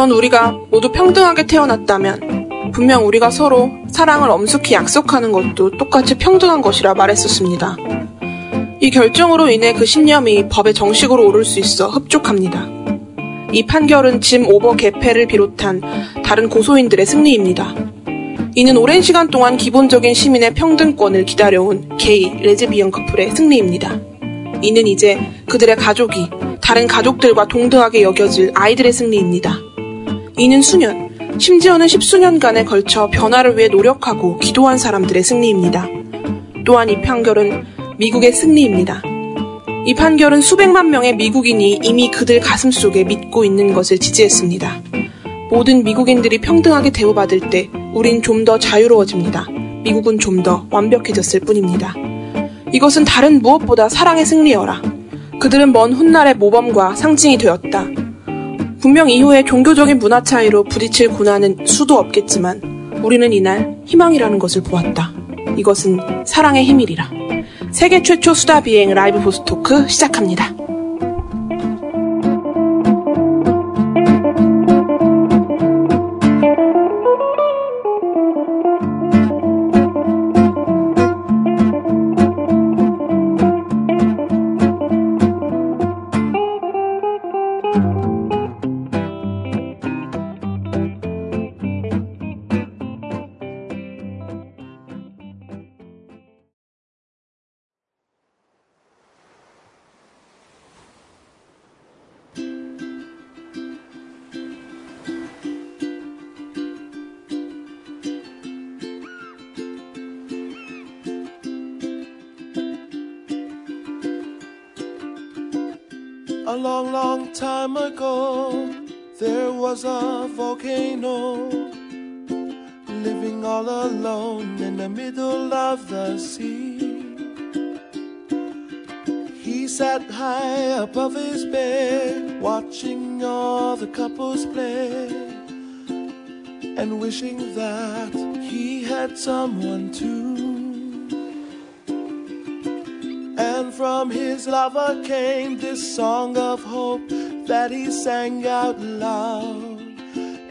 전 우리가 모두 평등하게 태어났다면 분명 우리가 서로 사랑을 엄숙히 약속하는 것도 똑같이 평등한 것이라 말했었습니다. 이 결정으로 인해 그 신념이 법에 정식으로 오를 수 있어 흡족합니다. 이 판결은 짐 오버 개패를 비롯한 다른 고소인들의 승리입니다. 이는 오랜 시간 동안 기본적인 시민의 평등권을 기다려온 게이, 레즈비언 커플의 승리입니다. 이는 이제 그들의 가족이 다른 가족들과 동등하게 여겨질 아이들의 승리입니다. 이는 수년, 심지어는 십수년간에 걸쳐 변화를 위해 노력하고 기도한 사람들의 승리입니다. 또한 이 판결은 미국의 승리입니다. 이 판결은 수백만 명의 미국인이 이미 그들 가슴 속에 믿고 있는 것을 지지했습니다. 모든 미국인들이 평등하게 대우받을 때 우린 좀 더 자유로워집니다. 미국은 좀 더 완벽해졌을 뿐입니다. 이것은 다른 무엇보다 사랑의 승리여라. 그들은 먼 훗날의 모범과 상징이 되었다. 분명 이후에 종교적인 문화 차이로 부딪힐 고난은 수도 없겠지만 우리는 이날 희망이라는 것을 보았다. 이것은 사랑의 힘이리라. 세계 최초 수다 비행 라이브 보스토크 시작합니다. Volcano living all alone in the middle of the sea. He sat high above his bed, watching all the couples play, and wishing that he had someone too. And from his lover came this song of hope that he sang out loud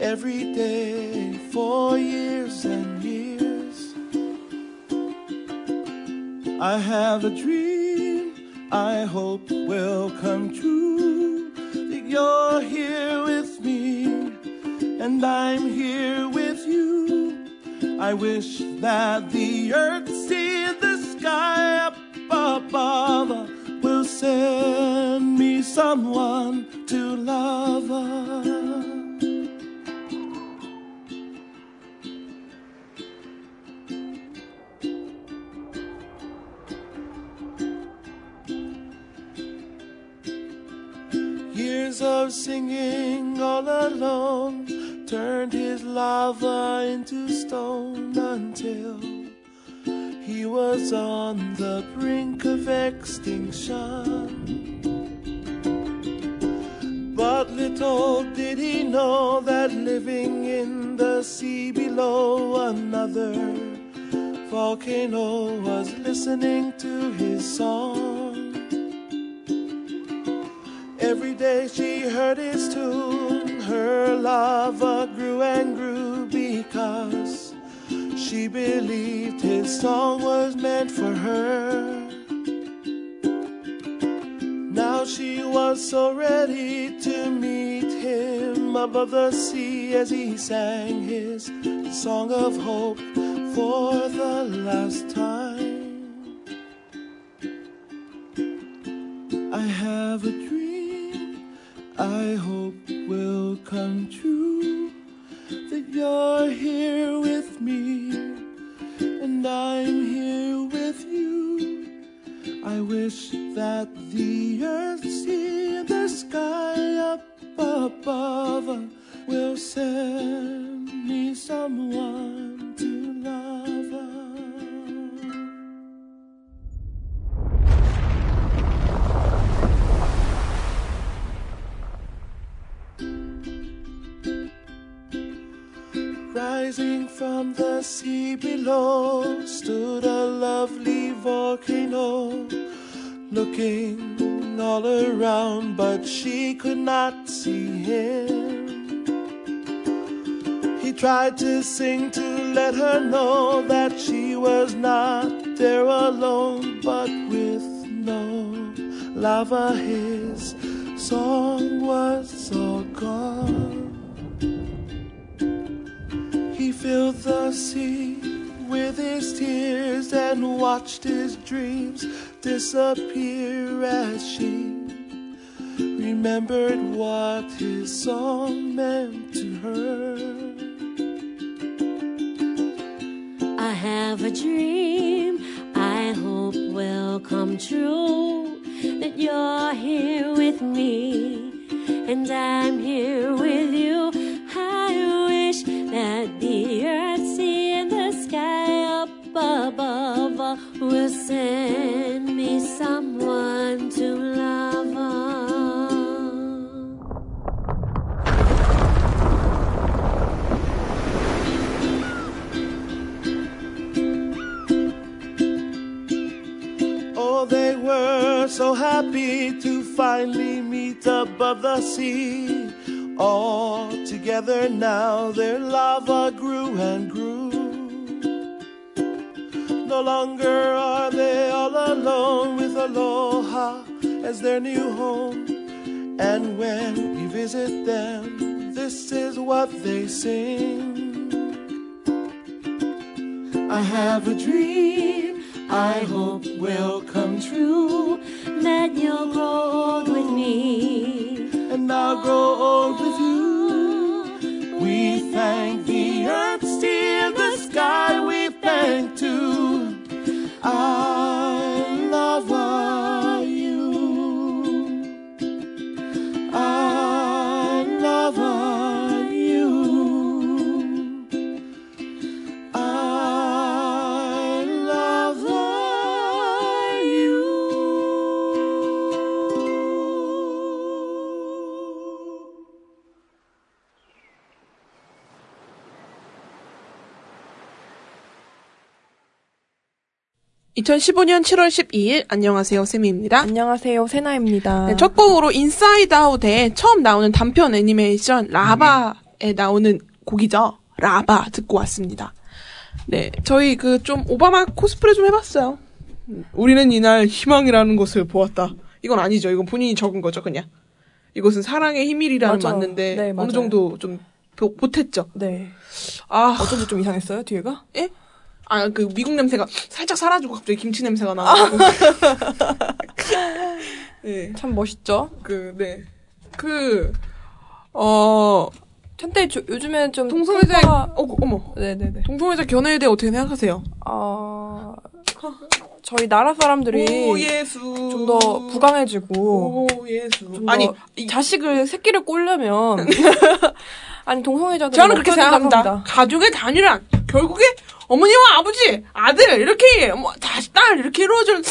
every day for years and years. I have a dream I hope will come true. That you're here with me, and I'm here with you. I wish that the earth see the sky up above will send me someone to love. Years of singing all alone turned his lava into stone until he was on the brink of extinction. But little did he know that living in the sea below another volcano was listening to his song. Every day she heard his tune, her lava grew and grew because she believed his song was meant for her. Now she was so ready to meet him above the sea as he sang his song of hope for the last time. Disappear as she remembered what his song meant to her. I have a dream I hope will come true that you're here with me and I'm here with you. I wish that the earth, sea, and the sky up above will me someone to love. on. Oh, they were so happy to finally meet above the sea. All together now, their lava grew and grew. No longer are they all alone with Aloha as their new home. And when we visit them, this is what they sing. I have a dream I hope will come true. That you'll grow old with me. and I'll grow old with you. We thank the earth, still the sky we thank. I love you. I 2015년 7월 12일 안녕하세요 세미입니다. 안녕하세요, 세나입니다. 네, 첫 곡으로 인사이드 아웃에 처음 나오는 단편 애니메이션 라바에 나오는 곡이죠. 라바 듣고 왔습니다. 네, 저희 그 좀 오바마 코스프레 좀 해봤어요. 음, 우리는 이날 희망이라는 것을 보았다. 이건 아니죠. 이건 본인이 적은 거죠, 그냥. 이것은 사랑의 힘이라는 맞아. 맞는데 네, 어느. 정도 좀 보- 보탰죠. 네. 아, 어쩐지 좀 이상했어요, 뒤에가? 예? 아, 그 미국 냄새가 살짝 사라지고 갑자기 김치 냄새가 나고. 네, 참 멋있죠? 그, 네. 그, 어, 한때 조- 요즘엔 좀. 동성애자, 평가가- 어, 어머. 네네네. 동성애자 견해에 대해 어떻게 생각하세요? 어, 저희 나라 사람들이. 좀 더 부강해지고, 아니, 더 자식을, 새끼를 꼴려면, 아니, 동성애자들. 저는 그렇게 생각합니다. 가족의 단일화. 결국에 어머니와 아버지, 아들, 이렇게, 뭐, 다시 딸, 이렇게 이루어질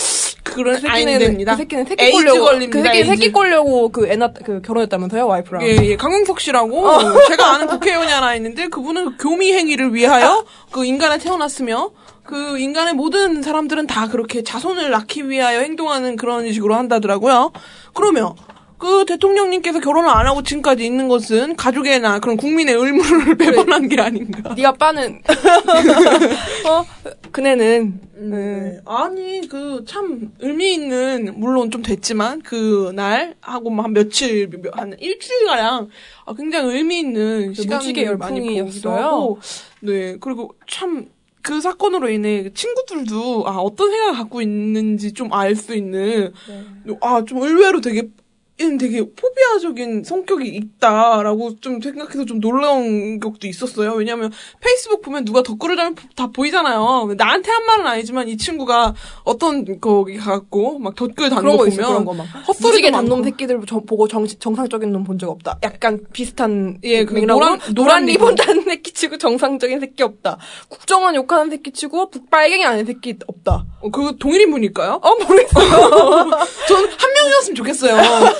그런 그 새끼는. 그 새끼는 새끼 꼴려고. 그 새끼. 새끼 꼴려고 그애 낳, 그 결혼했다면서요, 와이프랑. 예, 예, 강용석 씨라고 제가 아는 국회의원이 하나 있는데 그분은 그 교미 행위를 위하여 그 인간에 태어났으며 그 인간의 모든 사람들은 다 그렇게 자손을 낳기 위하여 행동하는 그런 식으로 한다더라고요. 그러면 그 대통령님께서 결혼을 안 하고 지금까지 있는 것은 가족의나 그런 국민의 의무를 배반한 게 아닌가. 네 아빠는, 어, 그네는, 네. 아니 그 참 의미 있는 물론 좀 됐지만 그 날 하고 뭐 한 며칠 몇- 한 일주일 가량 아, 굉장히 의미 있는 그 시간을 무지개 많이 네. 그리고 참 그 사건으로 인해 친구들도 아 어떤 생각을 갖고 있는지 좀 알 수 있는 아좀 의외로 되게 얘는 되게 포비아적인 성격이 있다라고 좀 생각해서 좀 놀라운 것도 있었어요. 왜냐하면 페이스북 보면 누가 댓글을 달면 다 보이잖아요. 나한테 한 말은 아니지만 이 친구가 어떤 거기 갖고 막 댓글 다는 거거 있어, 보면 그런 거 막. 헛소리도 무지개 많고. 단놈 새끼들 저- 보고 정, 정상적인 놈 본 적 없다. 약간 비슷한. 예, 그 노란- 노란, 리본. 단 새끼 치고 정상적인 새끼 없다. 국정원 욕하는 새끼 치고 북빨갱이 아닌 새끼 없다. 어, 그 동일인분일까요? 어, 모르겠어요. 저는 한 명이었으면 좋겠어요.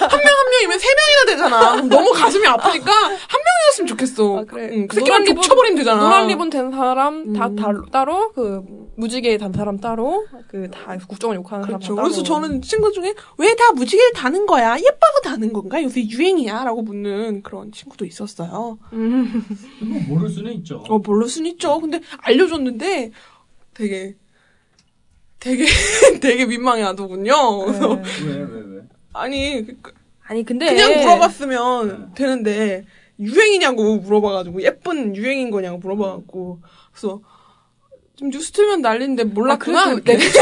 한 명 한 명이면 세 명이나 되잖아. 너무 가슴이 아프니까 한 명이었으면 좋겠어. 아, 그래. 응, 그 새끼만 노란 리본- 겹쳐버리면 되잖아. 노란 리본 된 사람 다, 다 따로 그 무지개 단 사람 따로 그 다 국정을 욕하는 그렇죠. 사람 따로. 그래서 저는 친구 중에 왜 다 무지개를 다는 거야? 예뻐서 다는 건가? 요새 유행이야? 라고 묻는 그런 친구도 있었어요. 음. 뭐 모를 수는 있죠. 어, 모를 순 있죠. 근데 알려줬는데 되게, 되게, 되게 민망해 하더군요. 그래서, 네. 왜, 왜, 왜? 아니, 그- 아니 근데 그냥 물어봤으면 되는데, 유행이냐고 물어봐가지고, 예쁜 유행인 거냐고 물어봐가지고, 그래서, 좀 뉴스 틀면 난리인데 아, 몰랐구나. 그래도, 네. 그쵸.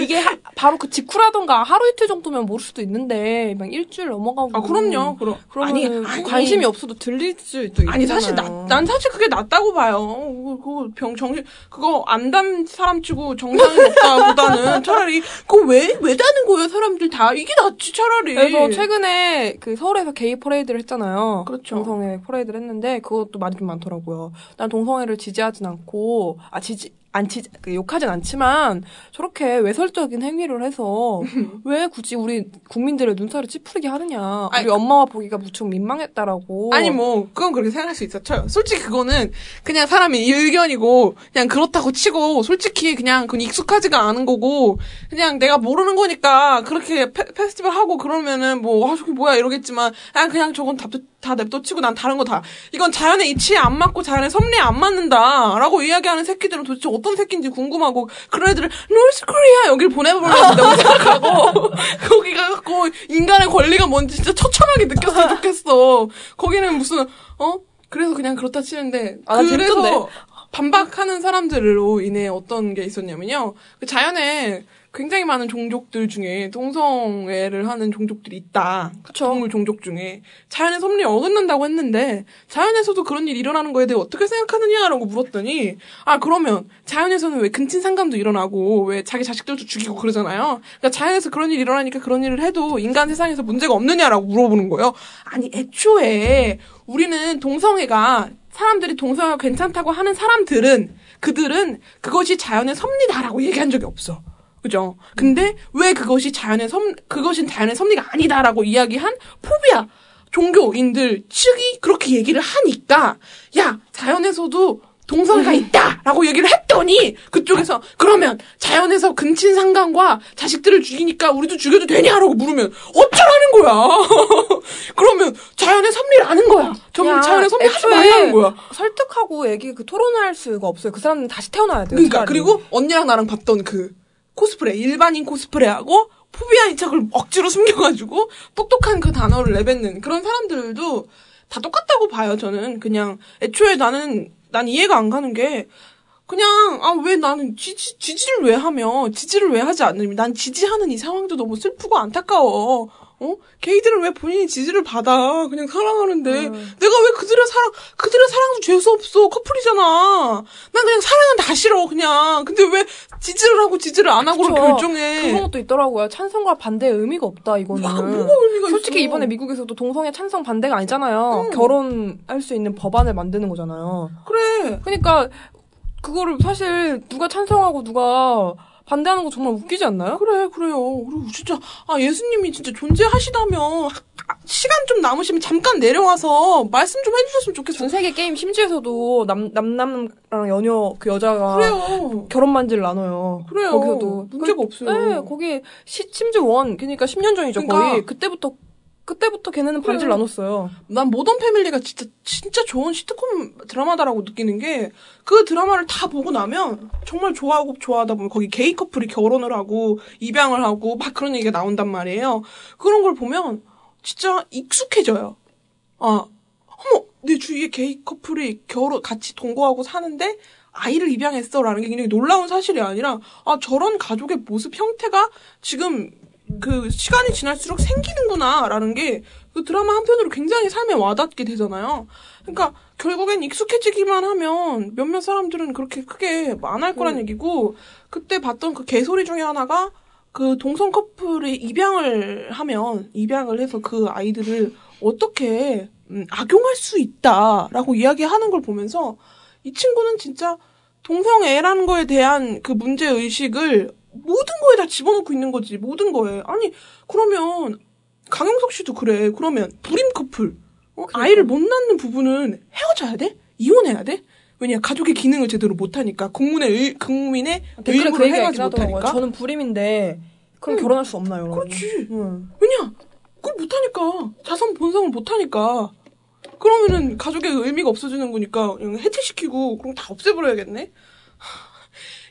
이게 하- 바로 그 직후라던가 하루 이틀 정도면 모를 수도 있는데, 막 일주일 넘어가고. 아, 그럼요. 그럼. 그러면 아니, 아니. 관심이 없어도 들릴 수도 있잖아요. 아니 사실 나, 난 사실 그게 낫다고 봐요. 어, 그거 병 정신 그거 안담 사람 치고 정상이 없다보다는 차라리 그거 왜왜 다는 거예요 사람들 다 이게 낫지 차라리. 그래서 최근에 그 서울에서 게이 퍼레이드를 했잖아요. 그렇죠. 동성애 퍼레이드를 했는데 그것도 많긴 많더라고요. 난 동성애를 지지하진 않고 아 지지 안 치, 그 욕하진 않지만 저렇게 외설적인 행위를 해서 왜 굳이 우리 국민들의 눈살을 찌푸리게 하느냐. 아니, 우리 엄마와 보기가 무척 민망했다라고. 아니 뭐 그건 그렇게 생각할 수 있었죠. 솔직히 그거는 그냥 사람의 의견이고 그냥 그렇다고 치고 솔직히 그냥 그건 익숙하지가 않은 거고 그냥 내가 모르는 거니까 그렇게 페, 페스티벌 하고 그러면은 뭐 아 저게 뭐야 이러겠지만 아 그냥 저건 다, 다 냅둬 치고 난 다른 거 다 이건 자연의 이치에 안 맞고 자연의 섭리에 안 맞는다 라고 이야기하는 새끼들은 도대체 어떤 새끼인지 궁금하고 그런 애들을 North Korea 여길 보내버려야 된다고 생각하고 거기 가갖고 인간의 권리가 뭔지 진짜 처참하게 느꼈으면 좋겠어. 거기는 무슨 어 그래서 그냥 그렇다 치는데 아, 나 그래서 재밌던데. 반박하는 사람들로 인해 어떤 게 있었냐면요. 그 자연에 굉장히 많은 종족들 중에 동성애를 하는 종족들이 있다. 그쵸. 동물 종족 중에 자연의 섭리에 어긋난다고 했는데 자연에서도 그런 일이 일어나는 거에 대해 어떻게 생각하느냐라고 물었더니 아 그러면 자연에서는 왜 근친 상감도 일어나고 왜 자기 자식들도 죽이고 그러잖아요. 그러니까 자연에서 그런 일이 일어나니까 그런 일을 해도 인간 세상에서 문제가 없느냐라고 물어보는 거예요. 아니 애초에 우리는 동성애가 사람들이 동성애가 괜찮다고 하는 사람들은 그들은 그것이 자연의 섭리다라고 얘기한 적이 없어. 그죠? 근데 왜 그것이 자연의 섭, 그것은 자연의 섭리가 아니다라고 이야기한 포비아 종교인들 측이 그렇게 얘기를 하니까, 야, 자연에서도 동성애가 있다 라고 얘기를 했더니, 그쪽에서, 그러면 자연에서 근친 상간과 자식들을 죽이니까 우리도 죽여도 되냐 라고 물으면, 어쩌라는 거야! 그러면 자연의 섭리라는 거야! 정, 자연의 섭리 하지 말라는 거야! 설득하고 얘기 그 토론할 수가 없어요. 그 사람은 다시 태어나야 돼요. 그러니까 차라리. 그리고 언니랑 나랑 봤던 그 코스프레 일반인 코스프레하고 포비아 인 척을 억지로 숨겨가지고 똑똑한 그 단어를 내뱉는 그런 사람들도 다 똑같다고 봐요. 저는 그냥 애초에 나는 난 이해가 안 가는 게 그냥 아 왜 나는 지지 지지를 왜 하며 지지를 왜 하지 않느니 난 지지하는 이 상황도 너무 슬프고 안타까워. 어? 게이들은 왜 본인이 지지를 받아? 그냥 사랑하는데 내가 왜 그들의 사랑 그들의 사랑도 죄수 없어 커플이잖아. 난 그냥 사랑은 다 싫어 그냥. 근데 왜 지지를 하고 지지를 안 하고 그쵸. 결정해? 그런 것도 있더라고요. 찬성과 반대의 의미가 없다, 이거는. 아, 뭐가 의미가 솔직히 있어? 이번에 미국에서도 동성애 찬성 반대가 아니잖아요. 결혼할 수 있는 법안을 만드는 거잖아요. 그래. 그러니까 그거를 사실 누가 찬성하고 누가 반대하는 거 정말 웃기지 않나요? 그래, 그래요. 그리고 진짜, 아, 예수님이 진짜 존재하시다면, 아, 시간 좀 남으시면 잠깐 내려와서 말씀 좀 해주셨으면 좋겠어. 전 세계 게임 심지어서도 남, 남남랑 연여 그 여자가 그래요. 결혼 반지를 나눠요. 그래요. 거기서도. 문제가 그- 없어요. 네, 거기 시, 심지어 원, 그러니까 10년 전이죠, 그러니까. 거의. 그때부터, 그때부터 걔네는 반지를 그래요. 나눴어요. 난 모던 패밀리가 진짜, 진짜 좋은 시트콤 드라마다라고 느끼는 게, 그 드라마를 다 보고 나면, 정말 좋아하고 좋아하다 보면, 거기 게이 커플이 결혼을 하고, 입양을 하고, 막 그런 얘기가 나온단 말이에요. 그런 걸 보면, 진짜 익숙해져요. 아, 어머, 내 주위에 게이 커플이 결혼, 같이 동거하고 사는데, 아이를 입양했어라는 게 굉장히 놀라운 사실이 아니라, 아, 저런 가족의 모습 형태가 지금 그 시간이 지날수록 생기는구나라는 게 그 드라마 한편으로 굉장히 삶에 와닿게 되잖아요. 그러니까 결국엔 익숙해지기만 하면 몇몇 사람들은 그렇게 크게 안 할 거란 얘기고 그때 봤던 그 개소리 중에 하나가 그 동성 커플이 입양을 하면 입양을 해서 그 아이들을 어떻게 음, 악용할 수 있다라고 이야기하는 걸 보면서 이 친구는 진짜 동성애라는 거에 대한 그 문제 의식을 모든 거에 다 집어넣고 있는 거지 모든 거에 아니 그러면 강영석 씨도 그래 그러면 불임 커플 어? 아이를 못 낳는 부부는 헤어져야 돼 이혼해야 돼 왜냐 가족의 기능을 제대로 못하니까 국민의 의, 국민의 댓글에 그 얘기가 있긴 하더라고요. 못하니까. 저는 불임인데 그럼 결혼할 수 없나요? 그렇지. 응. 왜냐 그걸 못하니까 자선 본성을 못하니까 그러면은 가족의 의미가 없어지는 거니까 그냥 해체시키고 그럼 다 없애버려야겠네.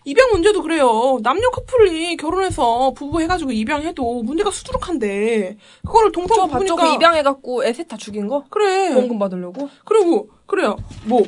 하, 입양 문제도 그래요. 남녀 커플이 결혼해서 부부 해가지고 입양해도 문제가 수두룩한데 그거를? 그 부부니까 입양해갖고 애 셋 다 죽인 거? 그래. 원금 받으려고? 그리고 그래요. 뭐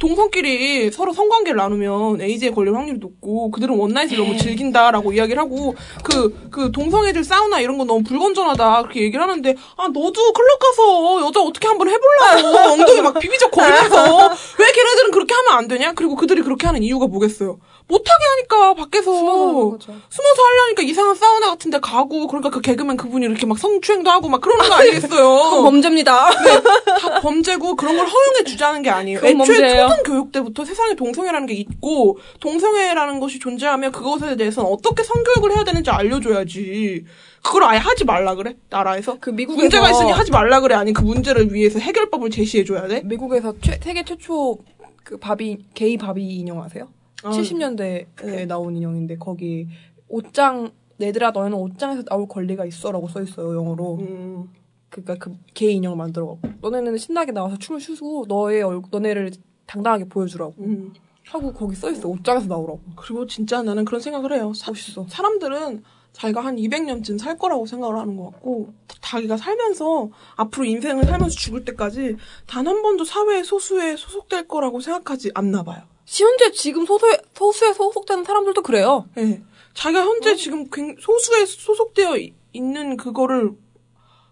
동성끼리 서로 성관계를 나누면 에이즈에 걸릴 확률이 높고 그들은 원나잇을 너무 즐긴다라고 이야기를 하고 그 그 동성애들 사우나 이런 거 너무 불건전하다 그렇게 얘기를 하는데 아 너도 클럽 가서 여자 어떻게 한번 해보려고 엉덩이 막 비비적 거리면서 왜 걔네들은 그렇게 하면 안 되냐? 그리고 그들이 그렇게 하는 이유가 뭐겠어요? 못하게 하니까 밖에서 숨어서. 숨어서 하려니까 이상한 사우나 같은 데 가고 그러니까 그 개그맨 그분이 이렇게 막 성추행도 하고 막 그러는 거 아니겠어요? 범죄입니다. 다 범죄고 그런 걸 허용해 주자는 게 아니에요. 애초에 범죄예요. 초등 교육 때부터 세상에 동성애라는 게 있고 동성애라는 것이 존재하며 그것에 대해서는 어떻게 성교육을 해야 되는지 알려줘야지. 그걸 아예 하지 말라 그래 나라에서. 그 미국에서 문제가 있으니 하지 말라 그래 아니 그 문제를 위해서 해결법을 제시해줘야 돼. 미국에서 최, 세계 최초 그 바비 게이 바비 인형 아세요? 아, 70년대에 나온 인형인데 거기 옷장 얘들아 너희는 옷장에서 나올 권리가 있어라고 써 있어요 영어로. 음, 그러니까 그 게이 인형을 만들어갖고 너네는 신나게 나와서 춤을 추고 너의 얼굴 너네를 당당하게 보여주라고 음. 하고 거기 써 있어 옷장에서 나오라고. 그리고 진짜 나는 그런 생각을 해요. 사, 멋있어. 사람들은 자기가 한 200년쯤 살 거라고 생각을 하는 것 같고 자기가 살면서 앞으로 인생을 살면서 죽을 때까지 단 한 번도 사회 소수에 소속될 거라고 생각하지 않나 봐요. 현재 지금 소수에 소수에 소속되는 사람들도 그래요. 예. 자기가 현재 지금 굉- 소수에 소속되어 이- 있는 그거를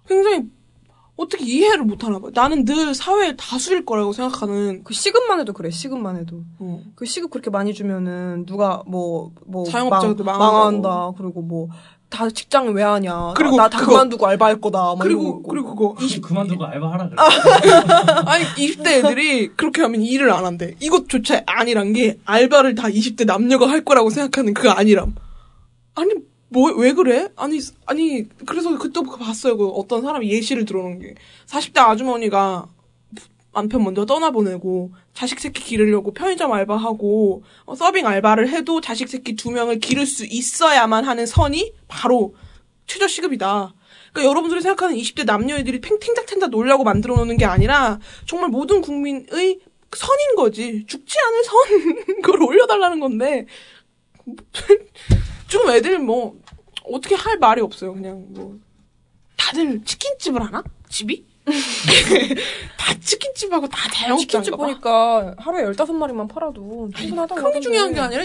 굉장히 어떻게 이해를 못 하나 봐요. 나는 늘 사회의 다수일 거라고 생각하는 그 시급만 해도 그래 시급만 해도. 어. 그 시급 그렇게 많이 주면은 누가 뭐 뭐 자영업자도 망, 망한다고. 망한다 그리고 뭐 다 직장 왜 하냐 그리고 나 다. 그만두고 알바할 거다 막 그리고 이러고 그리고 그거 그만두고 알바하라 그래. 아니 20대 애들이 그렇게 하면 일을 안 한대. 이것조차 아니란 게 알바를 다 20대 남녀가 할 거라고 생각하는 그 아니람. 아니 뭐 왜 그래? 아니 아니 그래서 그때 봤어요. 그 어떤 사람이 예시를 들어놓은 게 40대 아주머니가 남편 먼저 떠나보내고 자식 새끼 기르려고 편의점 알바하고 어, 서빙 알바를 해도 자식 새끼 두 명을 기를 수 있어야만 하는 선이 바로 최저 시급이다. 그러니까 여러분들이 생각하는 20대 남녀애들이 팽탱작탱작 놀려고 만들어 놓는 게 아니라 정말 모든 국민의 선인 거지. 죽지 않을 선 그걸 올려달라는 건데 지금 애들 뭐 어떻게 할 말이 없어요. 그냥 뭐 다들 치킨집을 하나? 집이? 다 치킨집하고 다 치킨집 자영업자인가 봐. 보니까 하루에 15마리만 팔아도 충분하다고 그런 게 중요한 게 아니라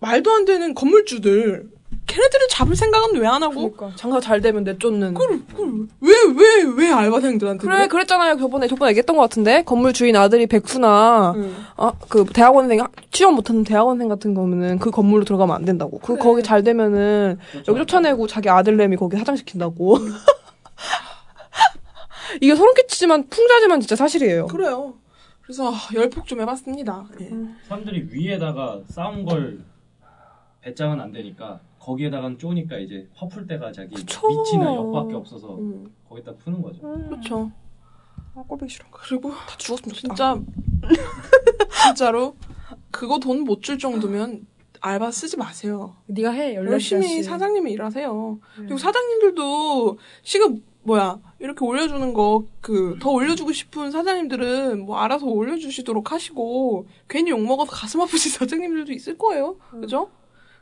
말도 안 되는 건물주들. 걔네들을 잡을 생각은 왜 안 하고? 그러니까. 장사 잘 되면 내쫓는. 그걸 그걸 왜왜 왜 알바생들한테 그래 그랬잖아요. 저번에 저번에 얘기했던 것 같은데. 건물 주인 아들이 백수나 응. 아그 대학원생 취업 못하는 대학원생 같은 거면은 그 건물로 들어가면 안 된다고. 그 그래. 거기 잘 되면은 여기 쫓아내고 자기 아들내미 거기 사장시킨다고 이게 소름 끼치지만 풍자지만 진짜 사실이에요 그래요. 그래서 아, 열폭 좀 해봤습니다. 예. 사람들이 위에다가 싸운 걸 배짱은 안 되니까 거기에다가는 쪼니까 이제 화풀 때가 자기 그쵸. 밑이나 옆밖에 없어서 음, 거기다 푸는 거죠. 그렇죠. 아 꼴보기 싫어 그리고 다 죽었으면 좋겠다 진짜 진짜로 그거 돈 못 줄 정도면 알바 쓰지 마세요. 네가 해 열심히 사장님이 일하세요. 그리고 사장님들도 시급 뭐야 이렇게 올려주는 거 그 더 올려주고 싶은 사장님들은 뭐 알아서 올려주시도록 하시고 괜히 욕 먹어서 가슴 아프신 사장님들도 있을 거예요. 그죠?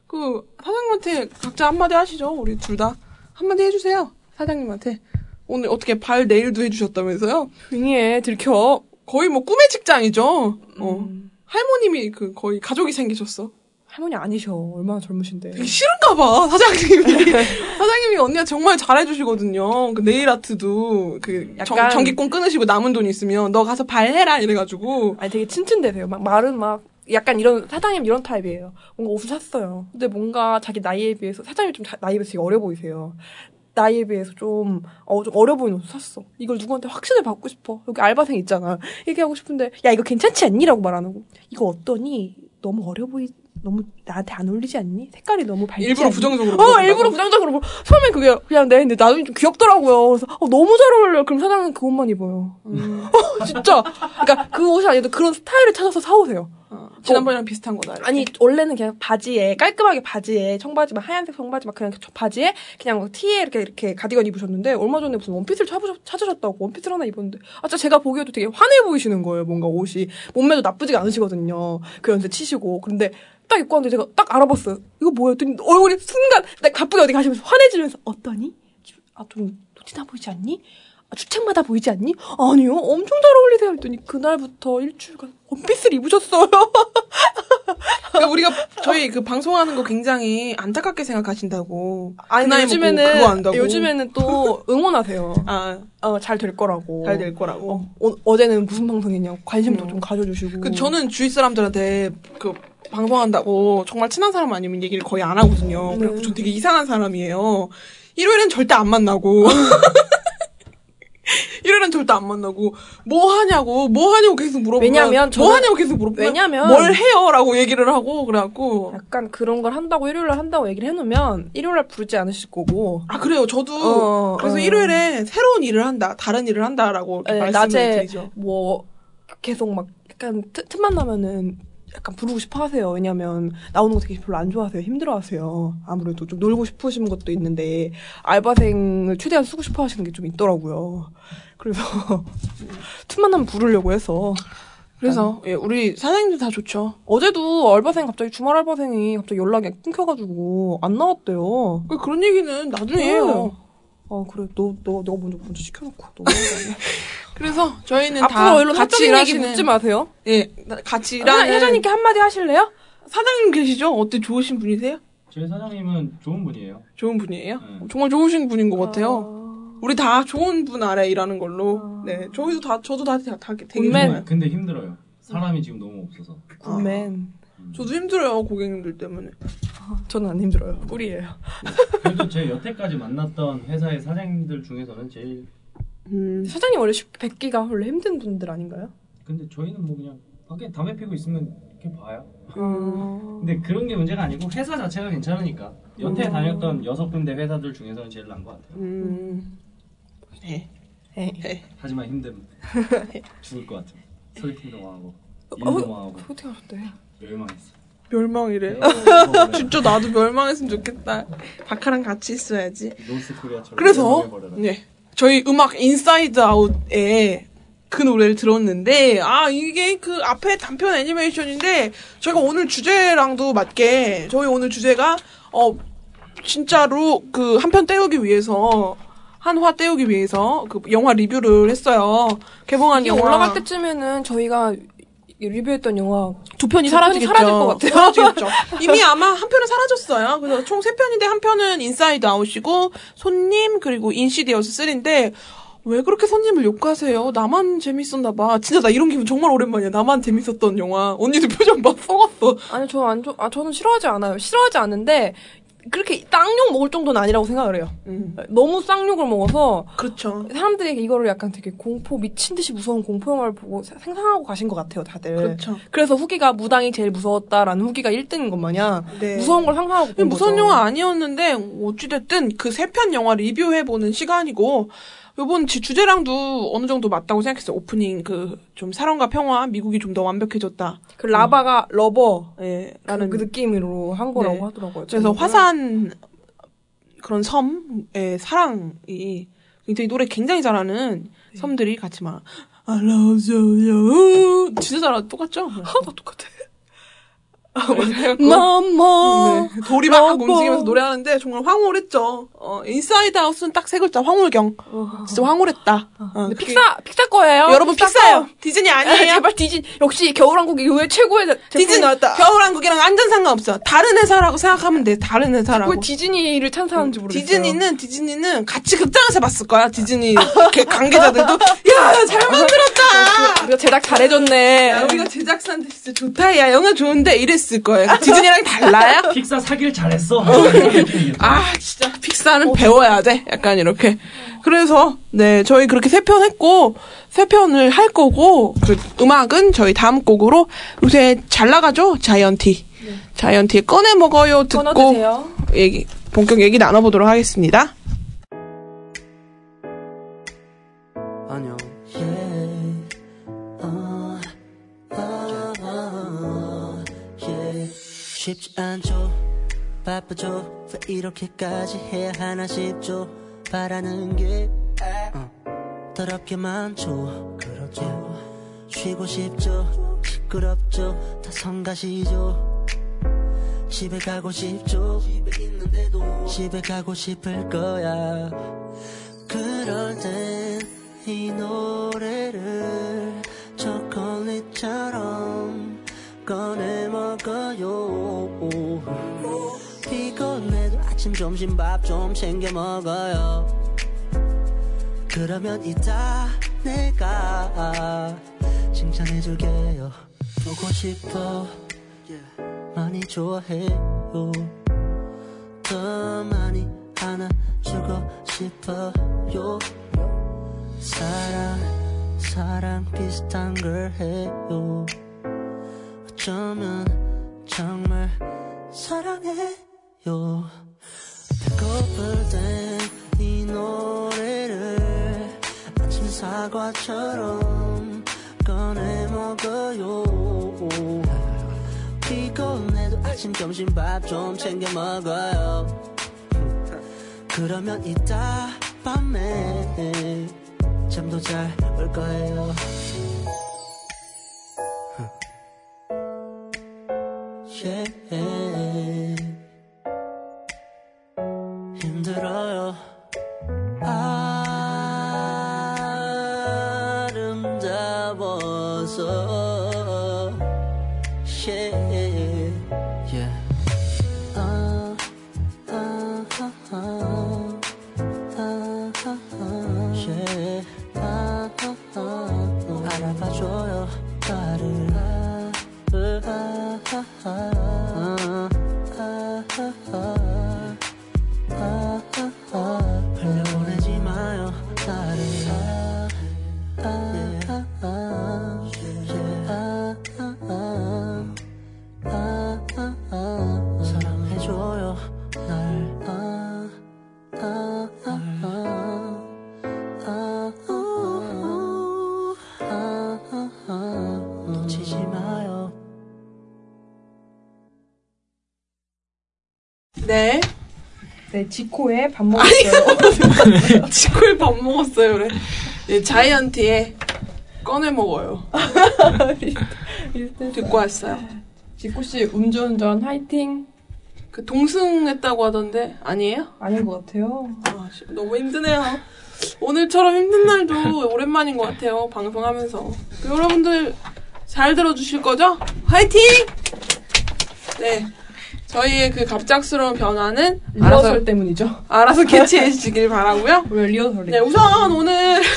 그 사장님한테 각자 한마디 하시죠. 우리 둘 다 한마디 해주세요. 사장님한테 오늘 어떻게 발 네일도 해주셨다면서요? 빙의해 들켜 거의 뭐 꿈의 직장이죠. 어. 음. 할머님이 그 거의 가족이 생기셨어. 할머니 아니셔 얼마나 젊으신데 되게 싫은가 봐 사장님이 사장님이 언니가 정말 잘해주시거든요 그 네일 아트도 그 정, 약간- 전 기권 끊으시고 남은 돈 있으면 너 가서 발해라 이래가지고 아니 되게 츤츤대세요. 막 말은 막 약간 이런 사장님 이런 타입이에요. 뭔가 옷을 샀어요. 근데 뭔가 자기 나이에 비해서 사장님 좀 자- 나이에 비해서 되게 어려 보이세요. 나이에 비해서 좀, 어, 좀 어려 보이는 옷을 샀어. 이걸 누구한테 확신을 받고 싶어. 여기 알바생 있잖아. 얘기하고 싶은데, 야, 이거 괜찮지 않니? 라고 말안 하고. 이거 어떠니? 너무 어려 보이, 너무 나한테 안 어울리지 않니? 색깔이 너무 밝지 일부러 않니? 부정적으로 어? 일부러 부정적으로 물- 처음엔 그게 그냥 내 근데 나중에 좀 귀엽더라고요. 그래서 어, 너무 잘 어울려. 그럼 사장은 그 옷만 입어요. 음. 진짜. 그러니까 그 옷이 아니도 그런 스타일을 찾아서 사오세요. 어, 지난번이랑 비슷한 거다. 이렇게. 아니 원래는 그냥 바지에 깔끔하게 바지에 청바지 막 하얀색 청바지 막 그냥 저 바지에 그냥 막 티에 이렇게 이렇게 가디건 입으셨는데 얼마 전에 무슨 원피스를 찾으셨, 찾으셨 다고 원피스를 하나 입었는데 아 진짜 제가 보기에도 되게 환해 보이시는 거예요 뭔가 옷이 몸매도 나쁘지가 않으시거든요 그 연세 치시고 그런데 딱 입고 왔는데 제가 딱 알아봤어요 이거 뭐예요? 했더니 얼굴이 순간 딱 바쁘게 어디 가시면서 환해지면서 어떠니? 아좀 티나 보이지 않니? 아, 주책마다 보이지 않니? 아니요 엄청 잘 어울리세요 했더니 그날부터 일주일간 원피스를 입으셨어요 그러니까 우리가 저희 그 방송하는 거 굉장히 안타깝게 생각하신다고. 아니 그 요즘에는. 요즘에는 또 응원하세요. 아, 어, 잘 될 거라고. 잘 될 거라고. 어, 어 제는 무슨 방송했냐고 관심도 음. 좀 가져주시고. 그 저는 주위 사람들한테 그 방송한다고 정말 친한 사람 아니면 얘기를 거의 안 하거든요. 네. 그리고 저 되게 이상한 사람이에요. 일요일엔 절대 안 만나고. 일요일엔 절대 안 만나고 뭐 하냐고 뭐 하냐고 계속 물어보면 왜냐면 뭐 하냐고 계속 물어보면 왜냐면- 뭘 해요라고 얘기를 하고 그래갖고 약간 그런 걸 한다고 일요일날 한다고 얘기를 해놓으면 일요일날 부르지 않으실 거고. 아 그래요 저도 어, 그래서 어. 일요일에 새로운 일을 한다 다른 일을 한다라고 네, 말씀을 낮에 드리죠. 뭐 계속 막 약간 틈, 틈만 나면은 약간 부르고 싶어 하세요. 왜냐면 나오는 거 되게 별로 안 좋아하세요. 힘들어 하세요. 아무래도 좀 놀고 싶으신 것도 있는데 알바생을 최대한 쓰고 싶어 하시는 게 좀 있더라고요. 그래서 틈만 나면 부르려고 해서 그래서 예, 우리 사장님들 다 좋죠. 어제도 알바생 갑자기 주말 알바생이 갑자기 연락이 끊겨가지고 안 나왔대요. 그 그런 얘기는 나중에 해요. 아 그래 너 너 너가 먼저 먼저 시켜놓고 너무 그래서 저희는 다 앞으로 이런 같이 일하시는 묻지 마세요. 예 같이 회장, 일하는 회장님께 한마디 하실래요? 사장님 계시죠? 어때 좋으신 분이세요? 저희 사장님은 좋은 분이에요. 좋은 분이에요? 네. 정말 좋으신 분인 것 같아요. 우리 다 좋은 분 아래 일하는 걸로. 네, 저희도 다 저도 다, 다, 다 되게 굿맨. 좋아요. 근데 힘들어요. 사람이 지금 너무 없어서. 굿맨. 저도 힘들어요 고객님들 때문에. 저는 안 힘들어요. 꿀이에요. 그래도 제 여태까지 만났던 회사의 사장님들 중에서는 제일 음, 사장님 원래 쉽게 뵙기가 원래 힘든 분들 아닌가요? 근데 저희는 뭐 그냥 밖에 담배 피고 있으면 이렇게 봐요. 음. 근데 그런 게 문제가 아니고 회사 자체가 괜찮으니까 여태 다녔던 여섯 군데 회사들 중에서는 제일 나은 것 같아요. 음, 네, 네. 네. 하지만 힘듦 죽을 것 같아요. 소개팅도 망하고 어, 일도 망하고 소개팅 하셨대. 멸망했어. 멸망이래. 요 진짜 나도 멸망했으면 좋겠다. 바카랑 같이 있어야지. North Korea처럼 그래서. 네 저희 음악 인사이드 아웃에 그 노래를 들었는데 아 이게 그 앞에 단편 애니메이션인데 저희가 오늘 주제랑도 맞게 저희 오늘 주제가 어 진짜로 그 한편 때우기 위해서 한화 때우기 위해서 그 영화 리뷰를 했어요 개봉한 이게 영화 올라갈 때쯤에는 저희가 리뷰했던 영화 두 편이 두 사라지겠죠. 사라질 것 같아요. 사라지겠죠. 이미 아마 한 편은 사라졌어요. 그래서 총 세 편인데 한 편은 인사이드 아웃이고 손님 그리고 인시디어스 3인데 왜 그렇게 손님을 욕하세요? 나만 재밌었나 봐. 진짜 나 이런 기분 정말 오랜만이야. 나만 재밌었던 영화. 언니도 표정 막 썩었어. 아니 저 안 좋, 아 저는 싫어하지 않아요. 싫어하지 않는데 그렇게 쌍욕 먹을 정도는 아니라고 생각을 해요. 음. 너무 쌍욕을 먹어서 그렇죠. 사람들이 이거를 약간 되게 공포 미친 듯이 무서운 공포 영화를 보고 사- 상상하고 가신 것 같아요, 다들. 그렇죠. 그래서 후기가 무당이 제일 무서웠다라는 후기가 1등인 것 마냥 네. 무서운 걸 상상하고 본 무서운 거죠. 영화 아니었는데 어찌 됐든 그 세 편 영화 리뷰해 보는 시간이고 요번 지- 주제랑도 어느 정도 맞다고 생각했어요. 오프닝 그 좀 사랑과 평화 미국이 좀 더 완벽해졌다. 그 라바가 lover 예, 라는 그 느낌으로 한 거라고 네. 하더라고요. 그래서. 화산 그런 섬의 사랑이 굉장히 노래 굉장히 잘하는 네. 섬들이 같이 막 I love you 진짜 잘하 똑같죠? 하나도 똑같아. 마마. 네, 돌이 막. 움직이면서 노래하는데 정말 황홀했죠. 어, 인사이드 아웃은 딱 세 글자 황홀경. 진짜 황홀했다. 어, 근데 그게- 픽사 픽사 거예요. 여러분 픽사 픽사요. 거. 디즈니 아, 아니에요. 제발 디즈니 역시 겨울왕국이 의외 최고의 제- 제품이 디즈니 나왔다. 겨울왕국이랑 완전 상관없어. 다른 회사라고 생각하면 돼. 다른 회사라고. 왜 디즈니를 찬사하는지 모르겠어요. 디즈니는 디즈니는 같이 극장에서 봤을 거야. 디즈니 관계자들도 야 잘 만들었다. 우리가 제작 잘해줬네. 야, 우리가 제작사한테 진짜 좋다. 야 영화 좋은데 이랬 을 거예요. 디즈니랑 달라요? 픽사 사기를 잘했어. 아 진짜 픽사는 배워야 돼. 약간 이렇게. 그래서 네 저희 그렇게 세 편 했고 세 편을 할 거고 그 음악은 저희 다음 곡으로 요새 잘 나가죠 자이언티. 자이언티의 꺼내 먹어요 듣고. 얘기 본격 얘기 나눠보도록 하겠습니다. 쉽지 않죠. 바쁘죠. 왜 이렇게까지 해야 하나 싶죠. 바라는 게 어, 더럽게 많죠. 그렇죠. 쉬고 싶죠. 시끄럽죠. 다 성가시죠. 집에 가고 싶죠. 집에 있는데도 집에 가고 싶을 거야. 그럴 땐 이 노래를 초콜릿처럼 꺼내 먹어요. 피곤해도 아침 점심 밥 좀 챙겨 먹어요. 그러면 이따 내가 칭찬해줄게요. 보고 싶어. 많이 좋아해요. 더 많이 안아주고 싶어요. 사랑 사랑 비슷한 걸 해요 어쩌면 정말 사랑해요. 배고플 땐이 노래를 아침 사과처럼 꺼내 먹어요. 피곤해도 아침 점심 밥 좀 챙겨 먹어요. 그러면 이따 밤에 잠도 잘 올 거예요 yeah. 아, 네, 지코에 밥 먹었어요. 치콜 밥 먹었어요, 그래. 예, 자이언티의 꺼내 먹어요. 듣고 왔어요. 지코 씨 음주운전 화이팅. 그 동승했다고 하던데 아니에요? 아닌 것 같아요. 아, 씨, 너무 힘드네요. 오늘처럼 힘든 날도 오랜만인 것 같아요. 방송하면서. 그 여러분들 잘 들어주실 거죠? 화이팅! 네. 저희의 그 갑작스러운 변화는 알아서, 리허설 때문이죠. 알아서 캐치해 주시길 바라고요 왜 리허설이? 네, 우선 오늘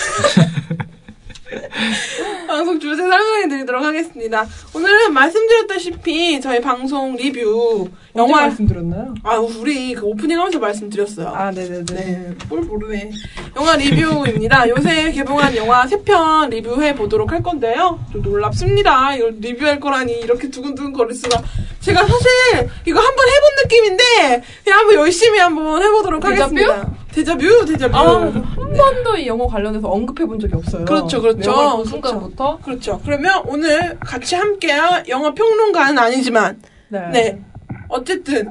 방송 주제 설명해 드리도록 하겠습니다. 오늘은 말씀드렸다시피 저희 방송 리뷰 영화 말씀드렸나요? 아 우리 그 오프닝 하면서 말씀드렸어요. 아, 네네네. 네, 뭘 모르네. 영화 리뷰입니다. 요새 개봉한 영화 3편 리뷰해 보도록 할 건데요. 좀 놀랍습니다. 이걸 리뷰할 거라니 이렇게 두근두근 거릴 수가. 제가 사실 이거 한번 해본 느낌인데 그냥 한번 열심히 한번 해보도록 데자뷰? 하겠습니다. 데자뷰, 데자뷰. 아, 한 번도 이 영화 관련해서 언급해 본 적이 없어요. 그렇죠, 그렇죠. 그렇죠. 순간부터. 그렇죠. 그러면 오늘 같이 함께할 영화 평론가는 아니지만 네. 네. 어쨌든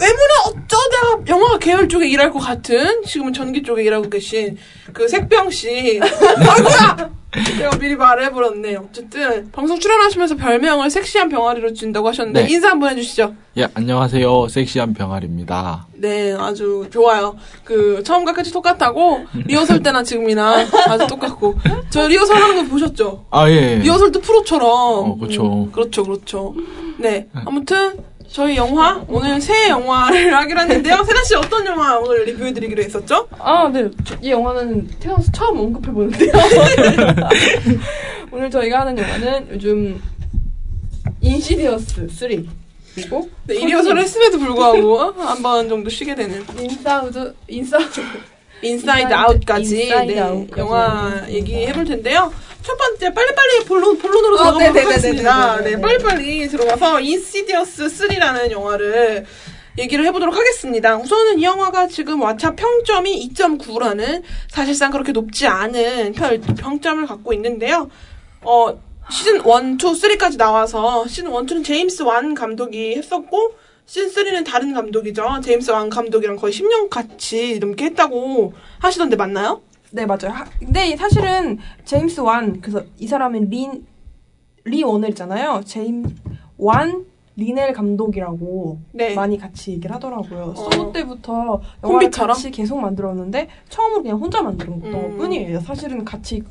외모는 어쩌다가 영화 계열 쪽에 일할 것 같은 지금은 전기 쪽에 일하고 계신 그 색병 씨. 아이고야. 제가 미리 말해버렸네. 어쨌든 방송 출연하시면서 별명을 섹시한 병아리로 준다고 하셨는데 네. 인사 한번 해주시죠. 예, 안녕하세요. 섹시한 병아리입니다. 네, 아주 좋아요. 그 처음과 끝이 똑같다고 리허설 때나 지금이나 아주 똑같고 저 리허설 하는 거 보셨죠? 아, 예. 리허설도 프로처럼. 어, 그쵸. 음, 그렇죠, 그렇죠. 네. 아무튼, 저희 영화, 오늘 새 영화를 하기로 했는데요. 세나 씨 어떤 영화 오늘 리뷰해드리기로 했었죠? 아, 네. 저이 영화는 태어나서 처음 언급해 보는데요. 오늘 저희가 하는 영화는 요즘 인시디어스 3 그리고 네, 이 리허설을 했음에도 불구하고 한 번 정도 쉬게 되는 인사우드 인사우드 인사이드 인사이드- 아웃까지 인사이드 네, 아웃까지. 영화 얘기해 볼 텐데요. 첫 번째 빨리빨리 본론, 본론으로 어, 들어가도록 네네네네네네. 하겠습니다. 네, 빨리빨리 들어가서 인시디어스 3라는 영화를 얘기를 해보도록 하겠습니다. 우선은 이 영화가 지금 왓챠 평점이 2.9라는 사실상 그렇게 높지 않은 편- 평점을 갖고 있는데요. 어, 시즌 1, 2, 3까지 나와서 시즌 1, 2는 제임스 완 감독이 했었고 시즌 3는 다른 감독이죠. 제임스 완 감독이랑 거의 10년 같이 넘게 했다고 하시던데 맞나요? 네 맞아요. 하- 근데 사실은 제임스 완 그래서 이 사람은 린, 리 워넬이잖아요. 제임 완 리넬 감독이라고 네. 많이 같이 얘기를 하더라고요. 어. 소우 때부터 영화를 콤비처럼? 같이 계속 만들었는데 처음으로 그냥 혼자 만든 것 음. 뿐이에요. 사실은 같이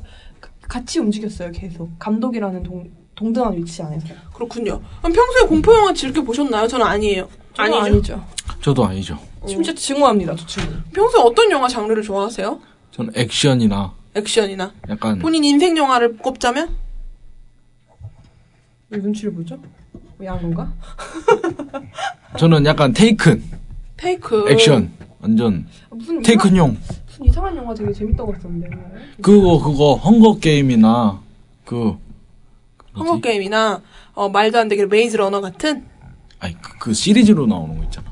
같이 움직였어요. 계속 감독이라는 동, 동등한 위치 안에서. 그렇군요. 그럼 평소에 공포 영화 즐겨 보셨나요? 저는 아니에요. 저는 아니죠. 아니죠. 저도 아니죠. 심지어 증오합니다. 저 친구. 평소에 어떤 영화 장르를 좋아하세요? 저는 액션이나 액션이나 약간 본인 인생 영화를 꼽자면 왜 눈치를 보죠? 왜 야한가? 저는 약간 테이큰 테이크 액션 완전 무슨 이상, 테이큰용 무슨 이상한 영화 되게 재밌다고 했었는데. 그거 그거 헝거 게임이나 그 헝거? 게임이나 어, 말도 안 되게 메이즈 러너 같은 아니 그, 그 시리즈로 나오는 거 있잖아.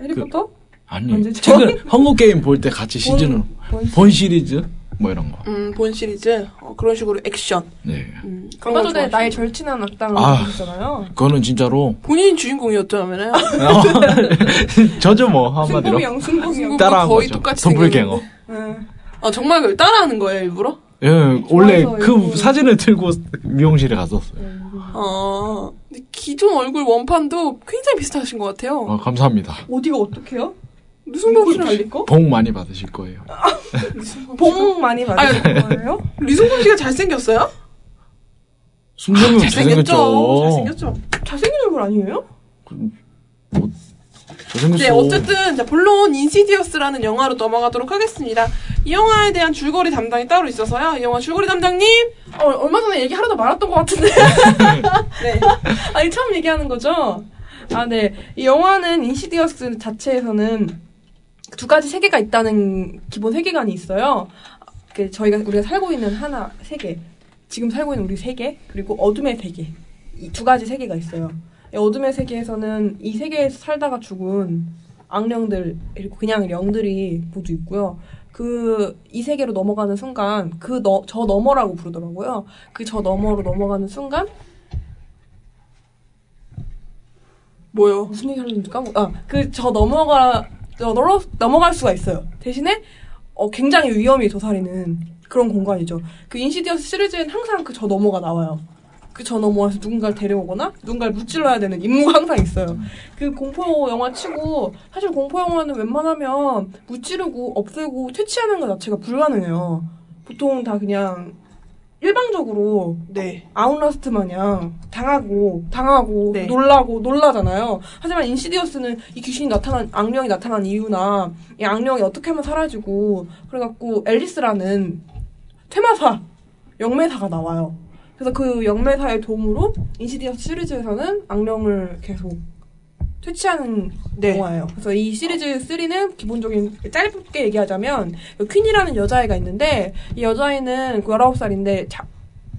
해리포터? 아니 언제죠? 최근 헝거 게임 볼 때 같이 시즌으로 본- 본 시리즈 뭐 이런 거. 음, 본 시리즈 어, 그런 식으로 액션 네. 음, 얼마 거 전에. 나의 절친한 악당들 아. 보셨잖아요. 그거는 진짜로 본인이 주인공이었다면요. 저죠 뭐 한마디로 승범이 형. 따라한 거의 거죠. 똑같이 도플갱어. 응. 어, 정말 그걸 따라하는 거예요 일부러? 예, 원래 좋아서 그 일부러. 사진을 들고 미용실에 갔었어요. 어, 근데 기존 얼굴 원판도 굉장히 비슷하신 것 같아요. 어, 감사합니다. 어디가 어떡해요? 류승범 무슨 씨랑 달릴 거? 복 많이 받으실 거예요. 봉 많이 받으실 거예요? 류승범 씨가 잘생겼어요? 순정은 잘생겼죠. 잘생겼죠. 잘생겼죠. 잘생긴 얼굴 아니에요? 잘생겼어. 네, 어쨌든 자, 본론 인시디어스라는 영화로 넘어가도록 하겠습니다. 이 영화에 대한 줄거리 담당이 따로 있어서요. 이 영화 줄거리 담당님. 어, 얼마 전에 얘기 하나도 말았던 것 같은데. 네. 아니, 처음 얘기하는 거죠? 아, 네. 이 영화는 인시디어스 자체에서는 두 가지 세계가 있다는 기본 세계관이 있어요. 그 저희가 우리가 살고 있는 하나 세계, 지금 살고 있는 우리 세계, 그리고 어둠의 세계 이 두 가지 세계가 있어요. 이 어둠의 세계에서는 이 세계에서 살다가 죽은 악령들 그냥 영들이 모두 있고요. 그 이 세계로 넘어가는 순간 그 저 너머라고 부르더라고요. 그 저 너머로 넘어가는 순간 뭐요? 무슨 얘기 하려는지 까먹. 아그 저 넘어가 저 넘어 넘어갈 수가 있어요. 대신에 어 굉장히 위험이 도사리는 그런 공간이죠. 그 인시디어스 시리즈엔 항상 그 저 너머가 나와요. 그 저 너머 와서 누군가를 데려오거나 누군가를 무찔러야 되는 임무가 항상 있어요. 그 공포 영화 치고 사실 공포 영화는 웬만하면 무찌르고 없애고 퇴치하는 것 자체가 불가능해요. 보통 다 그냥 일방적으로 네. 아웃라스트 마냥 당하고 당하고 네. 놀라고 놀라잖아요. 하지만 인시디어스는 이 귀신이 나타난 악령이 나타난 이유나 이 악령이 어떻게 하면 사라지고 그래갖고 앨리스라는 퇴마사 영매사가 나와요. 그래서 그 영매사의 도움으로 인시디어스 시리즈에서는 악령을 계속 퇴치하는 네. 영화예요. 그래서 이 시리즈 3는 기본적인 짧게 얘기하자면 퀸이라는 여자아이가 있는데 이 여자아이는 19살인데 자,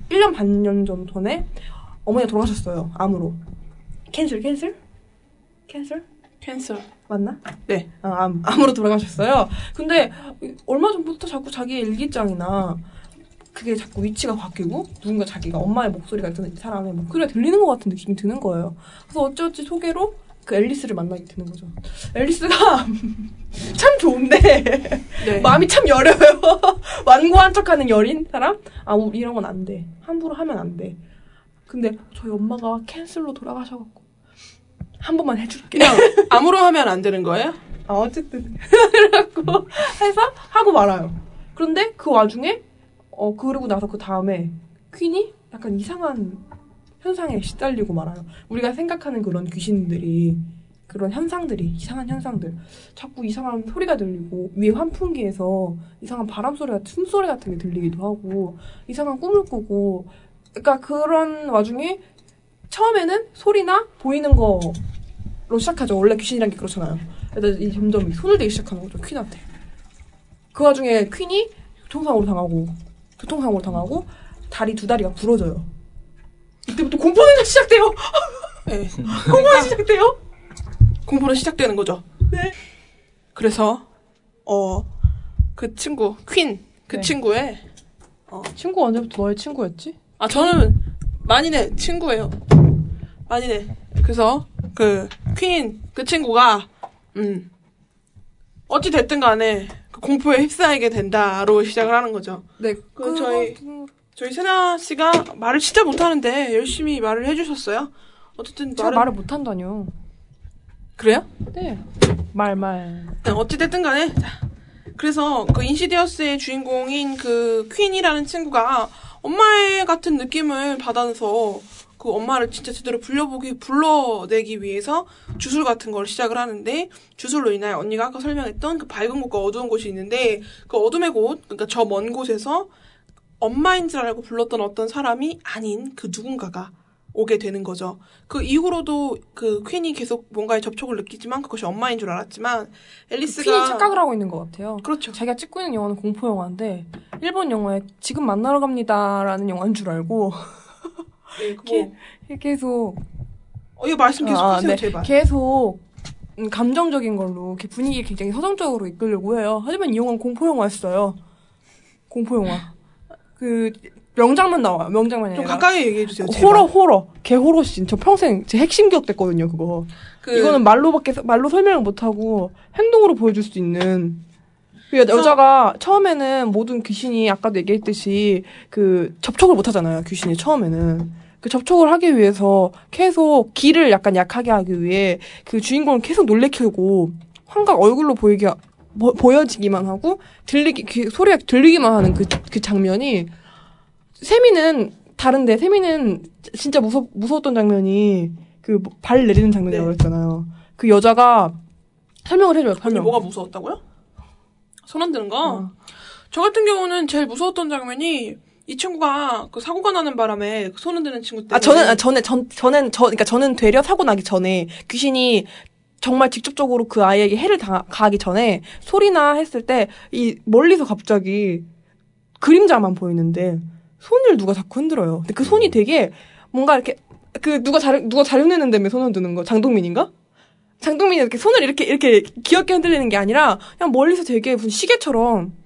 1년 반년 정도 전에 어머니가 돌아가셨어요. 암으로. cancer cancer? cancer? cancer. 맞나? 네. 아, 암, 암으로 돌아가셨어요. 근데 얼마 전부터 자꾸 자기 일기장이나 그게 자꾸 위치가 바뀌고 누군가 자기가 엄마의 목소리가 이 사람의 목소리가 들리는 것 같은 느낌이 드는 거예요. 그래서 어찌어찌 소개로 그 앨리스를 만나게 되는 거죠. 앨리스가 참 좋은데 네. 마음이 참 여려요. 완고한 척하는 여린 사람? 아, 우리 이런 건 안 돼. 함부로 하면 안 돼. 근데 저희 엄마가 캔슬로 돌아가셔갖고 한 번만 해줄게. 그냥 아무로 하면 안 되는 거예요? 아, 어쨌든. 그래갖고 해서 하고 말아요. 그런데 그 와중에, 어, 그러고 나서 그 다음에 퀸이 약간 이상한 현상에 시달리고 말아요. 우리가 생각하는 그런 귀신들이, 그런 현상들이, 이상한 현상들. 자꾸 이상한 소리가 들리고, 위에 환풍기에서 이상한 바람 소리 같은, 숨소리 같은 게 들리기도 하고, 이상한 꿈을 꾸고, 그러니까 그런 와중에 처음에는 소리나 보이는 거로 시작하죠. 원래 귀신이란 게 그렇잖아요. 그래서 이 점점 손을 대기 시작하는 거죠 퀸한테. 그 와중에 퀸이 교통사고를 당하고 교통사고를 당하고 다리 두 다리가 부러져요. 이때부터 공포는 시작돼요. 네. 공포가 시작돼요. 공포는 시작되는 거죠. 네. 그래서 어 그 친구 퀸 그 네. 친구의 친구 언제부터 너의 친구였지? 아 저는 만인의 친구예요. 만인의 그래서 그 퀸 그 친구가 음 어찌 됐든 간에 그 공포에 휩싸이게 된다로 시작을 하는 거죠. 네. 그 저희 저희 세나 씨가 말을 진짜 못하는데 열심히 말을 해주셨어요. 어쨌든 제가 말을- 말을 못한다뇨. 그래요? 네. 말, 말. 네, 어찌됐든 간에 자, 그래서 그 인시디어스의 주인공인 그 퀸이라는 친구가 엄마의 같은 느낌을 받아서 그 엄마를 진짜 제대로 불려보기 불러내기 위해서 주술 같은 걸 시작을 하는데 주술로 인하여 언니가 아까 설명했던 그 밝은 곳과 어두운 곳이 있는데 그 어둠의 곳 그러니까 저 먼 곳에서 엄마인 줄 알고 불렀던 어떤 사람이 아닌 그 누군가가 오게 되는 거죠. 그 이후로도 그 퀸이 계속 뭔가의 접촉을 느끼지만 그것이 엄마인 줄 알았지만 앨리스가 퀸이 착각을 하고 있는 것 같아요. 그렇죠. 자기가 찍고 있는 영화는 공포 영화인데 일본 영화에 지금 만나러 갑니다라는 영화인 줄 알고 네, 계속 어, 이거 말씀 계속 아, 하세요, 네. 제발. 계속 음, 감정적인 걸로 이렇게 분위기 굉장히 서정적으로 이끌려고 해요. 하지만 이 영화는 공포 영화였어요. 공포 영화. 그 명장면 나와요. 명장면이 좀. 가까이 얘기해 주세요. 제발. 호러 호러 개 호러 씬. 저 평생 제 핵심 기억 됐거든요. 그거. 그, 이거는 말로밖에 말로 설명을 못 하고 행동으로 보여줄 수 있는 그 그래서- 여자가 처음에는 모든 귀신이 아까도 얘기했듯이 그 접촉을 못 하잖아요. 귀신이 처음에는 그 접촉을 하기 위해서 계속 기를 약간 약하게 하기 위해 그 주인공을 계속 놀래키고 환각 얼굴로 보이게 보, 보여지기만 하고 들리기 귀, 소리가 들리기만 하는 그, 그 장면이 세미는 다른데 세미는 진짜 무서 무서웠던 장면이 그 발 내리는 장면이라고 네. 그랬잖아요. 그 여자가 설명을 해줘요. 설명. 뭐가 무서웠다고요? 손 흔드는 거? 어. 저 같은 경우는 제일 무서웠던 장면이 이 친구가 그 사고가 나는 바람에 그 손 흔 드는 친구 때문에 아 저는 아, 전에 전 저는 저 그러니까 저는 되려 사고 나기 전에 귀신이 정말 직접적으로 그 아이에게 해를 당, 가하기 전에 소리나 했을 때 이 멀리서 갑자기 그림자만 보이는데 손을 누가 자꾸 흔들어요. 근데 그 손이 되게 뭔가 이렇게 그 누가 잘 누가 잘 흔드는다며 손 흔드는 거 장동민인가? 장동민이 이렇게 손을 이렇게 이렇게 귀엽게 흔들리는 게 아니라 그냥 멀리서 되게 무슨 시계처럼 어.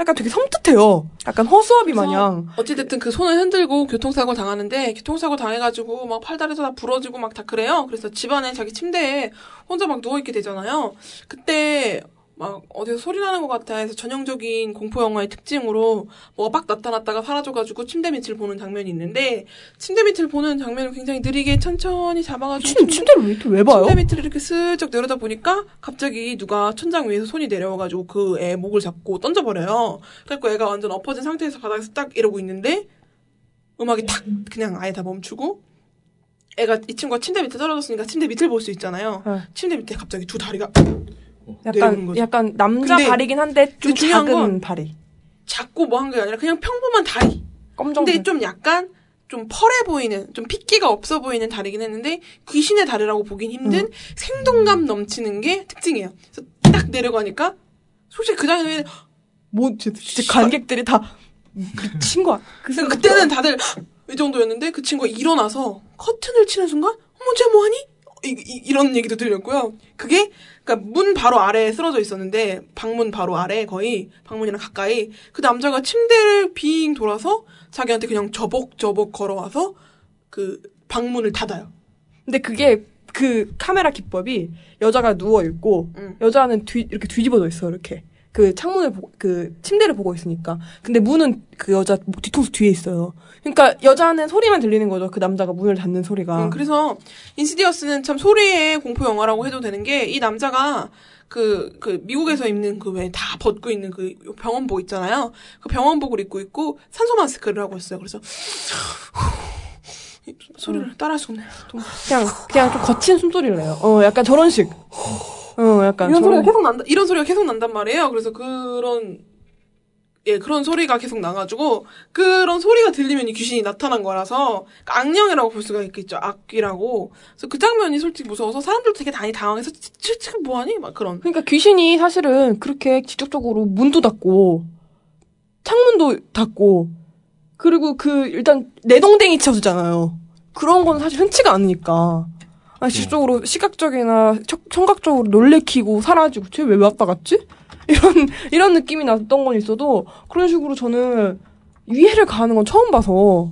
약간 되게 섬뜩해요. 약간 허수아비 마냥. 어찌됐든 그 손을 흔들고 교통사고 당하는데 교통사고 당해가지고 막 팔다리에서 다 부러지고 막 다 그래요. 그래서 집안에 자기 침대에 혼자 막 누워있게 되잖아요. 그때 막 어디서 소리 나는 것 같아 해서 전형적인 공포 영화의 특징으로 뭐가 막 나타났다가 사라져가지고 침대 밑을 보는 장면이 있는데 침대 밑을 보는 장면을 굉장히 느리게 천천히 잡아가지고 침, 침대를 왜 이렇게 왜 봐요? 침대 밑을 이렇게 슬쩍 내려다 보니까 갑자기 누가 천장 위에서 손이 내려와가지고 그 애 목을 잡고 던져버려요. 그래갖고 애가 완전 엎어진 상태에서 바닥에서 딱 이러고 있는데 음악이 탁 그냥 아예 다 멈추고 애가 이 친구가 침대 밑에 떨어졌으니까 침대 밑을 볼 수 있잖아요. 네. 침대 밑에 갑자기 두 다리가 약간 거죠. 약간 남자 발이긴 한데 좀 중요한 작은 건 발이. 작고 뭐 한 게 아니라 그냥 평범한 다리. 검정. 근데 좀 약간 좀 펄해 보이는 좀 핏기가 없어 보이는 다리긴 했는데 귀신의 다리라고 보긴 힘든 생동감 넘치는 게 특징이에요. 그래서 딱 내려가니까 솔직히 그 장면에 뭐 진짜, 진짜 관객들이 다 미친 거야. 그래서 그때는 다들 이 정도였는데 그 친구가 일어나서 커튼을 치는 순간 어머 쟤 뭐하니? 이, 런 얘기도 들렸고요. 그게 그러니까 문 바로 아래에 쓰러져 있었는데 방문 바로 아래 거의 방문이랑 가까이 그 남자가 침대를 빙 돌아서 자기한테 그냥 저벅저벅 걸어와서 그 방문을 닫아요. 근데 그게 그 카메라 기법이 여자가 누워 있고 응. 여자는 뒤 이렇게 뒤집어져 있어 이렇게 그 창문을 보고 그 침대를 보고 있으니까 근데 문은 그 여자 뒤통수 뒤에 있어요. 그러니까 여자는 소리만 들리는 거죠. 그 남자가 문을 닫는 소리가. 음, 그래서 인시디어스는 참 소리의 공포 영화라고 해도 되는 게 이 남자가 그, 그, 미국에서 입는 그 왜 다 벗고 있는 그 병원복 있잖아요. 그 병원복을 입고 있고 산소 마스크를 하고 있어요. 그래서 소리를 따라 할 수 없네요. 그냥 그냥 좀 거친 숨소리를 내요. 어 약간 저런 식. 어 약간 이런 소리가 저런 계속 난다, 이런 소리가 계속 난단 말이에요. 그래서 그런, 예, 그런 소리가 계속 나가지고, 그런 소리가 들리면 이 귀신이 나타난 거라서, 그러니까 악령이라고 볼 수가 있겠죠. 악귀라고. 그래서 그 장면이 솔직히 무서워서 사람들도 되게 많이 당황해서, 쟤 뭐하니? 막 그런. 그러니까 귀신이 사실은 그렇게 직접적으로 문도 닫고 창문도 닫고 그리고 그 일단 내동댕이 쳐주잖아요. 그런 건 사실 흔치가 않으니까. 아니, 직접적으로 시각적이나 청- 청각적으로 놀래키고 사라지고 쟤 왜 왔다 갔지? 이런 이런 느낌이 났던 건 있어도 그런 식으로 저는 이해를 가하는 건 처음 봐서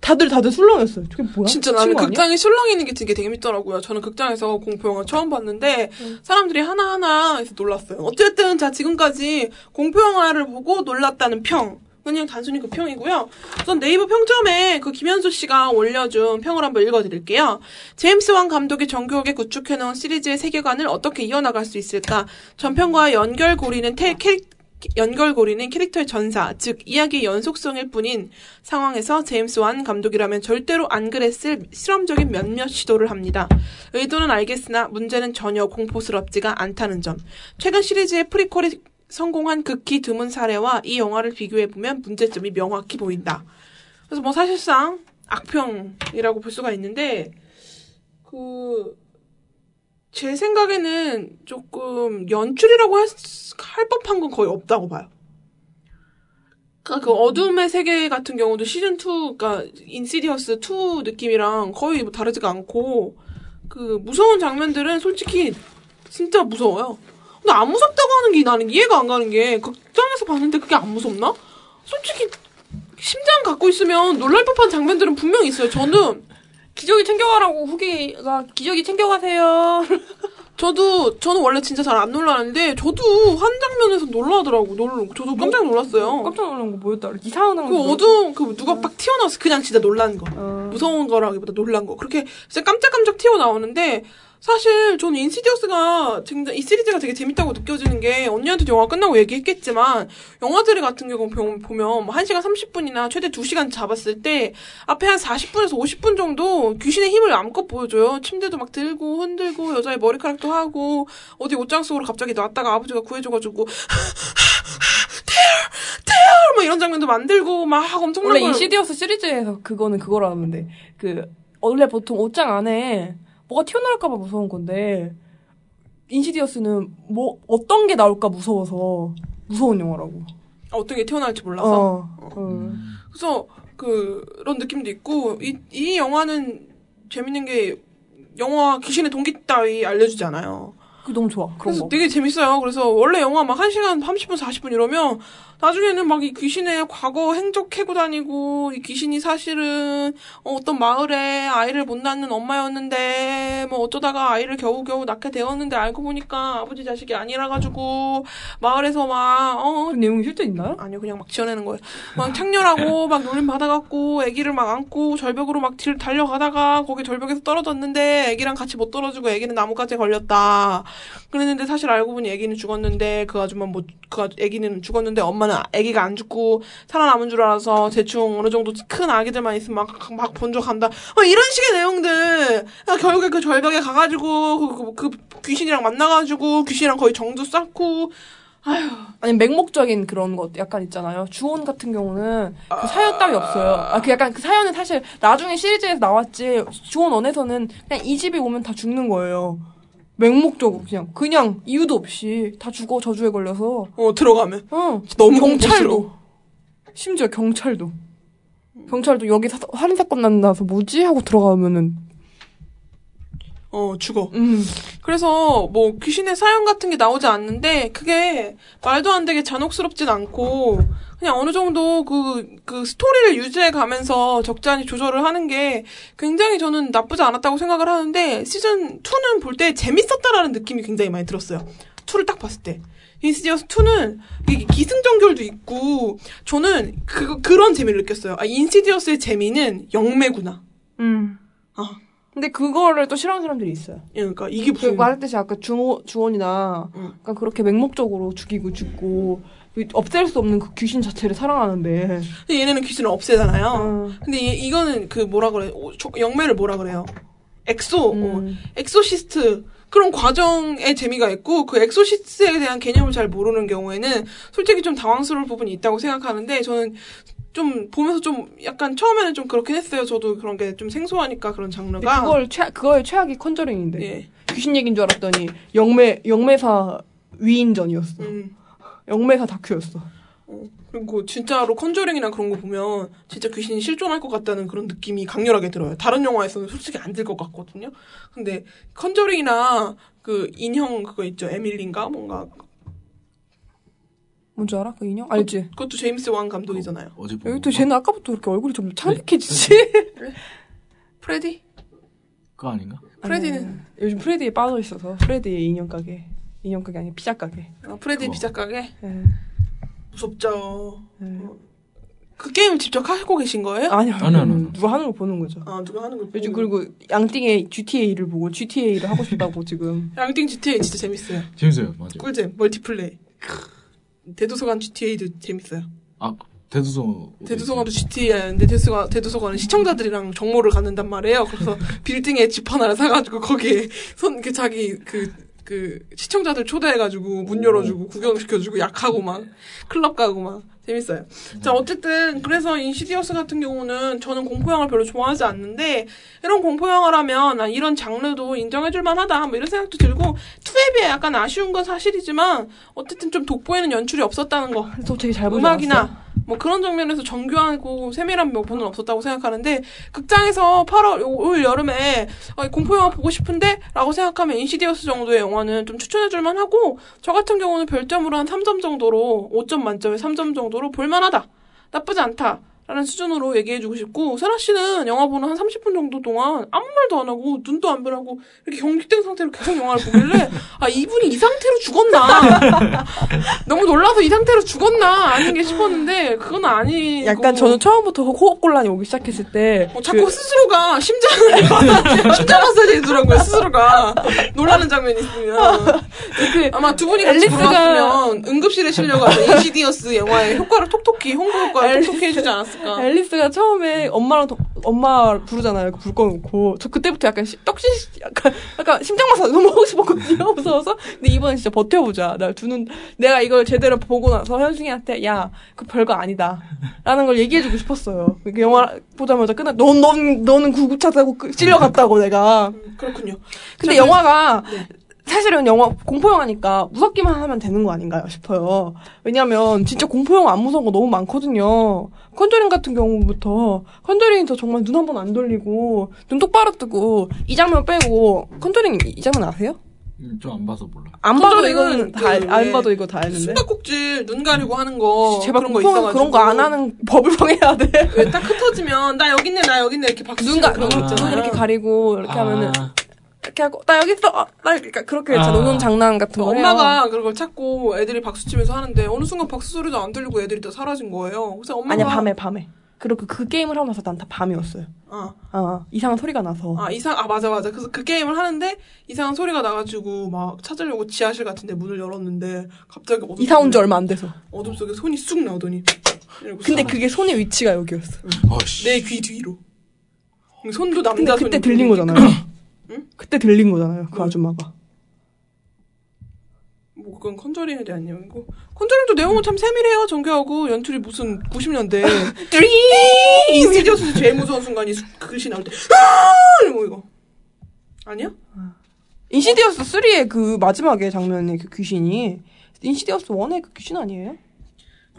다들 다들 술렁였어요. 저게 뭐야? 진짜 나는 친구 아니야? 극장에 술렁이는 게 되게 재밌더라고요. 저는 극장에서 공포 영화 처음 봤는데 사람들이 하나하나 해서 놀랐어요. 어쨌든 자 지금까지 공포 영화를 보고 놀랐다는 평. 그냥 단순히 그 평이고요. 우선 네이버 평점에 그 김현수 씨가 올려준 평을 한번 읽어드릴게요. 제임스 왕 감독이 정교하게 구축해놓은 시리즈의 세계관을 어떻게 이어나갈 수 있을까? 전편과 연결고리는 태, 캐, 연결고리는 캐릭터의 전사, 즉 이야기의 연속성일 뿐인 상황에서 제임스 완 감독이라면 절대로 안 그랬을 실험적인 몇몇 시도를 합니다. 의도는 알겠으나 문제는 전혀 공포스럽지가 않다는 점. 최근 시리즈의 프리퀄이 성공한 극히 드문 사례와 이 영화를 비교해보면 문제점이 명확히 보인다. 그래서 뭐 사실상 악평이라고 볼 수가 있는데, 그, 제 생각에는 조금 연출이라고 할, 할 법한 건 거의 없다고 봐요. 그러니까 그 어둠의 세계 같은 경우도 시즌 2, 그러니까 인시디어스 2 느낌이랑 거의 뭐 다르지가 않고 그 무서운 장면들은 솔직히 진짜 무서워요. 근데 안 무섭다고 하는 게 나는 이해가 안 가는 게 극장에서 봤는데 그게 안 무섭나? 솔직히 심장 갖고 있으면 놀랄 법한 장면들은 분명히 있어요. 저는 기저귀 챙겨가라고 후기가 기저귀 챙겨가세요. 저도 저는 원래 진짜 잘 안 놀라는데 저도 한 장면에서 놀라더라고. 놀 저도 깜짝 놀랐어요. 깜짝 놀란 거 뭐였다? 이상한 그 어두운 그 누가 딱 튀어나와서 그냥 진짜 놀란 거. 어. 무서운 거라기보다 놀란 거. 그렇게 진짜 깜짝깜짝 튀어나오는데 사실 저는 인시디어스가 진짜 이 시리즈가 되게 재밌다고 느껴지는 게 언니한테도 영화 끝나고 얘기했겠지만 영화들 같은 경우 보면 뭐 1시간 30분이나 최대 2시간 잡았을 때 앞에 한 40분에서 50분 정도 귀신의 힘을 암컷 보여줘요. 침대도 막 들고 흔들고 여자의 머리카락도 하고 어디 옷장 속으로 갑자기 놨다가 아버지가 구해줘가지고 테러 뭐 이런 장면도 만들고 막 엄청난 원래 걸 인시디어스 시리즈에서 그거는 그거라는데 그 원래 보통 옷장 안에 뭐가 튀어나올까봐 무서운 건데 인시디어스는 뭐 어떤 게 나올까 무서워서 무서운 영화라고. 어떤 게 튀어나올지 몰라서 어. 어. 그래서 그런 느낌도 있고 이, 이 영화는 재밌는 게 영화 귀신의 동기 따위 알려주지 않아요. 그 너무 좋아. 그래서 거. 되게 재밌어요. 그래서 원래 영화 막 1시간 30분, 40분 이러면 나중에는 막 이 귀신의 과거 행적 캐고 다니고 이 귀신이 사실은 어, 어떤 마을에 아이를 못 낳는 엄마였는데 뭐 어쩌다가 아이를 겨우겨우 낳게 되었는데 알고 보니까 아버지 자식이 아니라 가지고 마을에서 막 어, 그 내용이 실제 있나요? 아니요, 그냥 막 지어내는 거예요. 막 창렬하고, 막 놀림 받아 갖고, 애기를 막 안고, 절벽으로 막 달려가다가, 거기 절벽에서 떨어졌는데, 애기랑 같이 못 떨어지고, 애기는 나뭇가지에 걸렸다. 그랬는데, 사실 알고 보니 애기는 죽었는데, 그 아줌마 뭐, 그 아- 애기는 죽었는데, 엄마는 애기가 안 죽고, 살아남은 줄 알아서, 대충 어느 정도 큰 아기들만 있으면 막, 막 번져간다. 어, 이런 식의 내용들. 아, 결국에 그 절벽에 가가지고, 그, 그, 그 귀신이랑 만나가지고, 귀신이랑 거의 정도 쌓고, 아니 맹목적인 그런 것 약간 있잖아요. 주온 같은 경우는 그 사연 따위 없어요. 아 그 약간 그 사연은 사실 나중에 시리즈에서 나왔지. 주온 원에서는 그냥 이 집에 오면 다 죽는 거예요. 맹목적으로 그냥 그냥 이유도 없이 다 죽어 저주에 걸려서. 어, 들어가면. 어. 너무 경찰도. 심지어 경찰도 경찰도 여기 사, 살인 사건 난다서 뭐지 하고 들어가면은 어, 죽어. 음 그래서 뭐 귀신의 사연 같은 게 나오지 않는데 그게 말도 안 되게 잔혹스럽진 않고 그냥 어느 정도 그, 그 스토리를 유지해 가면서 적잖이 조절을 하는 게 굉장히 저는 나쁘지 않았다고 생각을 하는데 시즌 2는 볼 때 재밌었다라는 느낌이 굉장히 많이 들었어요. 2를 딱 봤을 때. 인시디어스 2는 이게 기승전결도 있고 저는 그, 그런 재미를 느꼈어요. 아, 인시디어스의 재미는 영매구나. 음. 아. 근데 그거를 또 싫어하는 사람들이 있어요. 그러니까 이게 그 무슨 말했듯이 아까 주원, 주원이나 응. 약간 그렇게 맹목적으로 죽이고 죽고 없앨 수 없는 그 귀신 자체를 사랑하는데 근데 얘네는 귀신을 없애잖아요. 어. 근데 이, 이거는 그 뭐라 그래? 영매를 뭐라 그래요? 엑소, 음. 어, 엑소시스트 그런 과정의 재미가 있고 그 엑소시스트에 대한 개념을 잘 모르는 경우에는 솔직히 좀 당황스러울 부분이 있다고 생각하는데 저는 좀 보면서 좀 약간 처음에는 좀 그렇긴 했어요. 저도 그런 게 좀 생소하니까 그런 장르가. 그걸 최 그거의 최악이 컨저링인데 예. 귀신 얘기인 줄 알았더니 영매 영매사 위인전이었어. 음. 영매사 다큐였어. 어, 그리고 진짜로 컨저링이나 그런 거 보면 진짜 귀신이 실존할 것 같다는 그런 느낌이 강렬하게 들어요. 다른 영화에서는 솔직히 안 들 것 같거든요. 근데 컨저링이나 그 인형 그거 있죠. 에밀린가 뭔가 뭔지 알아? 그 인형? 알지? 그것도 제임스 완 감독이잖아요. 어제 본 여기 또 거. 쟤는 아까부터 이렇게 얼굴이 좀 창백해지지? 프레디? 그거 아닌가? 프레디는 요즘 프레디에 빠져 있어서 프레디의 인형 가게. 인형 가게 아니라 피자 가게. 아, 프레디 그거. 피자 가게 예. 무섭죠. 예. 그 게임을 직접 하고 계신 거예요? 아니요. 아니, 아니, 아니. 누가 하는 거 보는 거죠. 아 누가 하는 걸. 요즘 그리고 양띵의 GTA를 보고 GTA를 하고 싶다고 지금. 양띵 GTA 진짜 재밌어요. 재밌어요. 맞아요. 꿀잼 멀티플레이. 대도서관 GTA도 재밌어요. 아 대두성. 대도서관도 GTA인데 대도서관 대도서관은 시청자들이랑 정모를 갖는단 말이에요. 그래서 빌딩에 집 하나를 사가지고 거기에 손 그 자기 그 그 시청자들 초대해가지고 문 열어주고 구경시켜주고 약하고 막 클럽 가고 막. 재밌어요. 자 어쨌든 그래서 인시디어스 같은 경우는 저는 공포 영화를 별로 좋아하지 않는데 이런 공포 영화라면 아, 이런 장르도 인정해줄 만하다. 뭐 이런 생각도 들고 2에 비해 약간 아쉬운 건 사실이지만 어쨌든 좀 돋보이는 연출이 없었다는 거. 또 되게 잘? 음악이나 뭐 그런 장면에서 정교하고 세밀한 묘보는 없었다고 생각하는데 극장에서 8월 올 여름에 아, 공포 영화 보고 싶은데? 라고 생각하면 인시디어스 정도의 영화는 좀 추천해줄 만하고 저 같은 경우는 별점으로 한 3점 정도로 5점 만점에 3점 정도로 볼만하다. 나쁘지 않다 라는 수준으로 얘기해주고 싶고 세라 씨는 영화 보는 한 30분 정도 동안 아무 말도 안 하고 눈도 안 변하고 이렇게 경직된 상태로 계속 영화를 보길래 아 이분이 이 상태로 죽었나? 너무 놀라서 이 상태로 죽었나? 아닌 게 싶었는데 그건 아니고. 약간 저는 처음부터 호흡 곤란이 오기 시작했을 때 어, 자꾸 그- 스스로가 심장을 심장 마사지 해주더라고요 스스로가. 놀라는 장면이 있으면. 그 아마 두 분이 같이 앨리스가- 들어왔으면 응급실에 실려가서 인시디어스 영화의 효과를 톡톡히 홍보 효과를 톡톡히 해주지 않았을까 앨리스가 처음에 엄마랑 도- 엄마 부르잖아요. 그불 꺼놓고 저 그때부터 약간 시- 떡시 약간 약간 심장 마사지 너무 하고 싶었거든요. 무서워서 근데 이번엔 진짜 버텨보자. 나 두는 내가 이걸 제대로 보고 나서 현승이한테 야 그 별거 아니다라는 걸 얘기해주고 싶었어요. 그 영화 보자마자 끝나 넌넌 너는 구급차 타고 그- 실려갔다고 내가. 음, 그렇군요 근데 저는- 영화가 네. 사실은 영화 공포 영화니까 무섭기만 하면 되는 거 아닌가요 싶어요. 왜냐하면 진짜 공포 영화 안 무서운 거 너무 많거든요. 컨저링 같은 경우부터 컨저링이 저 정말 눈 한 번 안 돌리고 눈 똑바로 뜨고 이 장면 빼고 컨저링 이- 이 장면 아세요? 좀 안 봐서 몰라. 안 봐도 이거는 다그안왜 봐도 이거 다 알는데. 숨바꼭질 눈 가리고 하는 거 제발 그런 거 공포 영화 있어가지고 그런 거 안 하는 법을 정해야 돼. 왜 딱 흩어지면 나 여기 있네 나 여기 있네 이렇게 박수 눈, 치고 가, 그런 눈, 있잖아요 이렇게 가리고 이렇게 하면은 아, 이렇게 하고 나 여기 있어. 어, 나 그러니까 그렇게 아. 노는 장난 같은 거 해요. 엄마가 그걸 찾고 애들이 박수 치면서 하는데 어느 순간 박수 소리도 안 들리고 애들이 다 사라진 거예요. 그래서 엄마가 아니야 밤에 밤에. 그리고 그 게임을 하고 나서 난 다 밤이었어요. 아, 아, 이상한 소리가 나서. 아 이상 아 맞아 맞아. 그래서 그 게임을 하는데 이상한 소리가 나가지고 막 찾으려고 지하실 같은데 문을 열었는데 갑자기 어둠 이사 온 지 얼마 안 돼서. 어둠 속에 손이 쑥 나오더니 근데 싹 그게 손의 위치가 여기였어. 어씨. 내귀 뒤로. 손도 남자 근데 손이 그때 들린. 거잖아요. 응? 그때 들린 거잖아요. 그 응. 아줌마가. 뭐 그건 컨저링에 대한 내용이고 컨저링도 내용은 참 세밀해요 정교하고 연출이 무슨 90년대 인시디어스 제일 무서운 순간이 수- 글씨 나올 때 아! 뭐 이거 아니야? 인시디어스 3의 그 마지막에 장면에 그 귀신이 인시디어스 1의 그 귀신 아니에요?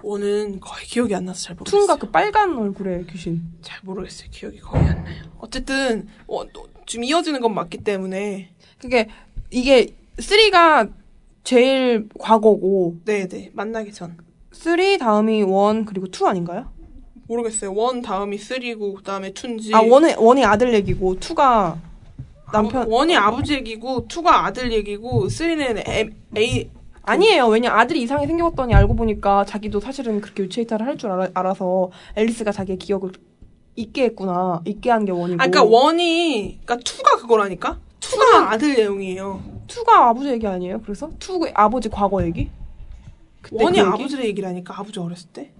one은 거의 기억이 안 나서 잘 모르겠어요. two인가 그 빨간 얼굴의 귀신. 잘 모르겠어요. 기억이 거의 안 나요. 어쨌든 어, 또 지금 이어지는 건 맞기 때문에 그게 이게 3가 제일 과거고 네네 만나기 전 3 다음이 1 그리고 2 아닌가요? 모르겠어요. 원 다음이 쓰리고 그다음에 툰지 아 1의 1이 아들 얘기고 2가 남편 원이 아버지 얘기고 투가 아들 얘기고 쓰리는 애, A 아니에요. 왜냐 아들이 이상하게 생겼더니 알고 보니까 자기도 사실은 그렇게 유체 이탈을 할 줄 알아, 서 앨리스가 자기의 기억을 잊게 했구나. 잊게 한 게 one이고. 아 그러니까 one이 그러니까 two가 그거라니까 two가 아들 내용이에요. two가 아버지 얘기 아니에요? 그래서 two 아버지 과거 얘기? 그때 one이 그 얘기? 아버지의 얘기라니까 아버지 어렸을 때.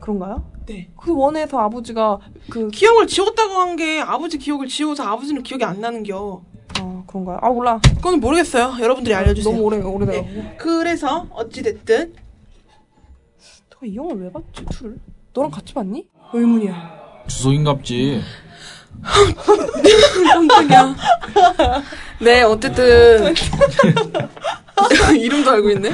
그런가요? 네. 그 one에서 아버지가 그 기억을 지웠다고 한 게 아버지 기억을 지워서 아버지는 기억이 안 나는겨. 아, 그런가요? 아 몰라. 그건 모르겠어요. 여러분들이 알려주세요. 너무 오래 오래돼서. 네. 그래서 어찌 됐든 내가 이 영화 왜 봤지? 투를? 너랑 같이 봤니? 의문이야. 주소인갑지. 깜짝이야. 네, 어쨌든 이름도 알고 있네.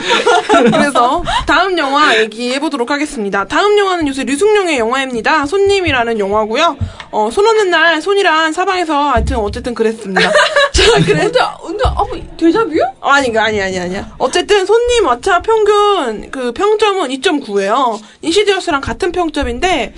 그래서 다음 영화 얘기해 보도록 하겠습니다. 다음 영화는 요새 류승룡의 영화입니다. 손님이라는 영화고요. 어, 손 없는 날 손이란 사방에서 하여튼 어쨌든 그랬습니다. 자, 그래. 근데 근데 아, 뭐, 데자뷰? 아니, 아니, 아니, 아니야. 어쨌든 손님 어차 평균 그 평점은 2.9예요. 인시디어스랑 같은 평점인데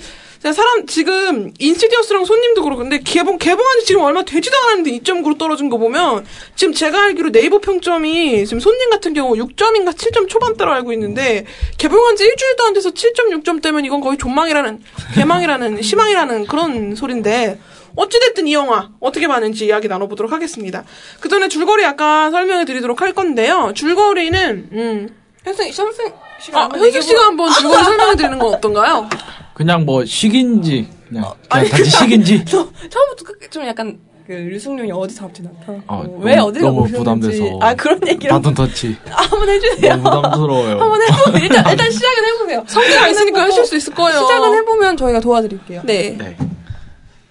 사람 지금 인시디어스랑 손님도 그렇고 근데 개봉 개봉한 지 지금 얼마 되지도 않았는데 2.9로 떨어진 거 보면 지금 제가 알기로 네이버 평점이 지금 손님 같은 경우 6점인가 7점 초반대로 알고 있는데 개봉한 지 일주일도 안 돼서 7.6점대면 이건 거의 존망이라는 개망이라는 희망이라는 그런 소린데 어찌됐든 이 영화 어떻게 봤는지 이야기 나눠보도록 하겠습니다. 그 전에 줄거리 약간 설명해 드리도록 할 건데요. 줄거리는 음, 현승 현승 씨가 아, 얘기해 씨가 한번 줄거리 설명해 드리는 건 어떤가요? 그냥 뭐 식인지 그냥, 그냥 아니, 단지 식인지 저 처음부터 끝- 좀 약간 그 류승룡이 어디서 갑자기 나타나? 어, 어, 왜 어디가 너무. 부담돼서. 아 그런 얘기를 바톤 터치 한번 해주세요. 너무 부담스러워요. 한번 해보세요. 일단 일단 시작은 해보세요. 성기가 있으니까 하실 수 있을 거예요. 시작은 해보면 저희가 도와드릴게요. 네. 네.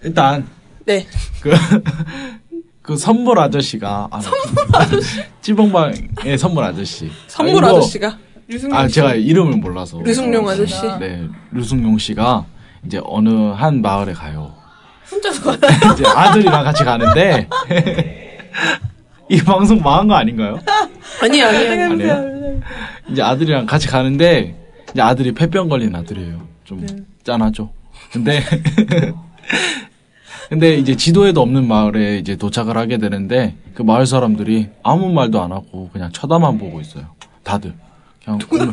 일단 네. 그, 그 선물 아저씨가 아, 선물 아저씨 찌봉방의 선물 아저씨 선물 아, 이거- 아저씨가 아 씨. 제가 이름을 몰라서 류승룡 아저씨. 네 류승룡 씨가 이제 어느 한 마을에 가요 혼자서 가요. 이제 아들이랑 같이 가는데 이 방송 망한 거 아닌가요? 아니 아니 아니. 아니에요? 이제 아들이랑 같이 가는데 이제 아들이 폐병 걸린 아들이에요. 좀 짠하죠. 근데 근데 이제 지도에도 없는 마을에 이제 도착을 하게 되는데 그 마을 사람들이 아무 말도 안 하고 그냥 쳐다만 보고 있어요. 다들. 그냥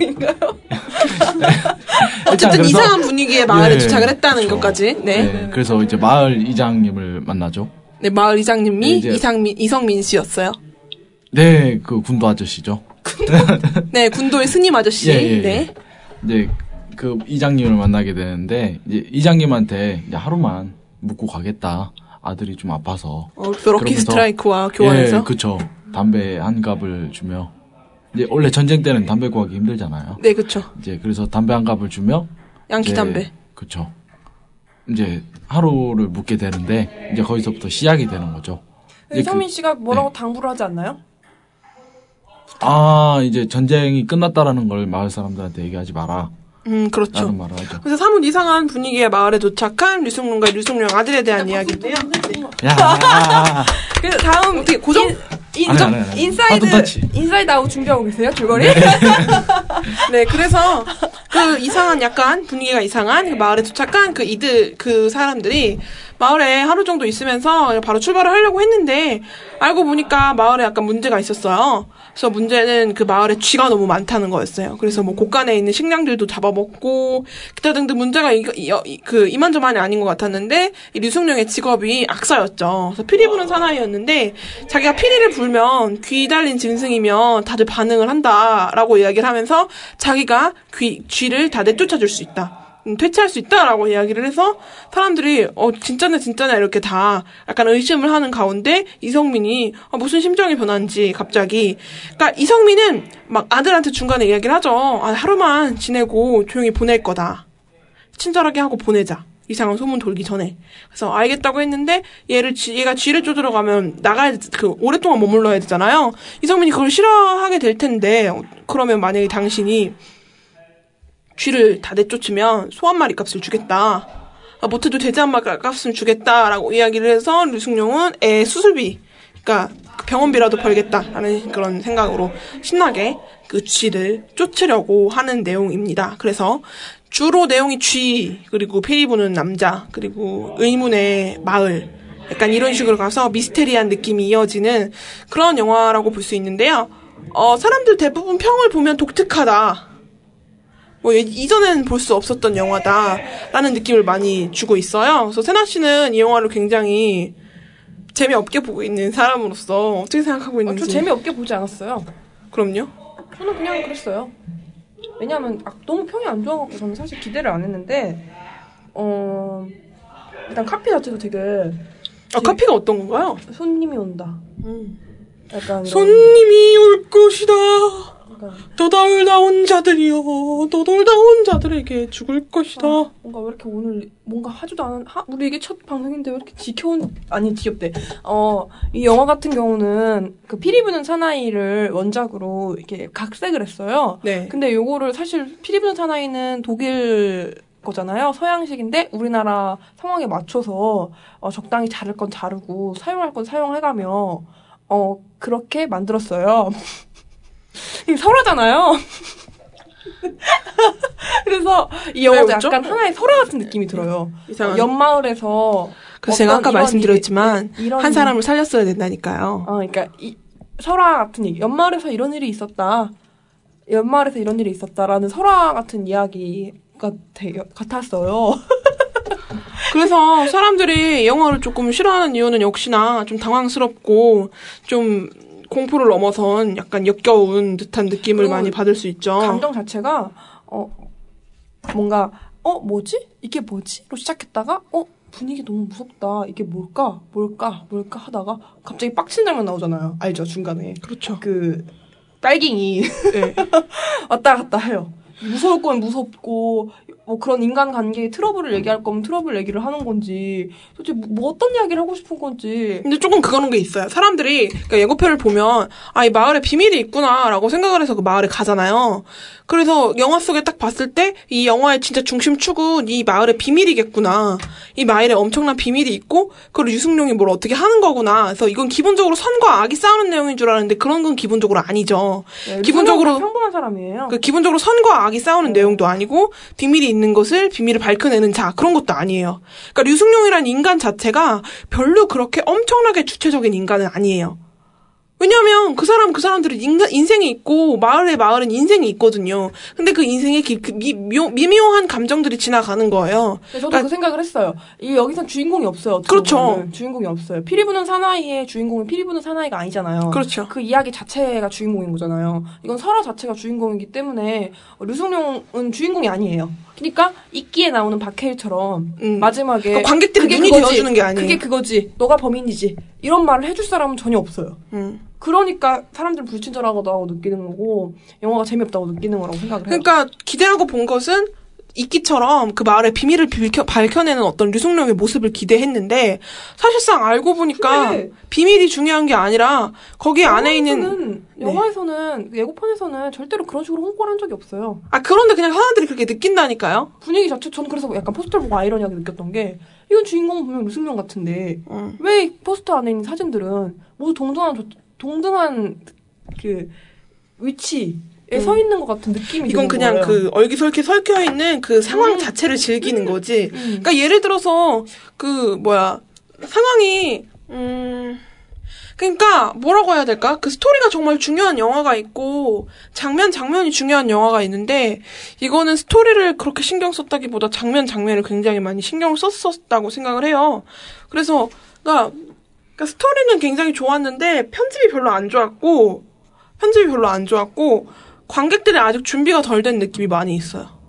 어쨌든 그래서- 이상한 분위기의 마을에 예, 도착을 했다는 그쵸. 것까지. 네. 네. 네, 그래서 이제 마을 이장님을 만나죠. 마을 이장님이 네, 이제- 이상민 이성민 씨였어요. 네, 그 군도 아저씨죠. 네, 군도의 스님 아저씨. 예, 예, 예. 네. 이제 그 이장님을 만나게 되는데 이제 이장님한테 이제 하루만 묵고 가겠다. 아들이 좀 아파서. 어, 그러면서- 스트라이크와 교환해서 예, 그쵸. 담배 한 갑을 주며 이제 원래 전쟁 때는 담배 구하기 힘들잖아요. 네, 그쵸. 이제 그래서 담배 한 갑을 주며 양키 담배. 그쵸. 이제 하루를 묵게 되는데 이제 거기서부터 시작이 되는 거죠. 이성민 그- 씨가 뭐라고 당부를 하지 않나요? 아 이제 전쟁이 끝났다라는 걸 마을 사람들한테 얘기하지 마라. 음, 그렇죠. 라는 말을 하죠. 그래서 사뭇 이상한 분위기의 마을에 도착한 류승룡과 류승룡 아들에 대한 이야기인데요. 야, 그래서 다음 어떻게 고정 인, 아니, 아니, 아니. 인사이드 터치. 인사이드 아웃 준비하고 계세요? 줄거리? 네, 그래서 그 이상한 약간 분위기가 이상한 그 마을에 도착한 그 이들 그 사람들이 마을에 하루 정도 있으면서 바로 출발을 하려고 했는데 알고 보니까 마을에 약간 문제가 있었어요. 그래서 문제는 그 마을에 쥐가 너무 많다는 거였어요. 그래서 뭐 곳간에 있는 식량들도 잡아먹고 기타 등등 문제가 이, 이, 이- 그 이만저만이 아닌 것 같았는데 이 류승룡의 직업이 악사였죠. 그래서 피리 부는 사나이였는데 자기가 피리를 불면 귀 달린 짐승이면 다들 반응을 한다라고 이야기를 하면서 자기가 귀 쥐를 다 내쫓아줄 수 있다. 음, 퇴치할 수 있다라고 이야기를 해서 사람들이 어 진짜네 진짜네 이렇게 다 약간 의심을 하는 가운데 이성민이 아, 무슨 심정이 변한지 갑자기. 그러니까 이성민은 막 아들한테 중간에 이야기를 하죠. 아, 하루만 지내고 조용히 보낼 거다. 친절하게 하고 보내자. 이상한 소문 돌기 전에. 그래서 알겠다고 했는데 얘를 쥐- 얘가 쥐를 쫓으러 가면 나가야 돼- 그 오랫동안 머물러야 되잖아요. 이성민이 그걸 싫어하게 될 텐데 어, 그러면 만약에 당신이 쥐를 다 내쫓으면 소 한 마리 값을 주겠다. 아, 못해도 돼지 한 마리 값은 주겠다라고 이야기를 해서 류승룡은 애 수술비, 그러니까 그 병원비라도 벌겠다라는 그런 생각으로 신나게 그 쥐를 쫓으려고 하는 내용입니다. 그래서 주로 내용이 쥐, 그리고 페이 부는 남자, 그리고 의문의 마을, 약간 이런 식으로 가서 미스테리한 느낌이 이어지는 그런 영화라고 볼 수 있는데요. 어, 사람들 대부분 평을 보면 독특하다. 뭐 예- 이전엔 볼 수 없었던 영화다라는 느낌을 많이 주고 있어요. 그래서 세나 씨는 이 영화를 굉장히 재미없게 보고 있는 사람으로서 어떻게 생각하고 어, 있는지. 저 재미없게 보지 않았어요. 그럼요. 저는 그냥 그랬어요. 왜냐하면 아, 너무 평이 안 좋아갖고 저는 사실 기대를 안 했는데 어 일단 카피 자체도 되게 아, 카피가 어떤 건가요? 손님이 온다. 약간 이런- 손님이 올 것이다. 그러니까 너덜다운 자들이여, 너덜다운 자들에게 죽을 것이다. 아, 뭔가 왜 이렇게 오늘 뭔가 하지도 않은 하, 우리 이게 첫 방송인데 왜 이렇게 지켜온 아니 지겹대. 어이 영화 같은 경우는 그 피리 부는 사나이를 원작으로 이렇게 각색을 했어요. 네. 근데 요거를 사실 피리 부는 사나이는 독일 거잖아요. 서양식인데 우리나라 상황에 맞춰서 어, 적당히 자를 건 자르고 사용할 건 사용해가며 어 그렇게 만들었어요. 이게 설화잖아요. 그래서 이 영화도? 약간 하나의 설화 같은 느낌이 들어요. 이상한. 연마을에서 그래서 제가 아까 이런 말씀드렸지만 일이- 이런 한 사람을 살렸어야 된다니까요. 어, 그러니까 이 설화 같은 얘기. 연마을에서 이런 일이 있었다. 연마을에서 이런 일이 있었다라는 설화 같은 이야기가 되, 같았어요. 그래서 사람들이 이 영화를 조금 싫어하는 이유는 역시나 좀 당황스럽고 좀 공포를 넘어선 약간 역겨운 듯한 느낌을 많이 받을 수 있죠. 감정 자체가 어 뭔가 어 뭐지? 이게 뭐지로 시작했다가 어 분위기 너무 무섭다. 이게 뭘까? 뭘까? 뭘까? 하다가 갑자기 빡친 장면 나오잖아요. 알죠? 중간에. 그렇죠. 그 딸깅이 네. 왔다 갔다 해요. 무서울 건 무섭고 뭐 그런 인간 관계의 트러블을 얘기할 거면 트러블 얘기를 하는 건지 도대체 뭐, 뭐 어떤 이야기를 하고 싶은 건지 근데 조금 그런 게 있어요. 사람들이 그러니까 예고편을 보면 아 이 마을에 비밀이 있구나라고 생각을 해서 그 마을에 가잖아요. 그래서 영화 속에 딱 봤을 때 이 영화의 진짜 중심축은 이 마을에 비밀이겠구나. 이 마을에 엄청난 비밀이 있고 그리고 류승룡이 뭘 어떻게 하는 거구나. 그래서 이건 기본적으로 선과 악이 싸우는 내용인 줄 알았는데 그런 건 기본적으로 아니죠. 네, 기본적으로 평범한 사람이에요 그 기본적으로 선과 악이 싸우는 내용도 아니고 비밀이 있는 것을 비밀을 밝혀내는 자 그런 것도 아니에요. 그러니까 류승룡이란 인간 자체가 별로 그렇게 엄청나게 주체적인 인간은 아니에요. 왜냐면 그 사람 그 사람들은 인간 인생이 있고 마을에 마을은 인생이 있거든요. 근데 그 인생에 기- 그 미, 묘, 미묘한 감정들이 지나가는 거예요. 네, 저도 그러니까- 그 생각을 했어요. 이 여기선 주인공이 없어요. 그렇죠. 보면은. 주인공이 없어요. 피리 부는 사나이의 주인공은 피리 부는 사나이가 아니잖아요. 그렇죠. 그 이야기 자체가 주인공인 거잖아요. 이건 설화 자체가 주인공이기 때문에 어, 류승룡은 주인공이 아니에요. 그러니까 이끼에 나오는 박해일처럼 음. 마지막에 그러니까 관객들이 눈이 그거지. 되어주는 게 아니에요. 그게 그거지. 너가 범인이지. 이런 말을 해줄 사람은 전혀 없어요. 음. 그러니까 사람들은 불친절하다고 느끼는 거고 영화가 재미없다고 느끼는 거라고 생각을 해요. 그러니까 기대하고 본 것은 이끼처럼 그 마을의 비밀을 밝혀, 밝혀내는 어떤 류승룡의 모습을 기대했는데 사실상 알고 보니까 근데 비밀이 중요한 게 아니라 거기 안에 있는 영화에서는, 네. 예고편에서는 절대로 그런 식으로 홍보를 한 적이 없어요. 아 그런데 그냥 사람들이 그렇게 느낀다니까요. 분위기 자체 저는 그래서 약간 포스터를 보고 아이러니하게 느꼈던 게 이건 주인공은 분명 류승룡 같은데 음. 왜이 포스터 안에 있는 사진들은 모두 동등한 조- 동등한 그 위치에 서 있는 것 같은 느낌이 음. 이건 그냥 거예요. 그 얼기설기 설켜 있는 그 상황 음. 자체를 즐기는 거지. 음. 그러니까 예를 들어서 그 뭐야 상황이 음 그러니까 뭐라고 해야 될까? 그 스토리가 정말 중요한 영화가 있고 장면 장면이 중요한 영화가 있는데 이거는 스토리를 그렇게 신경 썼다기보다 장면 장면을 굉장히 많이 신경 썼었다고 생각을 해요. 그래서 그러니까, 그러니까 스토리는 굉장히 좋았는데 편집이 별로 안 좋았고 편집이 별로 안 좋았고 관객들이 아직 준비가 덜 된 느낌이 많이 있어요.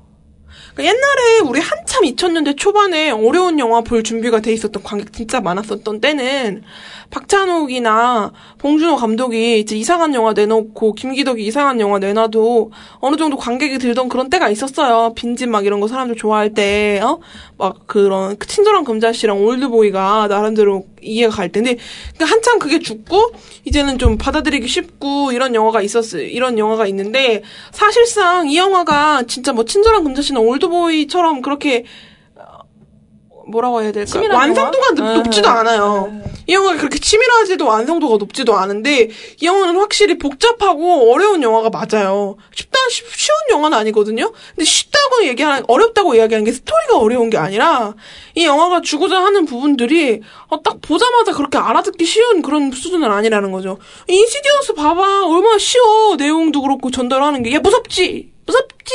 그러니까 옛날에 우리 한참 2000년대 초반에 어려운 영화 볼 준비가 돼 있었던 관객 진짜 많았었던 때는 박찬욱이나 봉준호 감독이 이제 이상한 영화 내놓고 김기덕이 이상한 영화 내놔도 어느 정도 관객이 들던 그런 때가 있었어요. 빈집 막 이런 거 사람들 좋아할 때, 어? 막 그런 친절한 금자씨랑 올드보이가 나름대로 이해가 갈 텐데, 그러니까 한참 그게 죽고, 이제는 좀 받아들이기 쉽고, 이런 영화가 있었, 이런 영화가 있는데, 사실상 이 영화가 진짜 뭐 친절한 금자씨나 올드 보이처럼 그렇게, 어, 뭐라고 해야 될까? 치밀한 완성도가 영화? 높, 높지도 음. 않아요. 이 영화가 그렇게 치밀하지도 완성도가 높지도 않은데 이 영화는 확실히 복잡하고 어려운 영화가 맞아요. 쉽다 쉽, 쉬운 영화는 아니거든요. 근데 쉽다고 얘기하는 어렵다고 이야기하는 게 스토리가 어려운 게 아니라 이 영화가 주고자 하는 부분들이 어, 딱 보자마자 그렇게 알아듣기 쉬운 그런 수준은 아니라는 거죠. 인시디어스 봐봐 얼마나 쉬워 내용도 그렇고 전달하는 게 야 무섭지 무섭지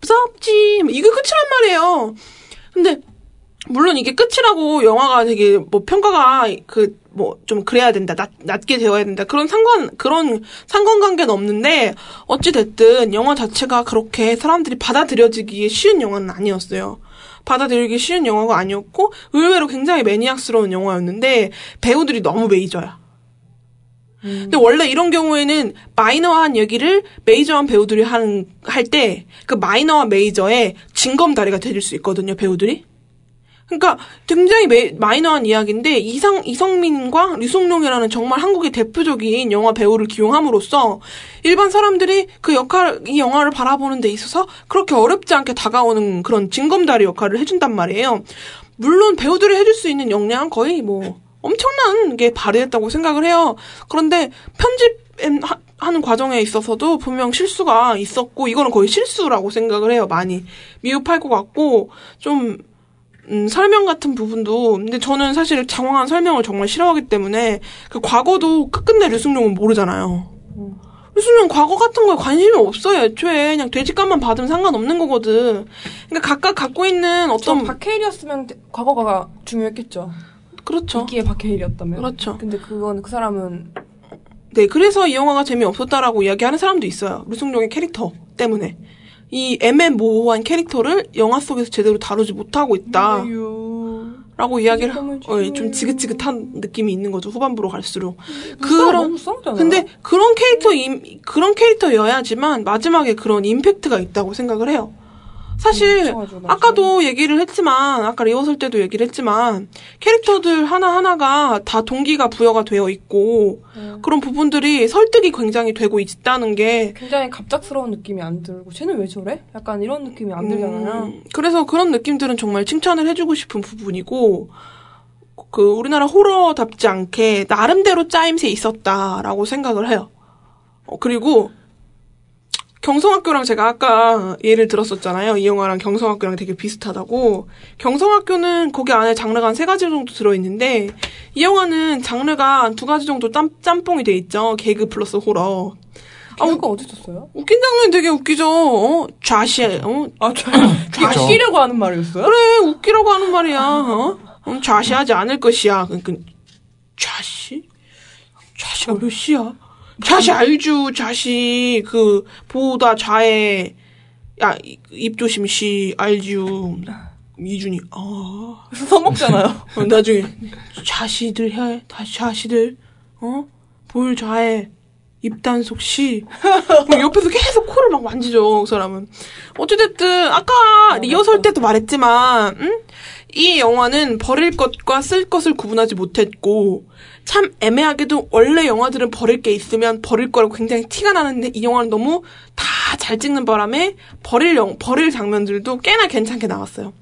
무섭지 이게 끝이란 말이에요. 근데 물론 이게 끝이라고 영화가 되게 뭐 평가가 그 뭐 좀 그래야 된다 낮, 낮게 되어야 된다 그런 상관 그런 상관관계는 없는데 어찌 됐든 영화 자체가 그렇게 사람들이 받아들여지기에 쉬운 영화는 아니었어요. 받아들이기 쉬운 영화가 아니었고 의외로 굉장히 매니악스러운 영화였는데 배우들이 너무 메이저야. 근데 원래 이런 경우에는 마이너한 얘기를 메이저한 배우들이 하는 할 때 그 마이너와 메이저의 징검다리가 되줄 수 있거든요 배우들이. 그러니까 굉장히 메- 마이너한 이야기인데 이상 이성민과 류승룡이라는 정말 한국의 대표적인 영화 배우를 기용함으로써 일반 사람들이 그 역할 이 영화를 바라보는 데 있어서 그렇게 어렵지 않게 다가오는 그런 징검다리 역할을 해준단 말이에요. 물론 배우들이 해줄 수 있는 역량은 거의 뭐 엄청난 게 발휘했다고 생각을 해요. 그런데 편집 하는 과정에 있어서도 분명 실수가 있었고 이거는 거의 실수라고 생각을 해요. 많이 미흡할 것 같고 좀 음, 설명 같은 부분도 근데 저는 사실 장황한 설명을 정말 싫어하기 때문에 그 과거도 끝끝내 류승룡은 모르잖아요. 류승룡 과거 같은 거에 관심이 없어요. 애초에 그냥 돼지값만 받으면 상관없는 거거든. 그러니까 각각 갖고 있는 저 어떤 박해일이었으면 과거가 중요했겠죠. 그렇죠. 이기의 박해일이었다면. 그렇죠. 근데 그건 그 사람은 네, 그래서 이 영화가 재미없었다라고 이야기하는 사람도 있어요. 류승룡의 캐릭터 때문에. 이 애매모호한 캐릭터를 영화 속에서 제대로 다루지 못하고 있다. 라고 이야기를, 어, 예, 좀 지긋지긋한 느낌이 있는 거죠. 후반부로 갈수록. 그런, 너무 싸우잖아. 근데 그런 캐릭터, 임, 그런 캐릭터여야지만 마지막에 그런 임팩트가 있다고 생각을 해요. 사실, 나중에. 아까도 얘기를 했지만, 아까 리허설 때도 얘기를 했지만, 캐릭터들 하나하나가 다 동기가 부여가 되어 있고, 그런 부분들이 설득이 굉장히 되고 있다는 게, 굉장히 갑작스러운 느낌이 안 들고 쟤는 왜 저래? 약간 이런 느낌이 안 들잖아요. 음, 그래서 그런 느낌들은 정말 칭찬을 해주고 싶은 부분이고, 그, 우리나라 호러답지 않게 나름대로 짜임새 있었다라고 생각을 해요. 어, 그리고, 경성학교랑 제가 아까 예를 들었었잖아요. 이 영화랑 경성학교랑 되게 비슷하다고. 경성학교는 거기 안에 장르가 한 세 가지 정도 들어있는데, 이 영화는 장르가 한 두 가지 정도 짬, 짬뽕이 돼 있죠. 개그 플러스 호러. 아, 개그가 어디 있었어요? 웃긴 장면 되게 웃기죠. 어? 좌시, 어? 아, 그쵸. 웃기려고 하는 말이었어요? 그래, 웃기라고 하는 말이야. 어? 음, 좌시하지 않을 것이야. 그러니까 좌시? 좌시가 몇 시야? 좌시 알죠, 좌시. 그 보다 좌에 야, 이- 입 조심시 알죠. 이준이 아. 그래서 써먹잖아요. 어, 나중에 좌시들 해, 다 좌시들 어? 볼 좌에 입단속 시 뭐 옆에서 계속 코를 막 만지죠 그 사람은 어찌됐든 아까 리허설 때도 말했지만 응? 이 영화는 버릴 것과 쓸 것을 구분하지 못했고 참 애매하게도 원래 영화들은 버릴 게 있으면 버릴 거라고 굉장히 티가 나는데 이 영화는 너무 다 잘 찍는 바람에 버릴 영 버릴 장면들도 꽤나 괜찮게 나왔어요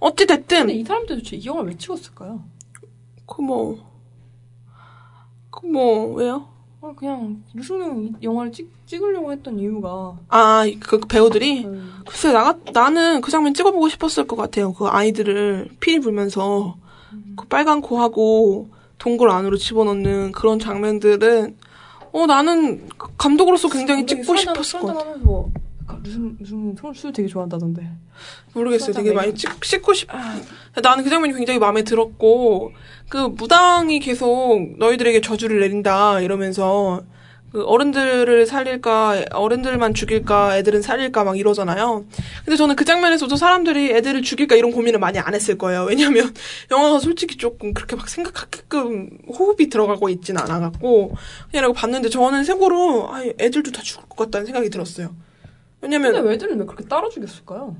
어찌됐든 이 사람들 도대체 이 영화를 왜 찍었을까요? 그 뭐, 그 뭐, 왜요? 아, 그냥 이 영화를 찍, 찍으려고 했던 이유가. 아, 그 배우들이? 음, 글쎄, 나, 나는 그 장면 찍어보고 싶었을 것 같아요. 그 아이들을 피리 불면서, 그 빨간 코하고 동굴 안으로 집어넣는 그런 장면들은, 어, 나는 그 감독으로서 굉장히 찍고 싶었을 것 같아 류승룡 술, 술 되게 좋아한다던데. 모르겠어요. 되게 많이 찍, 찍고 싶, 나는 그 장면이 굉장히 마음에 들었고, 그 무당이 계속 너희들에게 저주를 내린다, 이러면서, 그 어른들을 살릴까, 어른들만 죽일까, 애들은 살릴까, 막 이러잖아요. 근데 저는 그 장면에서도 사람들이 애들을 죽일까, 이런 고민을 많이 안 했을 거예요. 왜냐면, 영화가 솔직히 조금 그렇게 막 생각하게끔 호흡이 들어가고 있진 않아갖고, 그냥 이러고 봤는데, 저는 생고로, 아, 애들도 다 죽을 것 같다는 생각이 들었어요. 왜냐면, 근데 애들은 왜 그렇게 따로 죽였을까요?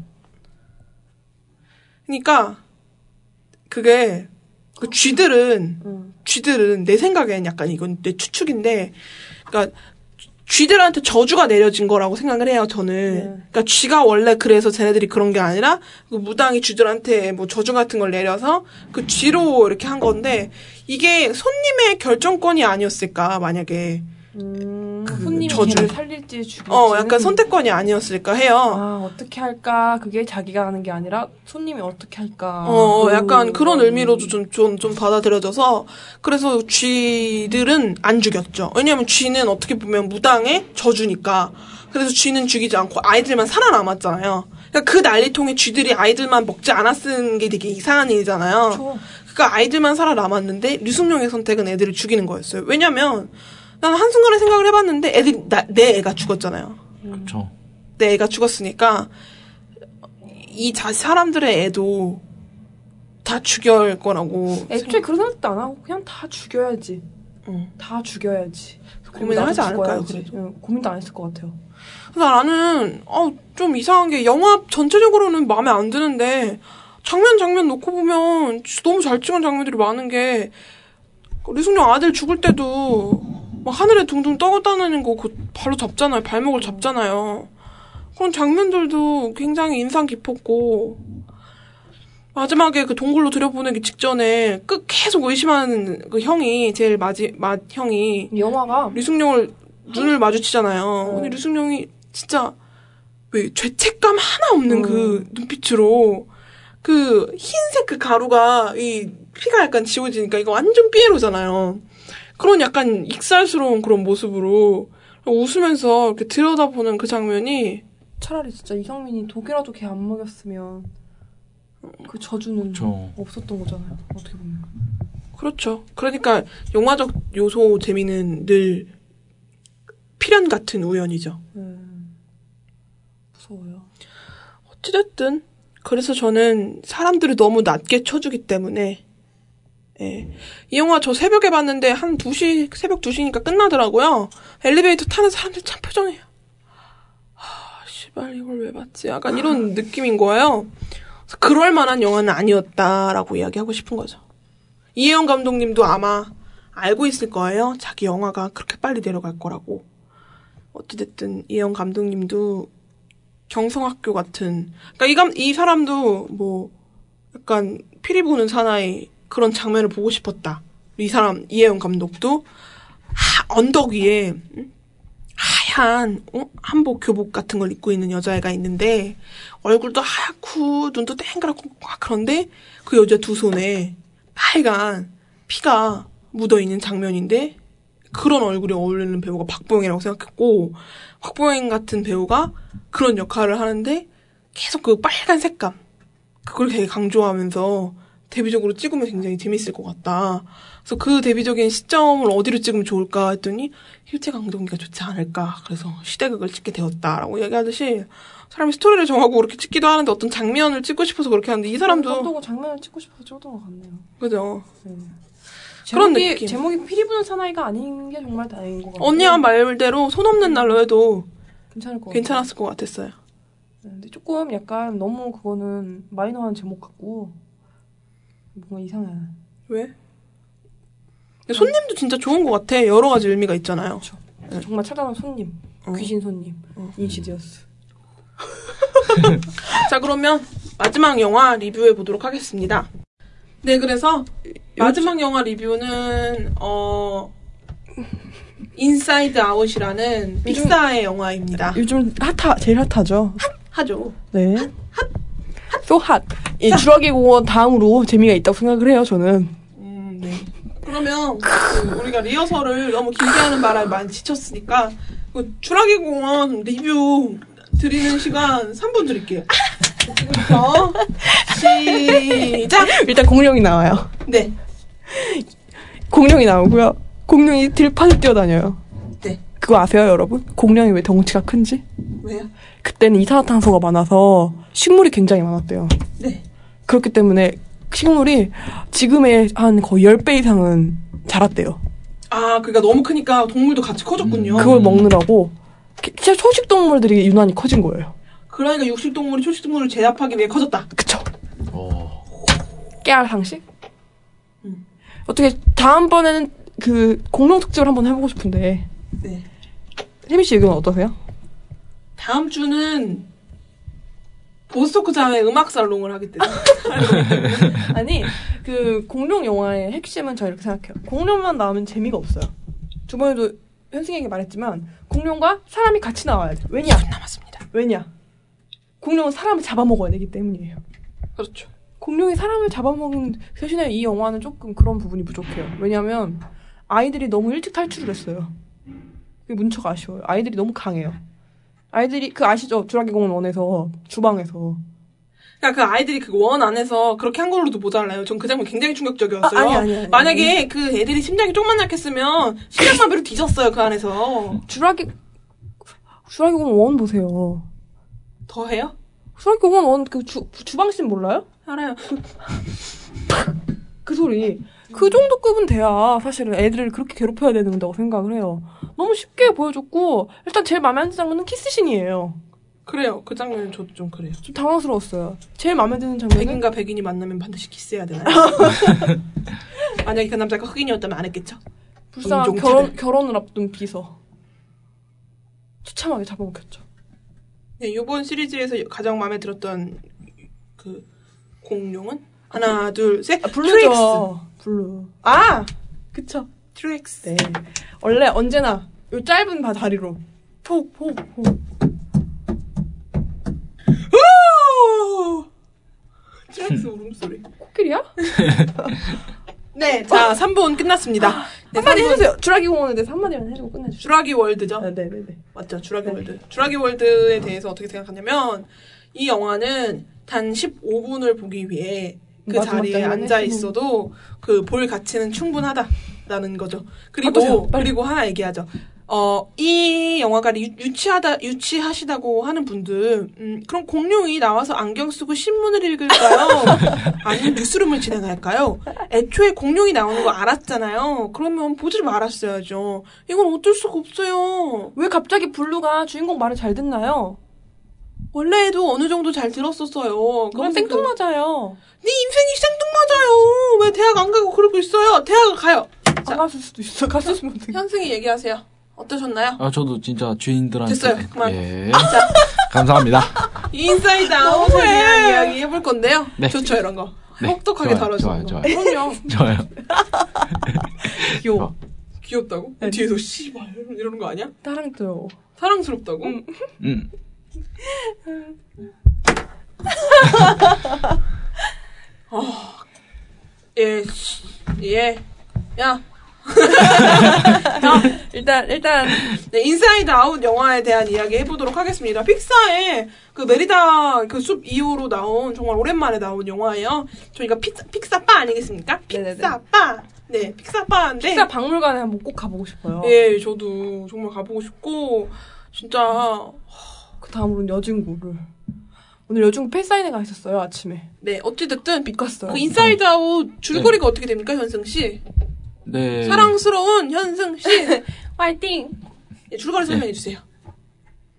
그러니까 그게 그 쥐들은 음. 쥐들은 내 생각엔 약간 이건 내 추측인데 그러니까 쥐들한테 저주가 내려진 거라고 생각을 해요 저는 네. 그러니까 쥐가 원래 그래서 쟤네들이 그런 게 아니라 그 무당이 쥐들한테 뭐 저주 같은 걸 내려서 그 쥐로 이렇게 한 건데 이게 손님의 결정권이 아니었을까 만약에 음, 그 손님이 저주. 살릴지 죽일지. 어 약간 선택권이 아니었을까 해요 아, 어떻게 할까? 그게 자기가 하는 게 아니라 손님이 어떻게 할까? 어, 약간 그런 그런 의미로도 좀, 좀, 좀 받아들여져서, 그래서 쥐들은 안 죽였죠. 왜냐면 쥐는 어떻게 보면 무당의 저주니까. 그래서 쥐는 죽이지 않고 아이들만 살아남았잖아요. 그러니까 그 난리통에 쥐들이 아이들만 먹지 않았은 게 되게 이상한 일이잖아요. 그쵸. 그러니까 아이들만 살아남았는데, 류승룡의 선택은 애들을 죽이는 거였어요. 왜냐면, 난 한순간에 생각을 해봤는데, 애들이, 나, 내 애가 죽었잖아요. 그렇죠. 내 애가 죽었으니까 이 자, 사람들의 애도 다 죽여야 할 거라고. 애초에 그런 생각도 안 하고 그냥 다 죽여야지. 응. 다 죽여야지. 고민을 하지 않을까요. 그래도? 응, 고민도 안 했을 것 같아요. 그래서 나는 어, 좀 이상한 게 영화 전체적으로는 마음에 안 드는데 장면 장면 놓고 보면 진짜 너무 잘 찍은 장면들이 많은 게 류승룡 아들 죽을 때도 막 하늘에 둥둥 떠다니는 거그 바로 잡잖아요. 발목을 잡잖아요. 그런 장면들도 굉장히 인상 깊었고 마지막에 그 동굴로 들여보내기 직전에 끝 계속 의심하는 그 형이 제일 마지 맏 형이 이 영화가 류승룡을 눈을 마주치잖아요. 근데 류승룡이 진짜 왜 죄책감 하나 없는 그 눈빛으로 그 흰색 그 가루가 이 피가 약간 지워지니까 이거 완전 삐에로잖아요. 그런 약간 익살스러운 그런 모습으로 웃으면서 이렇게 들여다보는 그 장면이 차라리 진짜 이경민이 독이라도 걔 안 먹였으면 그 저주는 저 없었던 거잖아요. 어떻게 보면. 그렇죠. 그러니까 영화적 요소 재미는 늘 필연 같은 우연이죠. 음, 무서워요. 어찌됐든 그래서 저는 사람들을 너무 낮게 쳐주기 때문에 예. 이 영화 저 새벽에 봤는데 한 2시 새벽 2시니까 끝나더라고요. 엘리베이터 타는 사람들 참 표정이에요. 하, 씨발 이걸 왜 봤지? 약간 이런 느낌인 거예요. 그래서 그럴 만한 영화는 아니었다라고 이야기하고 싶은 거죠. 이혜영 감독님도 아마 알고 있을 거예요. 자기 영화가 그렇게 빨리 내려갈 거라고. 어찌됐든 이혜영 감독님도 경성학교 같은 그러니까 이, 감, 이 사람도 뭐 약간 피리 부는 사나이 그런 장면을 보고 싶었다. 이 사람 이혜영 감독도 하, 언덕 위에 음? 하얀 어? 한복 교복 같은 걸 입고 있는 여자애가 있는데 얼굴도 하얗고 눈도 땡그랗고 막 그런데 그 여자 두 손에 빨간 피가 묻어 있는 장면인데 그런 얼굴이 어울리는 배우가 박보영이라고 생각했고 박보영 같은 배우가 그런 역할을 하는데 계속 그 빨간 색감 그걸 되게 강조하면서 데뷔적으로 찍으면 굉장히 재밌을 것 같다. 그래서 그 데뷔적인 시점을 어디로 찍으면 좋을까 했더니 힐체 강동기가 좋지 않을까. 그래서 시대극을 찍게 되었다라고 얘기하듯이 사람이 스토리를 정하고 그렇게 찍기도 하는데 어떤 장면을 찍고 싶어서 그렇게 하는데 이 사람도 감독은 장면을 찍고 싶어서 찍었던 것 같네요. 그죠. 그런 그런 느낌. 제목이 피리 부는 사나이가 아닌 게 정말 다행인 것 같아요. 언니가 말대로 손 없는 날로 해도 괜찮을 것. 괜찮았을 것 같았어요. 네, 근데 조금 약간 너무 그거는 마이너한 제목 같고 뭔가 이상해. 왜? 손님도 진짜 좋은 것 같아. 여러 가지 의미가 있잖아요. 정말 찾아온 손님, 어. 귀신 손님, 어. 인시디어스. 자, 그러면 마지막 영화 리뷰해 보도록 하겠습니다. 네, 그래서 마지막 영화 리뷰는 어 인사이드 아웃이라는 픽사의 영화입니다. 요즘 핫하 제일 핫하죠. 하죠. 네. So hot. 이 주라기 공원 다음으로 재미가 있다고 생각을 해요. 저는. 음, 네. 그러면 그 우리가 리허설을 너무 길게 하는 바람에 많이 지쳤으니까 그 주라기 공원 리뷰 드리는 시간 3분 드릴게요. 지금부터 시작. 일단 공룡이 나와요. 네. 공룡이 나오고요. 공룡이 들판을 뛰어다녀요. 네. 그거 아세요, 여러분? 공룡이 왜 덩치가 큰지? 왜요? 그때는 이산화탄소가 많아서 식물이 굉장히 많았대요. 네. 그렇기 때문에 식물이 지금의 한 거의 10배 이상은 자랐대요. 아, 그러니까 너무 크니까 동물도 같이 커졌군요. 그걸 먹느라고 기- 진짜 초식 동물들이 유난히 커진 거예요. 그러니까 육식 동물이 초식 동물을 제압하기 위해 커졌다. 그쵸? 어, 깨알 상식? 음. 어떻게 다음번에는 그 공룡 특집을 한번 해보고 싶은데 네. 혜미 씨 의견은 어떠세요? 다음 주는 보스토크 자의 음악 살롱을 하기 때문에 아니 그 공룡 영화의 핵심은 저 이렇게 생각해요. 공룡만 나오면 재미가 없어요. 저번에도 현승에게 말했지만 공룡과 사람이 같이 나와야 돼. 왜냐? 남았습니다. 왜냐? 공룡은 사람을 잡아먹어야 되기 때문이에요. 그렇죠. 공룡이 사람을 잡아먹는 대신에 이 영화는 조금 그런 부분이 부족해요. 왜냐하면 아이들이 너무 일찍 탈출을 했어요. 그게 문처가 아쉬워요. 아이들이 너무 강해요. 아이들이 그 아시죠? 주라기 공원 원에서 주방에서 그러니까 그 아이들이 그 원 안에서 그렇게 한 걸로도 모자라요. 전 그 장면 굉장히 충격적이었어요. 아, 아니, 아니, 아니. 만약에 그 애들이 심장이 조금만 약했으면 심장마비로 뒤졌어요 그 안에서. 주라기 주라기 공원 원 보세요. 더 해요? 주라기 공원 원그 주방씬 몰라요? 알아요. 그 소리. 그 정도 급은 돼야 사실은 애들을 그렇게 괴롭혀야 된다고 생각을 해요. 너무 쉽게 보여줬고 일단 제일 마음에 안 드는 장면은 키스신이에요. 그래요. 그 장면은 저도 좀 그래요. 좀 당황스러웠어요. 제일 마음에 드는 장면은 백인과 백인이 만나면 반드시 키스해야 되나요? 만약에 그 남자가 흑인이었다면 안 했겠죠? 불쌍한 결혼. 결혼을 앞둔 비서. 처참하게 잡아먹혔죠. 네, 이번 시리즈에서 가장 마음에 들었던 그 공룡은 하나, 둘, 셋. 아, 블루죠. 블루. 아! 그쵸. 트렉스. 네. 원래 언제나 요 짧은 바 다리로 폭, 폭, 폭. 오! 트렉스 울음소리. 코끼리야? 네, 자, 3분 끝났습니다. 네, 한마디 3분. 해주세요. 주라기 공원에 대해서 한마디만 해주고 끝내주세요. 주라기 월드죠? 아, 네네네. 맞죠. 주라기 월드. 주라기 월드에 대해서 어떻게 생각하냐면 이 영화는 단 15분을 보기 위해 그 자리에 앉아 15분. 있어도 그 볼 가치는 충분하다라는 거죠. 그리고? 빨리. 그리고 하나 얘기하죠. 어, 이 영화가 유, 유치하다, 유치하시다고 하는 분들, 음, 그럼 공룡이 나와서 안경 쓰고 신문을 읽을까요? 아니면 뉴스룸을 진행할까요? 애초에 공룡이 나오는 거 알았잖아요. 그러면 보지 말았어야죠. 이건 어쩔 수가 없어요. 왜 갑자기 블루가 주인공 말을 잘 듣나요? 원래도 어느 정도 잘 들었었어요. 그럼 생뚱맞아요. 네 인생이 생뚱맞아요. 왜 대학 안 가고 그러고 있어요? 대학을 가요. 안 갔을 수도 있어. 갔었으면 어떡해. 현승이 얘기하세요. 어떠셨나요? 아 저도 진짜 주인들한테 됐어요. 그만. 예. 감사합니다. 인사이드 아웃에 대한 이야기 해볼 건데요. 네. 좋죠, 이런 거. 네. 혹독하게 좋아요, 다뤄주는 좋아요, 거. 좋아요. 그럼요. 좋아요. 귀여워. 귀엽다고? 뒤에서 씨발 이러는 거 아니야? 사랑줘요. 사랑스럽다고? 음. 예, 씨, 예. 야, 일단, 일단, 네, 인사이드 아웃 영화에 대한 이야기 해보도록 하겠습니다. 픽사의 그 메리다 그 숲 이후로 나온 정말 오랜만에 나온 영화예요. 저희가 픽사, 픽사빠 아니겠습니까? 픽사빠. 네, 픽사빠인데. 픽사 박물관에 한번 꼭 가보고 싶어요. 예, 저도 정말 가보고 싶고 진짜 그 다음으로는 여진구를. 오늘 여진구 팬사인회 가 있었어요, 아침에. 네 어찌 됐든 못 갔어요. 그 인사이드 아웃 줄거리가 어떻게 됩니까, 현승 씨? 네. 사랑스러운 현승 씨. 화이팅! 예, 줄거리 설명해 주세요.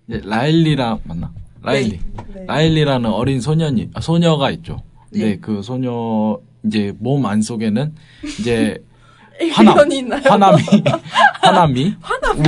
이제 라일리랑 맞나? 라일리. 네. 라일리라는 어린 소년이 아, 소녀가 있죠. 네. 네, 그 소녀 이제 몸 안 속에는 이제 화남? 화남이, 화남이,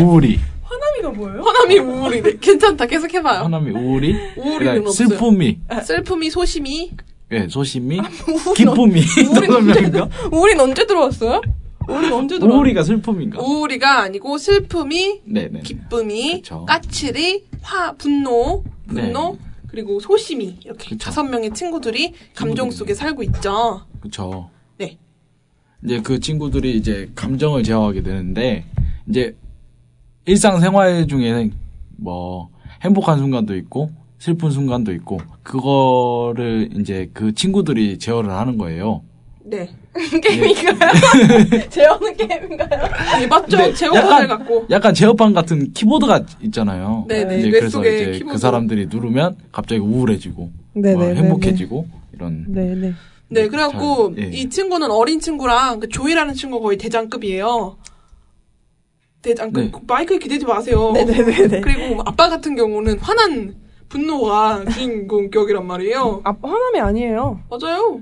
우울이, 화남이가 뭐예요? 허남이 우울이네. 괜찮다. 계속 해봐요. 화남이 우울이, 우울이는 그다음에 없어요. 슬픔이, 슬픔이 소심이 예, 소심이, 우울이 기쁨이, 우울이 다섯 명인가? 우린 언제 들어왔어요? 우린 언제 들어왔어요? 우울이가 슬픔인가? 우울이가 아니고 슬픔이 네네. 기쁨이 그쵸. 까칠이 화 분노 분노 네. 그리고 소심이 이렇게. 다섯 명의 친구들이 감정 친구들이. 속에 살고 있죠. 그쵸. 네. 이제 그 친구들이 이제 감정을 제어하게 되는데, 이제 일상생활 중에는 뭐 행복한 순간도 있고, 슬픈 순간도 있고, 그거를 이제 그 친구들이 제어를 하는 거예요. 네. 게임인가요? 재현은 게임인가요? 네, 맞죠? 근데 제어판을 갖고. 약간 제어판 같은 키보드가 있잖아요. 네네, 이제 뇌 그래서 속에 이제 키보드. 그 사람들이 누르면 갑자기 우울해지고, 네네, 뭐 네네. 행복해지고, 이런. 네네. 네, 그래갖고 잘, 예. 이 친구는 어린 친구랑 그 조이라는 친구가 거의 대장급이에요. 대장급. 네. 마이크에 기대지 마세요. 네네네네. 그리고 아빠 같은 경우는 화난 분노가 주인공 격이란 말이에요. 아, 화남이 아니에요. 맞아요.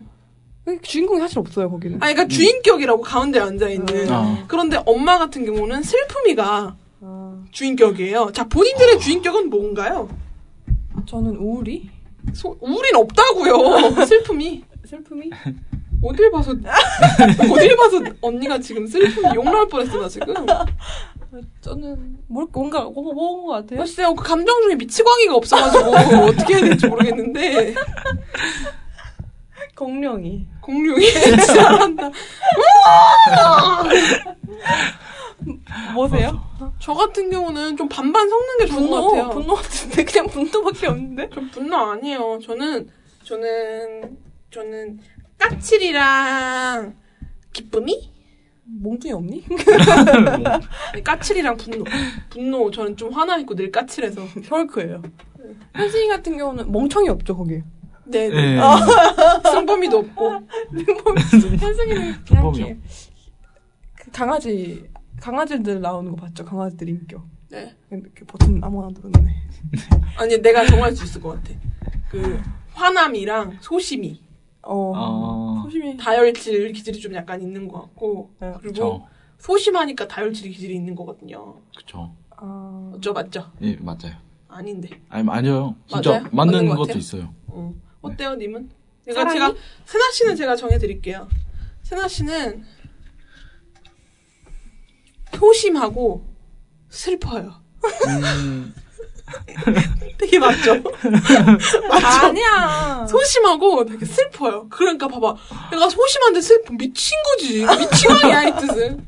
주인공이 사실 없어요, 거기는. 아, 그러니까 주인격이라고 가운데 앉아 있는. 아. 그런데 엄마 같은 경우는 슬픔이가 아, 주인격이에요. 자, 본인들의 주인격은 뭔가요? 저는 우울이? 소, 우린 없다고요. 슬픔이. 슬픔이? 어딜 봐서 어딜 봐서 언니가 지금 슬픔이 욕 나올 뻔했어 나 지금. 저는 뭘, 뭔가, 뭔가 먹은 것 같아요. 글쎄요, 그 감정 중에 미치광이가 없어가지고 어떻게 해야 될지 모르겠는데 공룡이. 공룡이 지랄한다. 뭐세요? 저 같은 경우는 좀 반반 섞는 게 좋은 것 같아요. 분노 같은데 그냥 분노밖에 없는데? 전 분노 아니에요. 저는 저는 저는 까칠이랑 기쁨이 몽둥이 없니? 까칠이랑 분노. 분노 저는 좀 화나 있고 늘 까칠해서. 헐크예요. 현진이 같은 경우는 멍청이 없죠 거기. 네. 예. 승범이도 없고. 현승이는 그냥. 이렇게 그 강아지 강아지들 나오는 거 봤죠? 강아지들 인격. 네. 이렇게 버튼 아무나 누르네. 아니 내가 정할 수 있을 것 같아. 그 화남이랑 소심이, 어. 아, 소심히. 다혈질 기질이 좀 약간 있는 것 같고 네, 그리고 그쵸. 소심하니까 다혈질 기질이 있는 거거든요. 그쵸. 아. 어쩌 맞죠? 예, 맞아요. 아닌데. 아니, 아니요. 진짜 맞아요? 맞는 맞는 것 것도 같아요? 있어요. 어. 어때요, 님은? 제가 사랑이? 제가 세나 씨는 제가 정해드릴게요. 세나 씨는 소심하고 슬퍼요. 음, 되게 맞죠? 아니야. 소심하고 되게 슬퍼요. 그러니까 봐봐. 내가 소심한데 슬퍼. 미친 거지. 미친 아니야, 이 뜻은.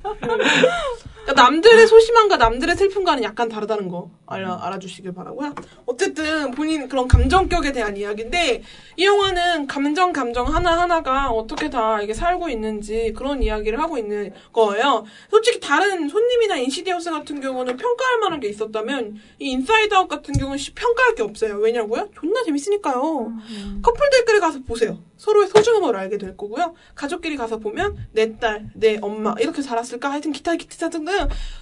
그러니까 남들의 소심함과 남들의 슬픔과는 약간 다르다는 거 알아, 알아주시길 바라고요. 어쨌든 본인 그런 감정격에 대한 이야기인데 이 영화는 감정 감정 하나 하나가 어떻게 다 이게 살고 있는지 그런 이야기를 하고 있는 거예요. 솔직히 다른 손님이나 인시디어스 같은 경우는 평가할 만한 게 있었다면 이 인사이드 아웃 같은 경우는 씨 평가할 게 없어요. 왜냐고요? 존나 재밌으니까요. 커플들끼리 가서 보세요. 서로의 소중함을 알게 될 거고요. 가족끼리 가서 보면 내 딸, 내 엄마 이렇게 자랐을까 하여튼 기타 기타 등등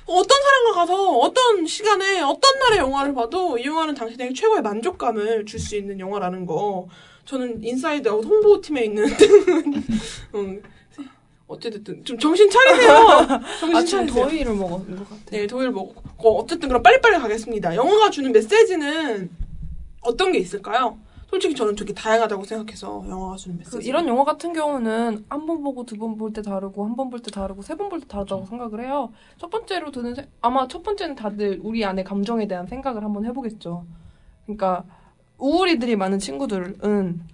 어떤 사람과 가서 어떤 시간에 어떤 날의 영화를 봐도 이 영화는 당신에게 최고의 만족감을 줄 수 있는 영화라는 거. 저는 인사이드 아웃 홍보팀에 있는 음, 어쨌든 좀 정신 차리세요. 정신 아, 차리세요. 더위를 먹은 것 같아. 네, 더위 먹고 어쨌든 그럼 빨리빨리 가겠습니다. 영화가 주는 메시지는 어떤 게 있을까요? 솔직히 저는 되게 다양하다고 생각해서 영화가 주는 그 메시지. 이런 영화 같은 경우는 한 번 보고 두 번 볼 때 다르고 한 번 볼 때 다르고 세 번 볼 때 다르다고 생각을 해요. 첫 번째로 드는 세- 아마 첫 번째는 다들 우리 안에 감정에 대한 생각을 한번 해보겠죠. 그러니까 우울이들이 많은 친구들은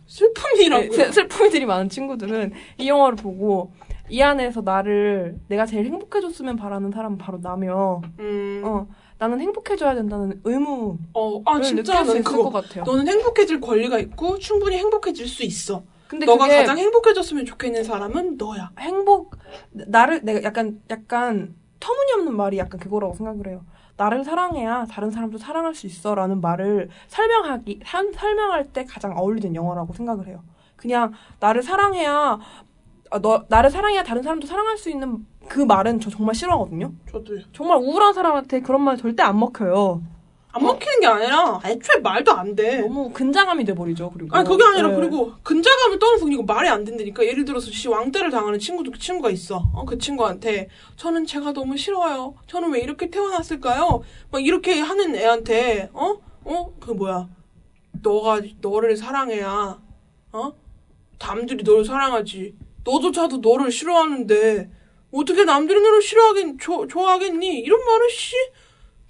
슬픔이라고. 네, 슬- 슬픔이들이 많은 친구들은 이 영화를 보고 이 안에서 나를 내가 제일 행복해졌으면 바라는 사람은 바로 나며 음, 어, 어 나는 행복해져야 된다는 의무를 아 진짜 난 그거. 것 같아요. 너는 행복해질 권리가 있고 충분히 행복해질 수 있어. 근데 너가 가장 행복해졌으면 좋겠는 사람은 너야. 행복 나를 내가 약간 약간 터무니없는 말이 약간 그거라고 생각을 해요. 나를 사랑해야 다른 사람도 사랑할 수 있어라는 말을 설명하기 한- 설명할 때 가장 어울리는 영화라고 생각을 해요. 그냥 나를 사랑해야 아, 너 나를 사랑해야 다른 사람도 사랑할 수 있는 그 말은 저 정말 싫어하거든요. 저도요. 정말 우울한 사람한테 그런 말 절대 안 먹혀요. 안 먹히는 게 아니라 애초에 말도 안 돼. 너무 근장함이 돼버리죠. 그리고 아니 그게 아니라 네. 그리고 근자감을 떠나서 이거 말이 안 된다니까 예를 들어서 씨 왕따를 당하는 친구도 그 친구가 있어 어, 그 친구한테 저는 제가 너무 싫어요 저는 왜 이렇게 태어났을까요 막 이렇게 하는 애한테 어 어 그 뭐야 너가 너를 사랑해야 어 남들이 너를 사랑하지 너조차도 너를 싫어하는데 어떻게 남들이 너를 싫어하겠 조, 좋아하겠니 이런 말을 씨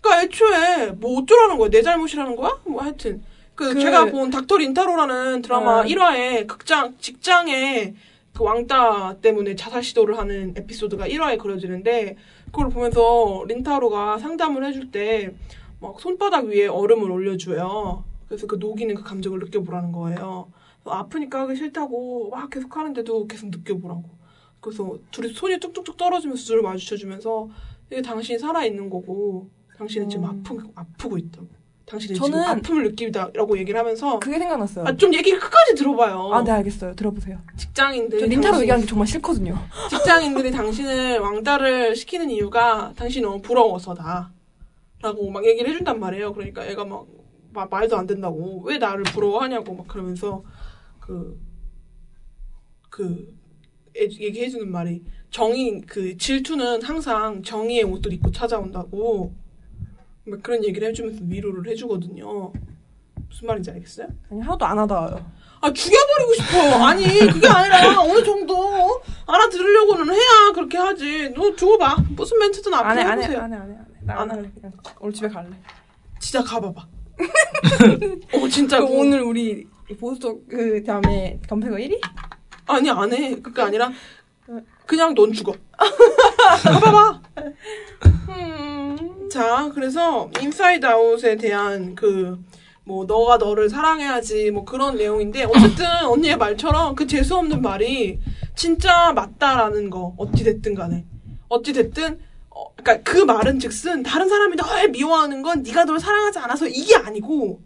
그러니까 애초에 뭐 어쩌라는 거야 내 잘못이라는 거야 뭐 하여튼 그, 그- 제가 본 닥터 린타로라는 드라마 어. 1화에 극장 직장에 그 왕따 때문에 자살 시도를 하는 에피소드가 1화에 그려지는데 그걸 보면서 린타로가 상담을 해줄 때 막 손바닥 위에 얼음을 올려줘요. 그래서 그 녹이는 그 감정을 느껴보라는 거예요. 아프니까 하기 싫다고 막 계속 하는데도 계속 느껴보라고. 그래서 둘이 손이 뚝뚝뚝 떨어지면서 눈을 마주쳐주면서 이게 당신이 살아있는 거고 당신은 지금 음. 아프고, 아프고 있다고. 당신이 저는- 지금 아픔을 느끼다라고 얘기를 하면서 그게 생각났어요. 아, 좀 얘기를 끝까지 들어봐요. 아, 네 알겠어요. 들어보세요. 직장인들 저 린타로 당신- 얘기하는 게 정말 싫거든요. 직장인들이 당신을 왕따를 시키는 이유가 당신이 너무 부러워서다. 라고 막 얘기를 해준단 말이에요. 그러니까 애가 막, 마- 말도 안 된다고. 왜 나를 부러워하냐고 막 그러면서 그, 그, 애- 얘기해주는 말이 정의, 그 질투는 항상 정의의 옷을 입고 찾아온다고. 막 그런 얘기를 해주면서 위로를 해주거든요. 무슨 말인지 알겠어요? 아니 하나도 안 하다요. 아 죽여버리고 싶어요. 아니 그게 아니라 어느 정도 어? 알아들으려고는 해야 그렇게 하지. 너 줘봐. 무슨 멘트든 앞에 안해 안해 해보세요. 안해 안해 안해. 안. 그냥 오늘 집에 갈래. 진짜 가봐봐. 어 진짜 그그 오늘 우리 보수 그 다음에 검색어 1위? 아니 안 해. 그게 아니라 그냥 넌 죽어. 가봐봐. 음. 자 그래서 인사이드 아웃에 대한 그. 뭐 너가 너를 사랑해야지 뭐 그런 내용인데 어쨌든 언니의 말처럼 그 재수 없는 말이 진짜 맞다라는 거 어찌 됐든 간에 어찌 됐든 어, 그러니까 그 말은 즉슨 다른 사람이 널 미워하는 건 네가 널 사랑하지 않아서 이게 아니고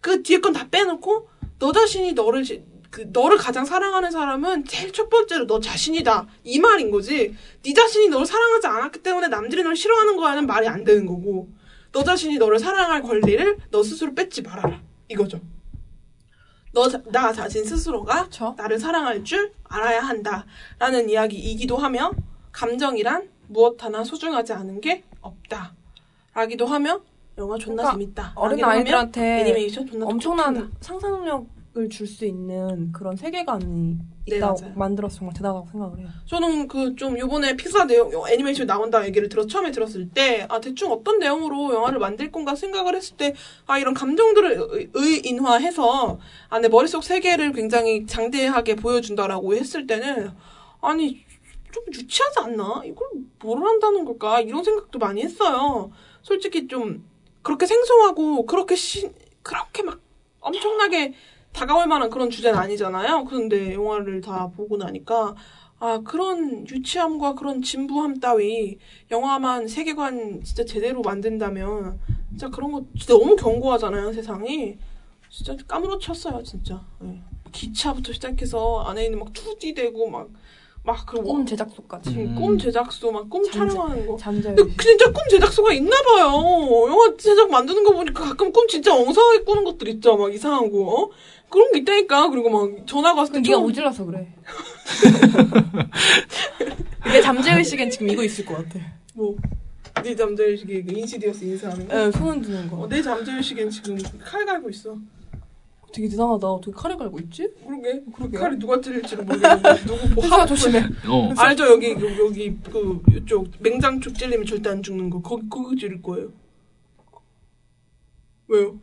그 뒤에 건 다 빼놓고 너 자신이 너를 지- 그 너를 가장 사랑하는 사람은 제일 첫 번째로 너 자신이다 이 말인 거지. 네 자신이 너를 사랑하지 않았기 때문에 남들이 널 싫어하는 거야는 말이 안 되는 거고. 너 자신이 너를 사랑할 권리를 너 스스로 뺏지 말아라 이거죠. 너 나 자신 스스로가 그쵸. 나를 사랑할 줄 알아야 한다라는 이야기이기도 하며 감정이란 무엇 하나 소중하지 않은 게 없다. 라기도 하며 영화 존나 그러니까 재밌다. 어린 아이들한테 애니메이션 존나 엄청난. 상상력 을 줄 수 있는 그런 세계관이 네, 있다 맞아요. 만들어서 정말 대단하다고 생각을 해요. 저는 그 좀 요번에 픽사 내용 애니메이션 나온다 얘기를 들어 처음에 들었을 때 아 대충 어떤 내용으로 영화를 만들 건가 생각을 했을 때 아 이런 감정들을 의- 의인화해서 아내 머릿속 세계를 굉장히 장대하게 보여준다라고 했을 때는 아니 좀 유치하지 않나 이걸 뭘 한다는 걸까 이런 생각도 많이 했어요 솔직히 좀 그렇게 생소하고 그렇게 시, 그렇게 막 엄청나게 다가올 만한 그런 주제는 아니잖아요. 그런데 영화를 다 보고 나니까 아 그런 유치함과 그런 진부함 따위 영화만 세계관 진짜 제대로 만든다면 진짜 그런 거 진짜 너무 견고하잖아요 세상이 진짜 까무러쳤어요 진짜 예. 기차부터 시작해서 안에 있는 막 2D 되고 막 막 그리고 꿈 제작소까지. 음. 꿈 제작소 막 꿈 촬영하는 거 잠재. 근데 진짜 꿈 제작소가 있나 봐요. 영화 제작 만드는 거 보니까 가끔 꿈 진짜 엉성하게 꾸는 것들 있죠. 막 이상한 거. 어? 그런 게 있다니까. 그리고 막 전화가 왔을 때 네가 처음- 오질러서 그래. 내 잠재의식엔 지금 이거 있을 것 같아. 뭐, 네 잠재의식이 그 인시디어스 인사하는 거. 에, 손흔 드는 거. 어, 내 잠재의식엔 지금 칼 갈고 있어. 되게 대단하다. 어떻게 칼을 갈고 있지? 그러게. 그러게요. 칼이 누가 찔릴지는 모르겠는데. 누구 뭐 회사 하- 조심해. 어. 알죠? 여기, 여기, 여기, 그, 이쪽, 맹장 쪽 찔리면 절대 안 죽는 거. 거기, 거기 찔릴 거예요. 왜요?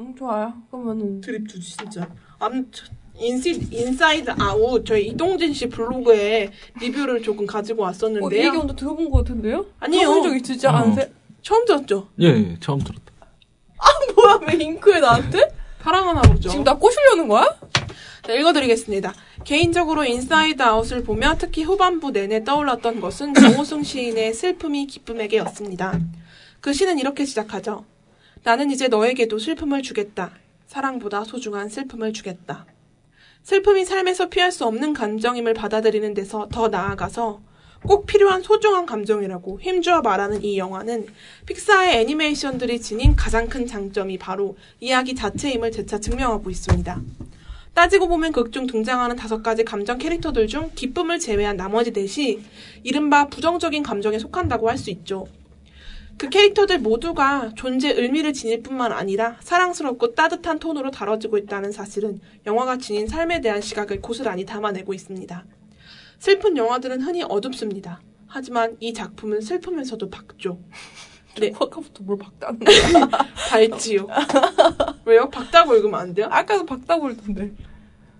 응, 좋아요. 그러면은. 드립 두지 진짜. 암 인시, 인사이드 아웃 저희 이동진 씨 블로그에 리뷰를 조금 가지고 어, 이 왔었는데요. 얘기 먼저 들어본 것 같은데요? 아니에요. 들어본 적이 진짜 어. 안 돼. 처음 들었죠? 예, 예, 처음 들었다. 뭐야, 왜 윙크해 나한테? 사랑하나 보죠. 지금 나 꼬시려는 거야? 자, 읽어드리겠습니다. 개인적으로 인사이드 아웃을 보며 특히 후반부 내내 떠올랐던 것은 정호승 시인의 슬픔이 기쁨에게였습니다. 그 시는 이렇게 시작하죠. 나는 이제 너에게도 슬픔을 주겠다. 사랑보다 소중한 슬픔을 주겠다. 슬픔이 삶에서 피할 수 없는 감정임을 받아들이는 데서 더 나아가서 꼭 필요한 소중한 감정이라고 힘주어 말하는 이 영화는 픽사의 애니메이션들이 지닌 가장 큰 장점이 바로 이야기 자체임을 재차 증명하고 있습니다. 따지고 보면 극 중 등장하는 다섯 가지 감정 캐릭터들 중 기쁨을 제외한 나머지 넷이 이른바 부정적인 감정에 속한다고 할 수 있죠. 그 캐릭터들 모두가 존재 의미를 지닐 뿐만 아니라 사랑스럽고 따뜻한 톤으로 다뤄지고 있다는 사실은 영화가 지닌 삶에 대한 시각을 고스란히 담아내고 있습니다. 슬픈 영화들은 흔히 어둡습니다. 하지만 이 작품은 슬프면서도 밝죠. 네, 아까부터 뭘 박다는 거야? 밝지요. 왜요? 밝다고 읽으면 안 돼요? 아까도 박다고 그랬던데.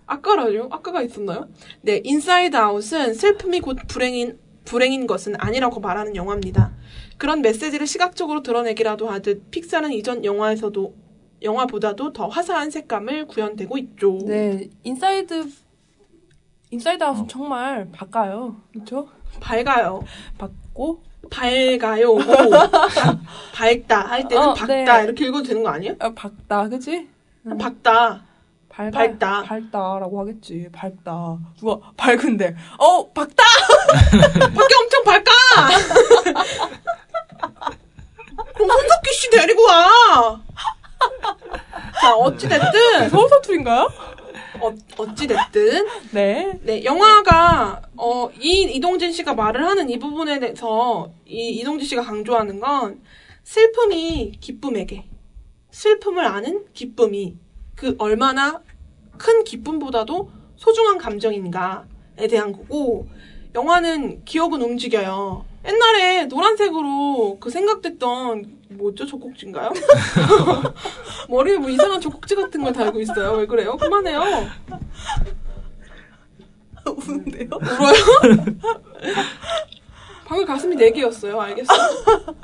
아까라뇨? 아까가 있었나요? 네, 인사이드 아웃은 슬픔이 곧 불행인 불행인 것은 아니라고 말하는 영화입니다. 그런 메시지를 시각적으로 드러내기라도 하듯 픽사는 이전 영화에서도 영화보다도 더 화사한 색감을 구현되고 있죠. 네, 인사이드, 인사이드 아웃은 어. 정말 밝아요. 그쵸? 밝아요. 밝고, 밝아요. 오. 밝다 할 때는 어, 밝다 네. 이렇게 읽어도 되는 거 아니에요? 아, 밝다, 그치? 밝다. 밝아, 밝다. 밝다라고 하겠지. 밝다. 누가 밝은데. 어, 밝다! 밖에 엄청 밝아. 그럼 손석희 씨 데리고 와. 자 어찌 됐든 서울 사투리인가요? 어, 어찌됐든, 네. 네, 영화가, 어, 이 이동진 씨가 말을 하는 이 부분에 대해서, 이 이동진 씨가 강조하는 건, 슬픔이 기쁨에게, 슬픔을 아는 기쁨이, 그 얼마나 큰 기쁨보다도 소중한 감정인가에 대한 거고, 영화는 기억은 움직여요. 옛날에 노란색으로 그 생각됐던, 뭐죠? 젖꼭지인가요? 머리에 뭐 이상한 젖꼭지 같은 걸 달고 있어요. 왜 그래요? 그만해요. 우는데요? 울어요? 방금 가슴이 4개였어요. 알겠어.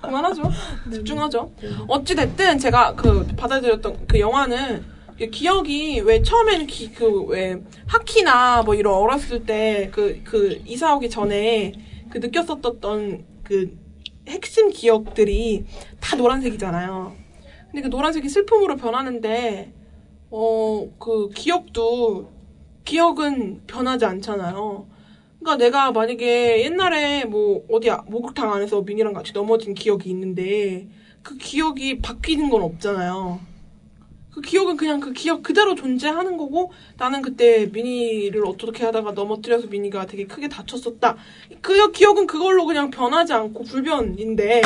그만하죠. 집중하죠. 어찌됐든 제가 그 받아들였던 그 영화는 그 기억이 왜 처음에는 기, 그, 왜, 하키나 뭐 이런 어렸을 때 그, 그, 이사 오기 전에 그 느꼈었던 그 핵심 기억들이 다 노란색이잖아요. 근데 그 노란색이 슬픔으로 변하는데, 어, 그 기억도 기억은 변하지 않잖아요. 그러니까 내가 만약에 옛날에 뭐 어디야 목욕탕 안에서 민이랑 같이 넘어진 기억이 있는데 그 기억이 바뀌는 건 없잖아요. 그 기억은 그냥 그 기억 그대로 존재하는 거고 나는 그때 미니를 어떻게 하다가 넘어뜨려서 미니가 되게 크게 다쳤었다. 그 기억은 그걸로 그냥 변하지 않고 불변인데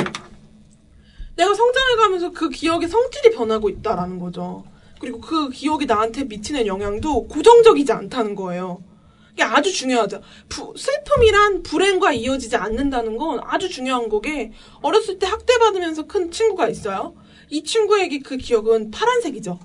내가 성장해 가면서 그 기억의 성질이 변하고 있다라는 거죠. 그리고 그 기억이 나한테 미치는 영향도 고정적이지 않다는 거예요. 이게 아주 중요하죠. 부- 슬픔이란 불행과 이어지지 않는다는 건 아주 중요한 거게 어렸을 때 학대받으면서 큰 친구가 있어요. 이 친구에게 그 기억은 파란색이죠.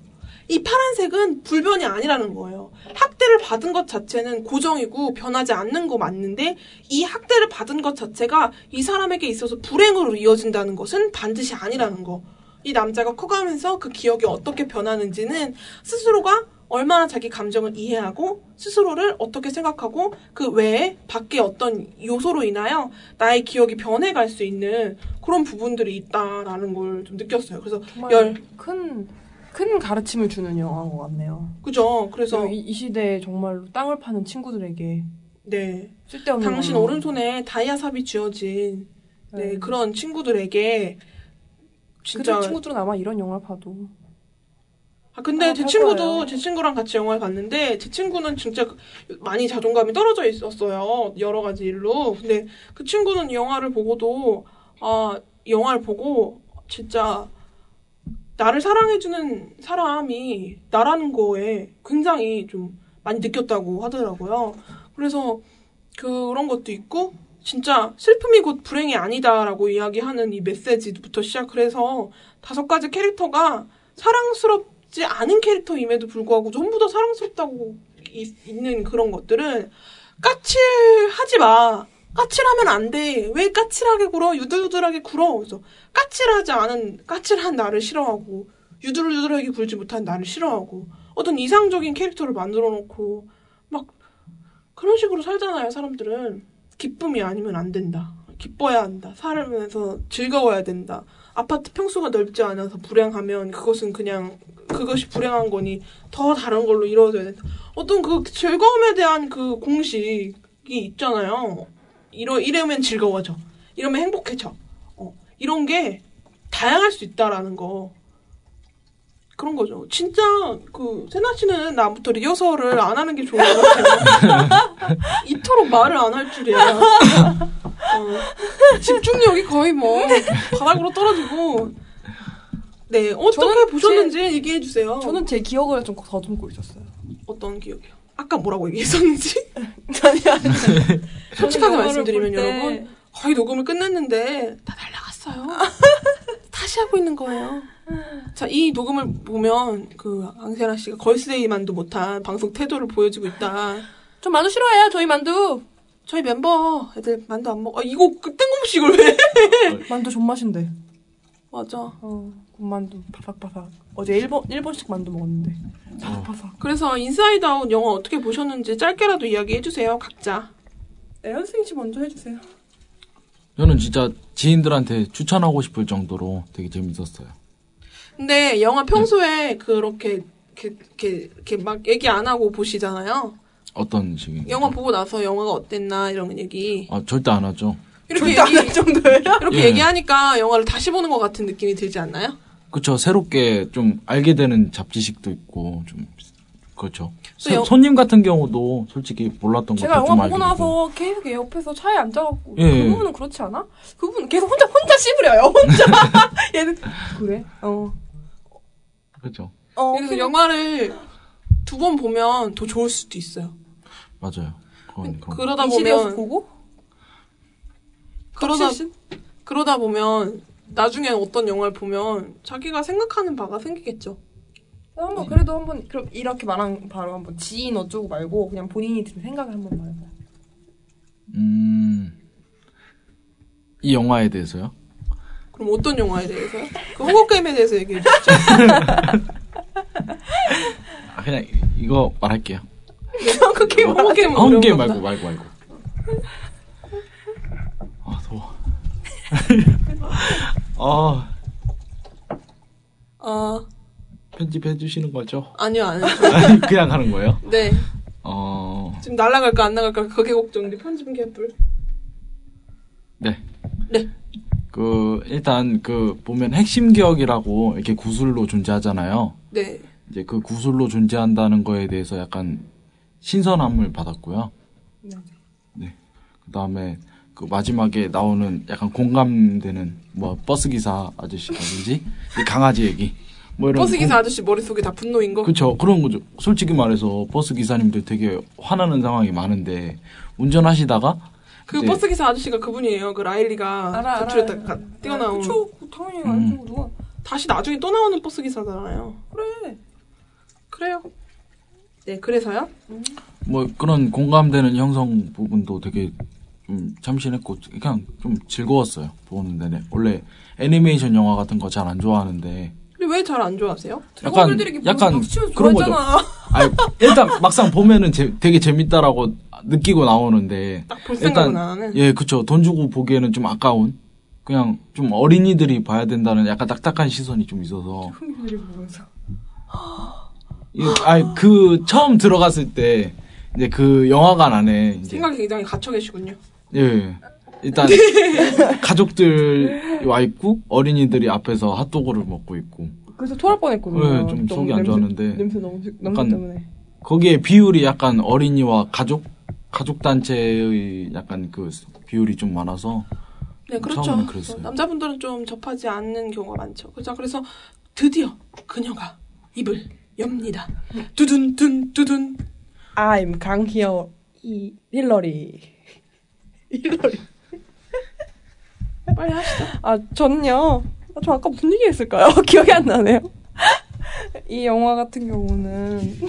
이 파란색은 불변이 아니라는 거예요. 학대를 받은 것 자체는 고정이고 변하지 않는 거 맞는데 이 학대를 받은 것 자체가 이 사람에게 있어서 불행으로 이어진다는 것은 반드시 아니라는 거. 이 남자가 커가면서 그 기억이 어떻게 변하는지는 스스로가 얼마나 자기 감정을 이해하고 스스로를 어떻게 생각하고 그 외에 밖에 어떤 요소로 인하여 나의 기억이 변해갈 수 있는 그런 부분들이 있다라는 걸 좀 느꼈어요. 그래서 정말 열 큰, 큰 가르침을 주는 영화인 것 같네요. 그죠. 그래서 이, 이 시대에 정말로 땅을 파는 친구들에게 네 쓸데없는 당신. 오른손에 다이아 삽이 쥐어진 네, 네. 그런 친구들에게 진짜 친구들은 아마 이런 영화를 봐도 아 근데 어, 제할 친구도 거예요. 제 친구랑 같이 영화를 봤는데 제 친구는 진짜 그- 많이 자존감이 떨어져 있었어요 여러 가지 일로 근데 그 친구는 영화를 보고도 아 영화를 보고 진짜 나를 사랑해주는 사람이 나라는 거에 굉장히 좀 많이 느꼈다고 하더라고요 그래서 그런 것도 있고 진짜 슬픔이 곧 불행이 아니다라고 이야기하는 이 메시지부터 시작을 해서 다섯 가지 캐릭터가 사랑스럽 지 않은 캐릭터임에도 불구하고 전부 다 사랑스럽다고 이- 있는 그런 것들은 까칠하지 마. 까칠하면 안 돼. 왜 까칠하게 굴어? 유들유들하게 굴어. 그래서 까칠하지 않은, 까칠한 나를 싫어하고, 유들유들하게 굴지 못한 나를 싫어하고, 어떤 이상적인 캐릭터를 만들어 놓고, 막, 그런 식으로 살잖아요, 사람들은. 기쁨이 아니면 안 된다. 기뻐야 한다. 살면서 즐거워야 된다. 아파트 평수가 넓지 않아서 불행하면 그것은 그냥 그것이 불행한 거니 더 다른 걸로 이루어져야 된다. 어떤 그 즐거움에 대한 그 공식이 있잖아요. 이러 이러면 즐거워져. 이러면 행복해져. 어, 이런 게 다양할 수 있다라는 거. 그런 거죠. 진짜 그 세나 씨는 나부터 리허설을 안 하는 게 좋은 것 같아요. 이토록 말을 안 할 줄이야. 어, 집중력이 거의 뭐 바닥으로 떨어지고. 네 어떻게 보셨는지 얘기해 주세요. 저는 제 기억을 좀 더듬고 있었어요. 어떤 기억이요? 아까 뭐라고 얘기했었는지 아니, 아니. 솔직하게 말씀드리면 여러분 거의 녹음을 끝냈는데 다 날라갔어요. 다시 하고 있는 거예요. 자, 이 녹음을 보면 그 앙세라 씨가 걸스데이만도 못한 방송 태도를 보여주고 있다. 좀 만두 싫어해요, 저희 만두. 저희 멤버 애들 만두 안 먹어. 아, 이거 그 뜬금없이 이걸 왜? 만두 존맛인데. 맞아. 어, 군만두 바삭바삭. 어제 일본 일본식 만두 먹었는데 바삭바삭. 그래서 인사이드 아웃 영화 어떻게 보셨는지 짧게라도 이야기해 주세요. 각자. 네, 현승 씨 먼저 해주세요. 저는 진짜 지인들한테 추천하고 싶을 정도로 되게 재밌었어요. 근데 영화 평소에 그렇게 이렇게, 이렇게, 이렇게 막 얘기 안 하고 보시잖아요. 어떤 식인 영화 보고 나서 영화가 어땠나 이런 얘기. 아 절대 안 하죠. 이렇게 절대 안 얘기, 할 정도예요? 이렇게 예. 얘기하니까 영화를 다시 보는 것 같은 느낌이 들지 않나요? 그렇죠. 새롭게 좀 알게 되는 잡지식도 있고 좀 그렇죠. 영- 손님 같은 경우도 솔직히 몰랐던 제가 것도 좀 영화 보고 되고. 나서 계속 얘 옆에서 차에 앉아갖고 예. 그 부분은 그렇지 않아? 그 부분 계속 혼자 혼자 씹으려요. 혼자 얘는 그래? 어. 그렇죠. 어. 그래서 영화를 두 번 보면 더 좋을 수도 있어요. 맞아요. 그건. 그러다 보면 보고 그러다 신 그러다 보면 나중에 어떤 영화를 보면 자기가 생각하는 바가 생기겠죠. 한번 그래도 한번 그럼 이렇게 말한 바로 한번 지인 어쩌고 말고 그냥 본인이 든 생각을 한번 말해봐요. 음. 이 영화에 대해서요? 그럼 어떤 영화에 대해서요? 그 허거 게임에 대해서 얘기해 주시죠. 아, 그냥 이거 말할게요. 허거 게임, 허거 게임 아, 홈게임 어려운 말고. 말고 말고. 아 더워. 아 어, 편집해 주시는 거죠? 아니요, 안 해줘. 그냥 하는 거예요? 네. 어, 지금 날아갈까 안 나갈까 그게 걱정돼. 편집은 개뿔. 네. 네. 그 일단 그 보면 핵심 기억이라고 이렇게 구술로 존재하잖아요. 네. 이제 그 구술로 존재한다는 거에 대해서 약간 신선함을 받았고요. 네. 그다음에 그 마지막에 나오는 약간 공감되는 뭐 버스 기사 아저씨라든지 이 강아지 얘기 뭐 이런 버스 기사 공- 아저씨 머릿속에 다 분노인 거? 그쵸 그런 거죠. 솔직히 말해서 버스 기사님들 되게 화나는 상황이 많은데 운전하시다가 그 이제 버스 기사 아저씨가 그분이에요. 그 라일리가 알아, 구출했다 알아. 가- 뛰어나온. 그쵸, 당연히 음. 알죠. 누가. 다시 나중에 또 나오는 버스 기사잖아요. 그래. 그래요. 네, 그래서요? 뭐 그런 공감되는 형성 부분도 되게 좀 참신했고 그냥 좀 즐거웠어요 보는 내내 원래 애니메이션 영화 같은 거 잘 안 좋아하는데 근데 왜 잘 안 좋아하세요? 약간 약간 그런 거죠. 아니, 일단 막상 보면은 재- 되게 재밌다라고 느끼고 나오는데 일단. 예 그쵸 돈 주고 보기에는 좀 아까운 그냥 좀 어린이들이 봐야 된다는 약간 딱딱한 시선이 좀 있어서 흥미들이 보면서. 이- 아니 그 처음 들어갔을 때 이제 그 영화관 안에 이제 생각이 굉장히 갇혀 계시군요. 예. 일단 가족들 와 있고 어린이들이 앞에서 핫도그를 먹고 있고 그래서 토할 뻔했거든요. 네, 좀 속이 안 좋았는데 냄새 너무 냄새 때문에. 거기에 비율이 약간 어린이와 가족 가족 단체의 약간 그 비율이 좀 많아서 네, 그렇죠. 남자분들은 좀 접하지 않는 경우가 많죠. 그렇죠. 그래서 드디어 그녀가 입을 엽니다. 두둔 둔 두둔. I'm 강희어 이 힐러리. 힐러리. 빨리 하시죠. 아, 전요. 아, 저 아까 무슨 얘기 했을까요? 기억이 안 나네요. 이 영화 같은 경우는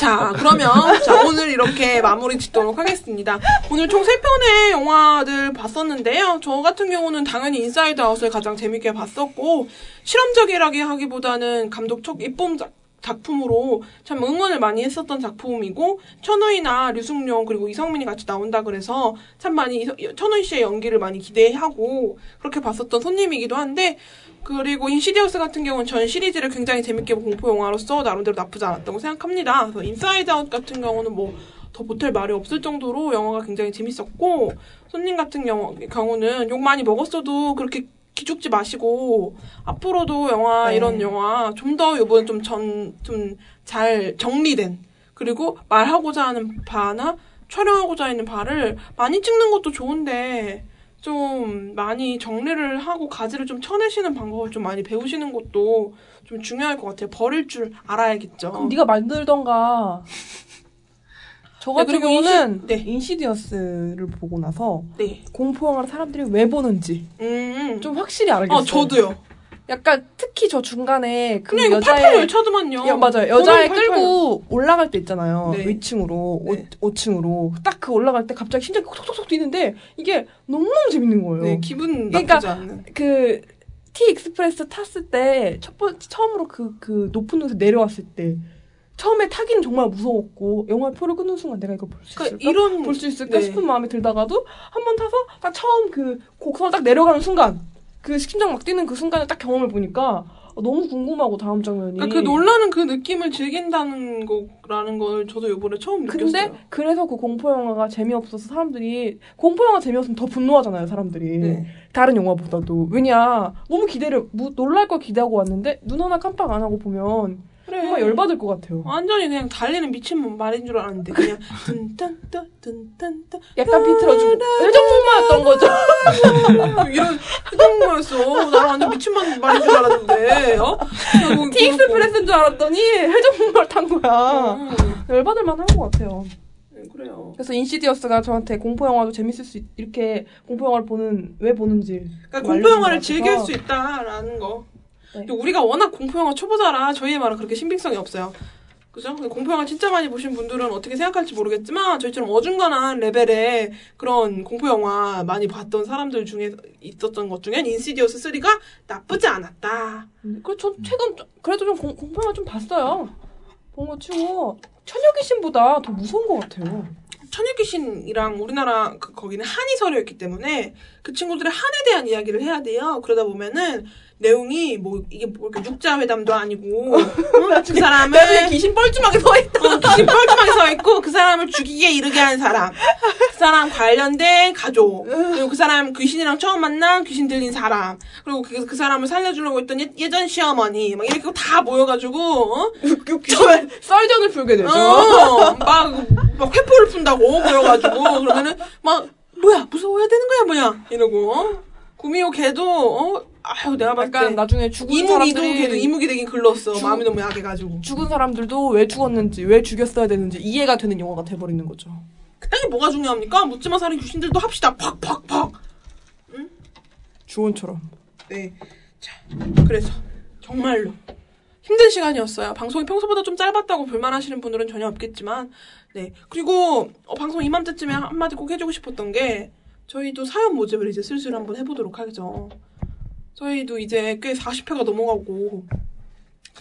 자, 그러면 자, 오늘 이렇게 마무리 짓도록 하겠습니다. 오늘 총 3편의 영화들 봤었는데요. 저 같은 경우는 당연히 인사이드 아웃을 가장 재밌게 봤었고 실험적이라기 하기보다는 감독 첫 입봉 작- 작품으로 참 응원을 많이 했었던 작품이고 천우희나 류승룡 그리고 이성민이 같이 나온다 그래서 참 많이 천우희 씨의 연기를 많이 기대하고 그렇게 봤었던 손님이기도 한데 그리고 인시디어스 같은 경우는 전 시리즈를 굉장히 재밌게 본 공포 영화로서 나름대로 나쁘지 않았다고 생각합니다. 그래서 인사이드 아웃 같은 경우는 뭐 더 보탤 말이 없을 정도로 영화가 굉장히 재밌었고 손님 같은 경우, 경우는 욕 많이 먹었어도 그렇게 기죽지 마시고 앞으로도 영화 네. 이런 영화 좀더 요번에 좀전 좀 잘 정리된 그리고 말하고자 하는 바나 촬영하고자 하는 바를 많이 찍는 것도 좋은데 좀 많이 정리를 하고 가지를 좀 쳐내시는 방법을 좀 많이 배우시는 것도 좀 중요할 것 같아요. 버릴 줄 알아야겠죠. 그럼 네가 만들던가. 저 네, 같은 그리고 경우는 인시- 네. 인시디어스를 보고 나서 네. 공포 영화를 사람들이 왜 보는지 음. 좀 확실히 알겠어요. 어, 저도요. 약간 특히 저 중간에 그 그냥 여자의 88 열차도만요. 야, 맞아요. 여자애 88. 끌고 올라갈 때 있잖아요. 네. 위층으로, 네. 5, 층으로 딱 그 올라갈 때 갑자기 심장이 톡톡톡 뛰는데 이게 너무너무 재밌는 거예요. 네, 기분 그러니까 나쁘지 않는. 그, T 익스프레스 탔을 때, 첫 번, 처음으로 그, 그 높은 곳에 내려왔을 때, 처음에 타기는 정말 무서웠고, 영화 표를 끊는 순간 내가 이걸 볼수 그러니까 있을까? 이런 볼수 있을까 네. 싶은 마음이 들다가도, 한 번 타서, 딱 처음 그 곡선을 딱 내려가는 순간, 그 심장 막 뛰는 그 순간을 딱 경험을 보니까, 어, 너무 궁금하고, 다음 장면이. 그러니까 그 놀라는 그 느낌을 즐긴다는 거라는 걸 저도 이번에 처음 느꼈어요. 근데 그래서 그 공포 영화가 재미없어서 사람들이 공포 영화 재미없으면 더 분노하잖아요 사람들이 네. 다른 영화보다도 왜냐 너무 기대를 무, 놀랄 걸 기대하고 왔는데 눈 하나 깜빡 안 하고 보면 그래. 정말 열받을 것 같아요 완전히 그냥 달리는 미친 말인 줄 알았는데 그냥 든딴따 약간 비틀어주고 회전목마였던 거죠 이런 해동말했어. 나는 완전 미친 말- 말인 줄 알았는데. 어? 티 익스프레스인 줄 알았더니 회전목마를 탄 거야 음, 열받을 만한 것 같아요 네, 그래요. 그래서 인시디어스가 저한테 공포 영화도 재밌을 수 있, 이렇게 공포 영화를 보는 왜 보는지 그러니까 좀 공포 영화를 것 즐길. 수 있다라는 거. 네. 근데 우리가 워낙 공포 영화 초보자라 저희의 말은 그렇게 신빙성이 없어요. 그죠? 근데 공포 영화 진짜 많이 보신 분들은 어떻게 생각할지 모르겠지만 저희처럼 어중간한 레벨의 그런 공포 영화 많이 봤던 사람들 중에 있었던 것 중엔 인시디어스 3가 나쁘지 않았다. 그리고 전 최근 좀- 그래도 좀 공, 공포 영화 좀 봤어요 본 거 치고 처녀 귀신보다 더 무서운 것 같아요 천일 귀신이랑 우리나라 그 거기는 한이 서려있기 때문에 그 친구들의 한에 대한 이야기를 해야 돼요. 그러다 보면은 내용이 뭐 이게 뭐 이렇게 육자 회담도 아니고 어? 그 사람을 귀신 뻘쭘하게 서 있다. 어, 귀신 뻘쭘하게 서 있고 그 사람을 죽이게 이르게 한 사람, 그 사람 관련된 가족, 그리고 그 사람 귀신이랑 처음 만난 귀신 들린 사람, 그리고 그, 그 사람을 살려주려고 했던 예, 예전 시어머니, 막 이렇게 다 모여가지고 어? 귀신 썰전을 풀게 되죠. 어, 막, 막 회포를 푼다고 모여가지고 그러면은 막 뭐야 무서워야 되는 거야 뭐야 이러고 어? 구미호 걔도 어 아유 내가 봤을 때 나중에 죽은 이묵이도 사람들이 걔도 이묵이 되긴 글렀어 죽- 마음이 너무 약해가지고 죽은 사람들도 왜 죽었는지 왜 죽였어야 되는지 이해가 되는 영화가 돼버리는 거죠. 게 뭐가 중요합니까 묻지마 살인 귀신들도 합시다 팍팍팍 주원처럼. 네. 자, 그래서 정말로 힘든 시간이었어요. 방송이 평소보다 좀 짧았다고 불만하시는 분들은 전혀 없겠지만, 네. 그리고 어, 방송 이맘때쯤에 한마디 꼭 해주고 싶었던 게 저희도 사연 모집을 이제 슬슬 한번 해보도록 하죠. 저희도 이제 꽤 40회가 넘어가고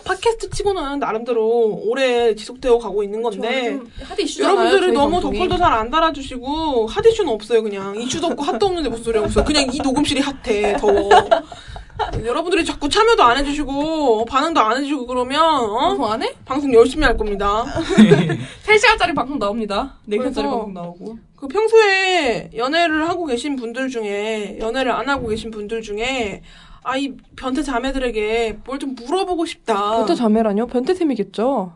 팟캐스트 치고는 나름대로 오래 지속되어 가고 있는 건데 하드 이슈잖아요. 여러분들은 저희 너무. 댓글도 잘 안 달아주시고 핫 이슈는 없어요 그냥 이슈도 없고 핫도 없는데 무슨 소리야 없어 그냥 이 녹음실이 핫해 더워 여러분들이 자꾸 참여도 안 해주시고 반응도 안 해주시고 그러면 어? 방송 안 해? 방송 열심히 할 겁니다 3시간짜리 방송 나옵니다. 4시간짜리 그래서- 방송 나오고. 그 평소에 연애를 하고 계신 분들 중에 연애를 안 하고 계신 분들 중에 아 이 변태 자매들에게 뭘 좀 물어보고 싶다 변태 자매라뇨? 변태쌤이겠죠?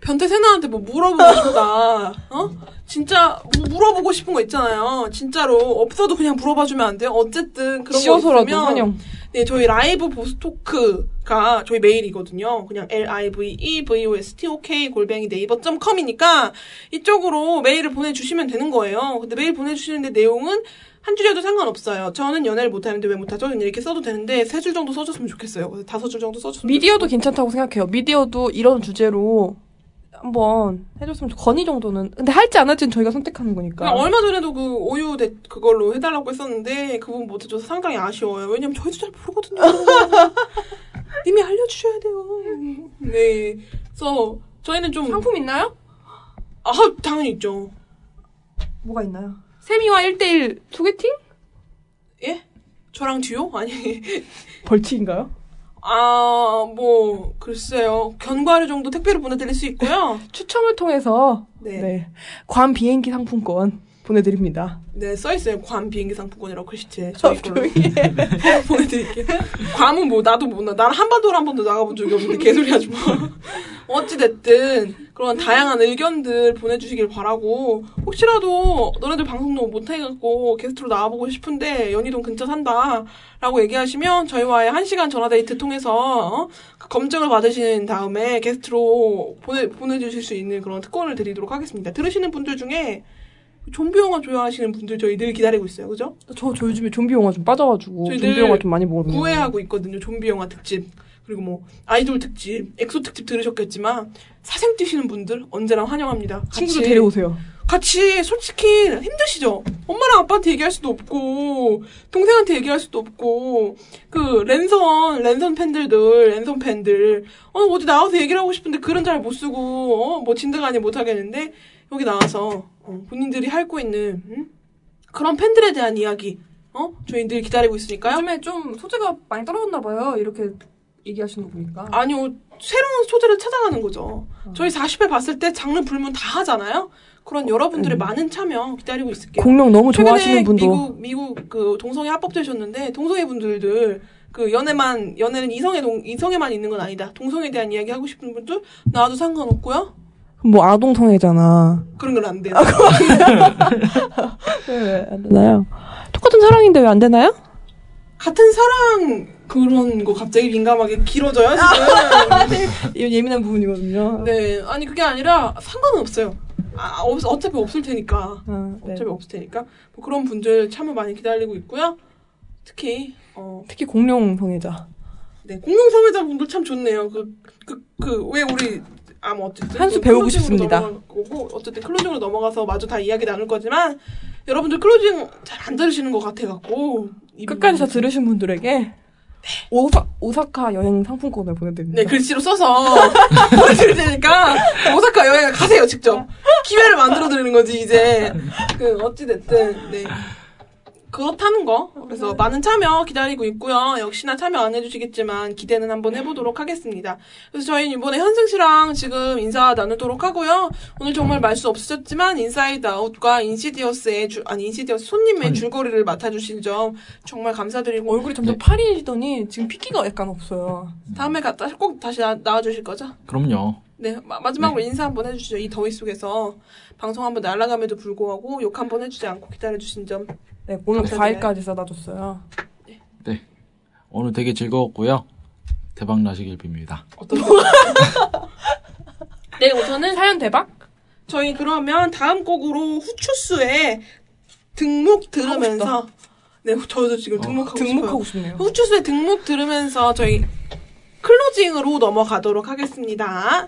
변태 세나한테 뭐 물어보고 싶다. 어? 진짜 뭐 물어보고 싶은 거 있잖아요. 진짜로 없어도 그냥 물어봐주면 안 돼요. 어쨌든 그런 거 씌워서라도 있으면 환영. 네 저희 라이브 보스 토크가 저희 메일이거든요. 그냥 l i v e v o s t o k 골뱅이 네이버.com이니까 이쪽으로 메일을 보내주시면 되는 거예요. 근데 메일 보내주시는데 내용은 한 줄이어도 상관없어요. 저는 연애를 못하는데 왜 못하죠? 이렇게 써도 되는데 세 줄 정도 써줬으면 좋겠어요. 다섯 줄 정도 써줬으면 미디어도 괜찮다고 생각해요. 미디어도 이런 주제로 한번 해줬으면 좋 건의 정도는. 근데 할지 안 할지는 저희가 선택하는 거니까. 얼마 전에도 그 오유 대 그걸로 해달라고 했었는데 그분 못 해줘서 상당히 아쉬워요. 왜냐면 저희도 잘 모르거든요. 님이 알려주셔야 돼요. 네. 그래서 저희는 좀 상품 있나요? 아 당연히 있죠. 뭐가 있나요? 세미와 1대1 소개팅? 예? 저랑 듀오? 아니 벌칙인가요? 아 뭐 글쎄요 견과류 정도 택배로 보내드릴 수 있고요. 추첨을 통해서 네. 네. 괌 비행기 상품권 보내드립니다. 네 써있어요. 괌 비행기 상품권이라고 글씨체 저희 걸로 조용히 해. 보내드릴게요. 괌은 뭐 나도 못나 나는 한반도를 한 번도 나가본 적이 없는데 개소리 하지 마. 어찌됐든 그런 다양한 의견들 보내주시길 바라고 혹시라도 너네들 방송도 못해갖고 게스트로 나와보고 싶은데 연희동 근처 산다 라고 얘기하시면 저희와의 한시간 전화데이트 통해서 어? 그 검증을 받으신 다음에 게스트로 보내, 보내주실 수 있는 그런 특권을 드리도록 하겠습니다. 들으시는 분들 중에 좀비 영화 좋아하시는 분들 저희 늘 기다리고 있어요. 그죠? 저, 저 요즘에 좀비 영화 좀 빠져가지고 저희 좀비 늘 영화 좀 많이 보거든요. 구애하고 있거든요. 좀비 영화 특집. 그리고 뭐 아이돌 특집, 엑소 특집 들으셨겠지만 사생 뛰시는 분들 언제나 환영합니다. 친구들 데려오세요. 같이 솔직히 힘드시죠. 엄마랑 아빠한테 얘기할 수도 없고 동생한테 얘기할 수도 없고 그 랜선 랜선 팬들들 랜선 팬들 어 어디 나와서 얘기를 하고 싶은데 글은 잘 못 쓰고 어 뭐 진드가니 못 하겠는데 여기 나와서 어, 본인들이 핥고 있는 음? 그런 팬들에 대한 이야기 어 저희 늘 기다리고 있으니까요. 요즘에 좀 소재가 많이 떨어졌나 봐요. 이렇게 얘기하시는 거 보니까. 아니요, 새로운 소재를 찾아가는 거죠. 저희 40회 봤을 때 장르 불문 다 하잖아요? 그런 여러분들의 많은 참여 기다리고 있을게요. 공룡 너무 좋아하시는 분도 미국, 미국 그 동성애 합법되셨는데, 동성애 분들들, 그 연애만, 연애는 이성애 동, 이성애만 있는 건 아니다. 동성애에 대한 이야기 하고 싶은 분들, 나와도 상관없고요. 뭐 아동 성애잖아. 그런 건 안 돼요. 왜안 되나요? 똑같은 사랑인데 왜 안 되나요? 같은 사랑, 그런 거 갑자기 민감하게 길어져요, 지금. 이건 예민한 부분이거든요. 네, 아니, 그게 아니라 상관은 없어요. 아, 없, 어차피 없을 테니까. 아, 네. 어차피 없을 테니까 뭐 그런 분들 참여 많이 기다리고 있고요. 특히 어, 특히 공룡 성애자. 네 공룡 성애자 분들 참 좋네요. 그 그 그 왜 우리 아뭐 어쨌든 한수 그 배우고 싶습니다. 넘어가고 어쨌든 클로징으로 넘어가서 마저 다 이야기 나눌 거지만 여러분들 클로징 잘 안 들으시는 것 같아 갖고 끝까지 다 들으신 분들에게 오사, 오사카 여행 상품권을 보내드립니다. 네, 글씨로 써서 보내드릴 테니까 오사카 여행 가세요, 직접. 기회를 만들어드리는 거지, 이제. 그, 어찌됐든, 네. 그렇다는 거. 그래서 많은 참여 기다리고 있고요. 역시나 참여 안 해주시겠지만 기대는 한번 해보도록 하겠습니다. 그래서 저희는 이번에 현승 씨랑 지금 인사 나누도록 하고요. 오늘 정말 말 수 없으셨지만 인사이드 아웃과 인시디어스의 주, 아니 인시디어스 손님의 손님. 줄거리를 맡아주신 점 정말 감사드리고 얼굴이 점점 네. 파리해지더니 지금 핏기가 약간 없어요. 다음에 갔다 꼭 다시 나, 나와주실 거죠? 그럼요. 네, 마, 마지막으로 인사 한번 해주시죠. 이 더위 속에서 방송 한번 날아감에도 불구하고 욕 한번 해주지 않고 기다려주신 점. 네, 오늘. 과일까지 사다 줬어요. 네. 오늘 되게 즐거웠고요. 대박 나시길 빕니다. 어떤 네, 우선은 사연 대박? 저희 그러면 다음 곡으로 후추스의 등목 들으면서 네, 저도 지금 등목하고 등록하고 싶어요. 싶네요. 후추스의 등목 들으면서 저희 클로징으로 넘어가도록 하겠습니다.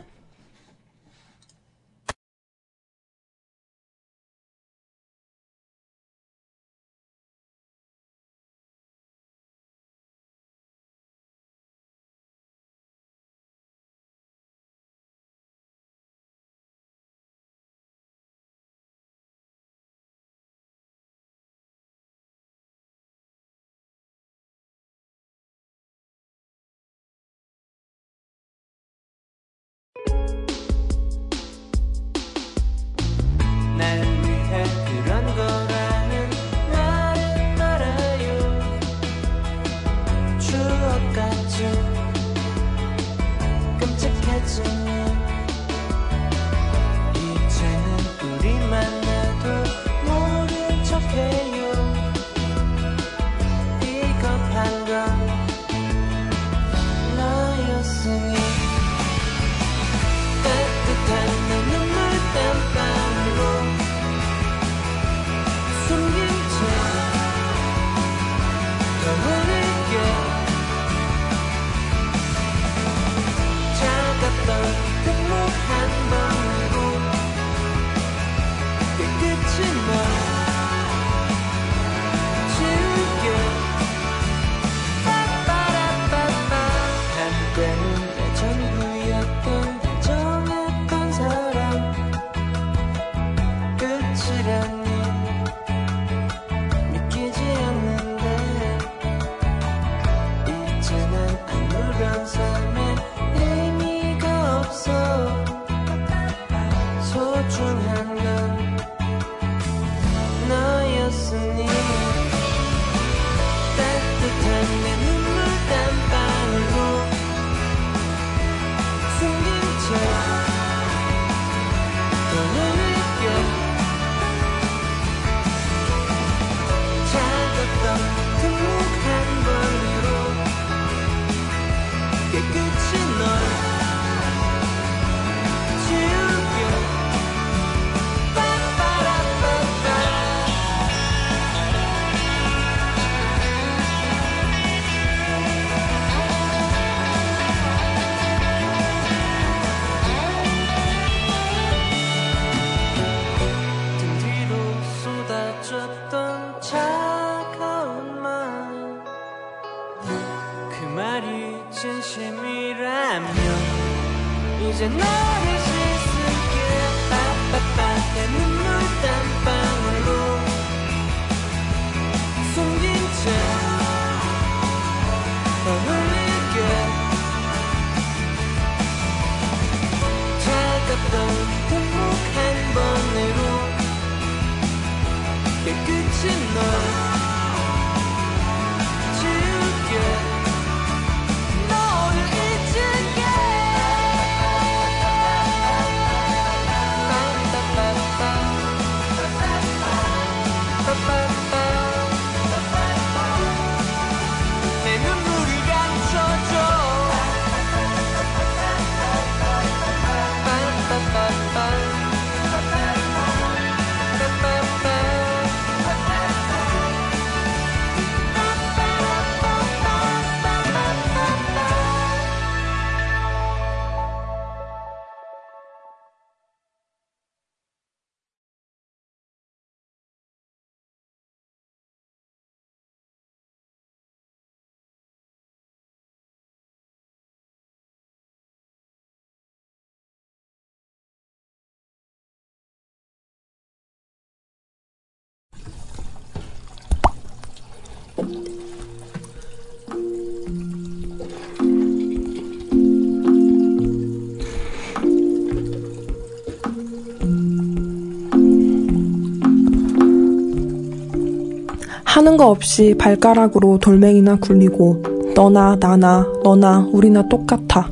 하는 거 없이 발가락으로 돌멩이나 굴리고 너나 나나 너나 우리나 똑같아.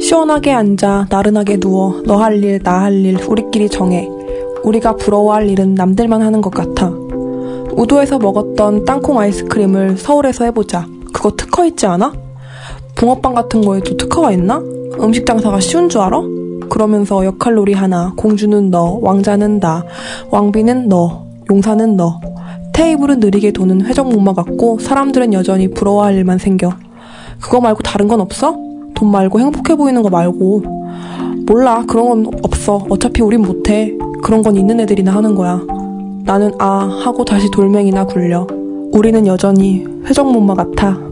시원하게 앉아 나른하게 누워 너 할 일 나 할 일 우리끼리 정해. 우리가 부러워할 일은 남들만 하는 것 같아. 우도에서 먹었던 땅콩 아이스크림을 서울에서 해보자. 그거 특허 있지 않아? 붕어빵 같은 거에도 특허가 있나? 음식 장사가 쉬운 줄 알아? 그러면서 역할놀이 하나, 공주는 너, 왕자는 나, 왕비는 너, 용사는 너. 테이블은 느리게 도는 회전목마 같고 사람들은 여전히 부러워할 일만 생겨. 그거 말고 다른 건 없어? 돈 말고 행복해 보이는 거 말고. 몰라, 그런 건 없어. 어차피 우린 못해. 그런 건 있는 애들이나 하는 거야. 나는 아 하고 다시 돌멩이나 굴려. 우리는 여전히 회전목마 같아.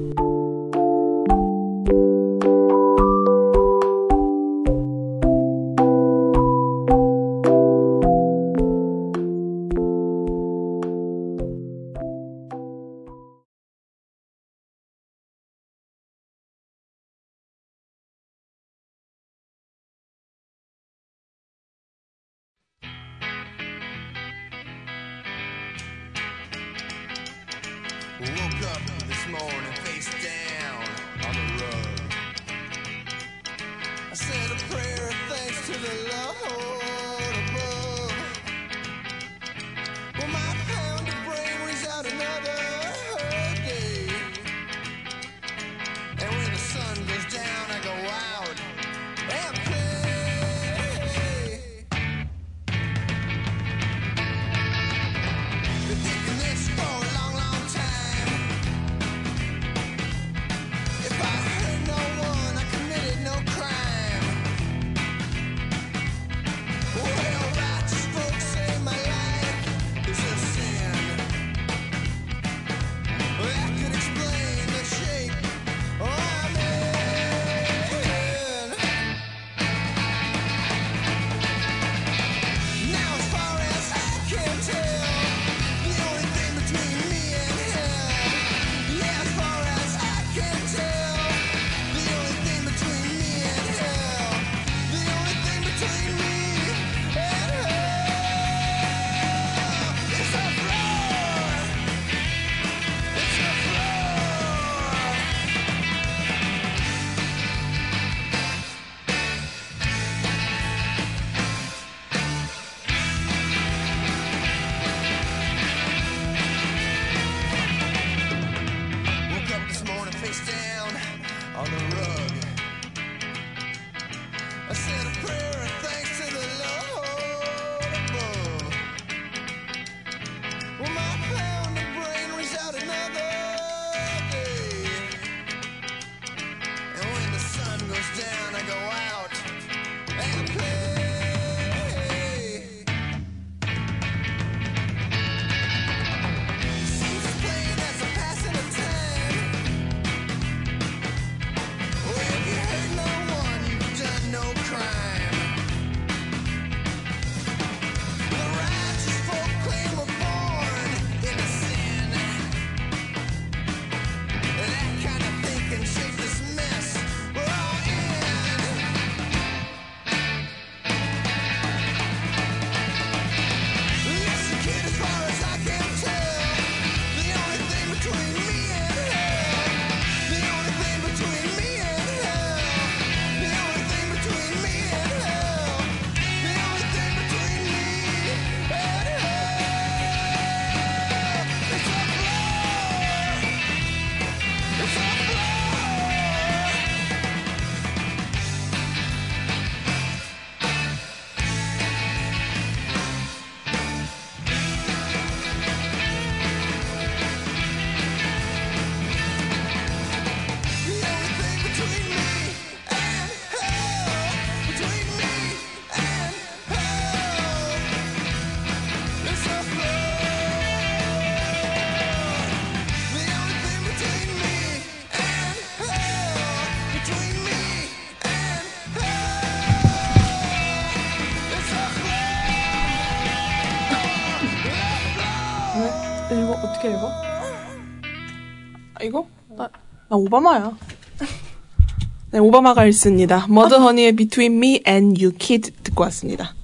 나, 나 오바마야. 네, 오바마가 읽습니다. 머드허니의 Between Me and You Kid 듣고 왔습니다.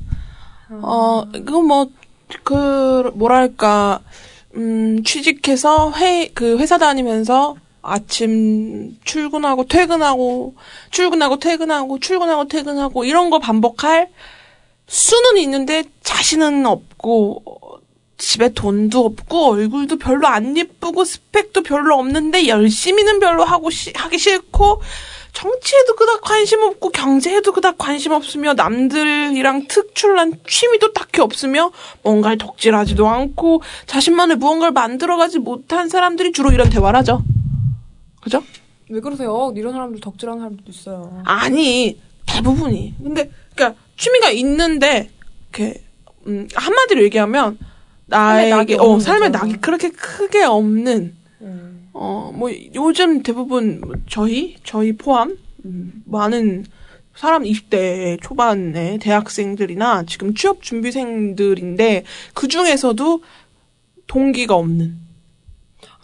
어, 이거 뭐, 그, 뭐랄까, 음, 취직해서 회, 그 회사 다니면서 아침 출근하고 퇴근하고, 출근하고 퇴근하고, 출근하고 퇴근하고, 이런 거 반복할 수는 있는데 자신은 없고, 어, 집에 돈도 없고, 얼굴도 별로 안 예쁘고, 스펙도 별로 없는데, 열심히는 별로 하고, 시- 하기 싫고, 정치에도 그닥 관심 없고 경제에도 그닥 관심 없으며 남들이랑 특출난 취미도 딱히 없으며 뭔가를 덕질하지도 않고 자신만의 무언가를 만들어가지 못한 사람들이 주로 이런 대화를 하죠. 그죠? 왜 그러세요? 이런 사람들 덕질하는 사람들도 있어요. 아니 대부분이. 근데 그러니까 취미가 있는데 이렇게 음, 한마디로 얘기하면 나에게 어, 삶의. 낙이 그렇게 크게 없는 음. 어, 뭐, 요즘 대부분, 뭐 저희, 저희 포함, 음, 많은 사람 20대 초반의 대학생들이나 지금 취업 준비생들인데, 그 중에서도 동기가 없는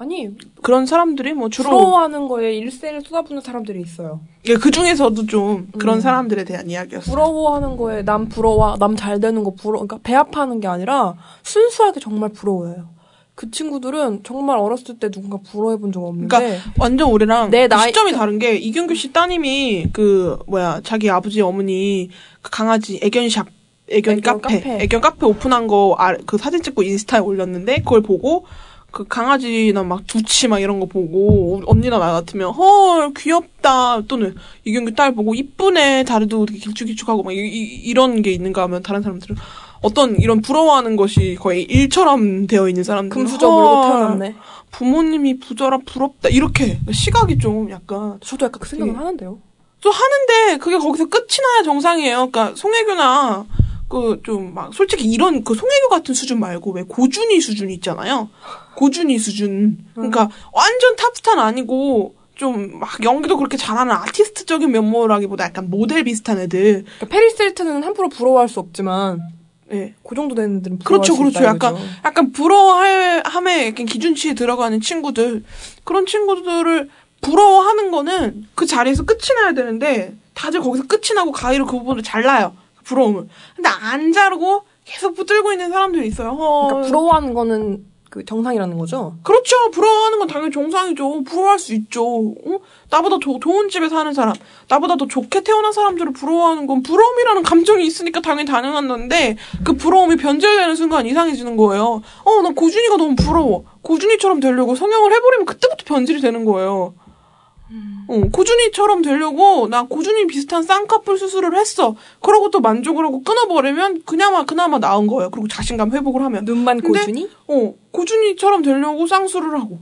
아니 그런 사람들이 뭐 주로, 부러워하는 거에 일세를 쏟아붓는 사람들이 있어요. 예, 그 중에서도 좀 그런 음. 사람들에 대한 이야기였어요. 부러워하는 거에 남 부러워, 남 잘 되는 거 부러, 그러니까 배합하는 게 아니라 순수하게 정말 부러워해요. 그 친구들은 정말 어렸을 때 누군가 부러워해 본 적 없는데 그러니까 완전 우리랑 내 나이- 시점이 다른 게 이경규 씨 따님이 그 뭐야 자기 아버지 어머니 그 강아지 애견샵 애견, 애견 카페, 카페. 애견 카페 오픈한 거 그 사진 찍고 인스타에 올렸는데 그걸 보고 그 강아지나 막 두치 막 이런 거 보고 언니나 나 같으면 헐 귀엽다 또는 이경규 딸 보고 이쁘네 다리도 되게 길쭉길쭉하고 막 이, 런게 있는가 하면 다른 사람들은 어떤 이런 부러워하는 것이 거의 일처럼 되어 있는 사람들 금수저물로 태어났네. 부모님이 부자라 부럽다 이렇게 시각이 좀 약간 저도 약간 그 생각은 되게- 하는데요. 좀 하는데 그게 거기서 끝이 나야 정상이에요. 그러니까 송혜교나 그 좀 막 솔직히 이런 그 송혜교 같은 수준 말고 왜 고준희 수준 있잖아요. 고준희 수준. 그러니까 완전 탑스타는 아니고 좀 막 연기도 그렇게 잘하는 아티스트적인 면모라기보다 약간 모델 비슷한 애들. 그러니까 페리스 힐튼은 함부로 부러워할 수 없지만 예. 그 정도 되는 애들은 부러워할 그렇죠, 수 그렇죠. 약간 이거죠. 약간 부러워할 함에 약간 기준치에 들어가는 친구들 그런 친구들을 부러워하는 거는 그 자리에서 끝이 나야 되는데 다들 거기서 끝이 나고 가위로 그 부분을 잘라요 부러움을. 근데 안 자르고 계속 붙들고 있는 사람들이 있어요. 어, 그러니까 부러워하는 거는 그 정상이라는 거죠. 그렇죠. 부러워하는 건 당연히 정상이죠. 부러워할 수 있죠. 어? 나보다 더 좋은 집에 사는 사람, 나보다 더 좋게 태어난 사람들을 부러워하는 건 부러움이라는 감정이 있으니까 당연히 가능한 건데 그 부러움이 변절되는 순간 이상해지는 거예요. 어, 나 고준이가 너무 부러워. 고준이처럼 되려고 성형을 해버리면 그때부터 변질이 되는 거예요. 어, 고준이처럼 되려고 나 고준이 비슷한 쌍꺼풀 수술을 했어. 그러고 또 만족을 하고 끊어버리면 그나마 그나마 나은 거예요. 그리고 자신감 회복을 하면. 눈만 근데- 고준이? 어, 고준이처럼 되려고 쌍수를 하고.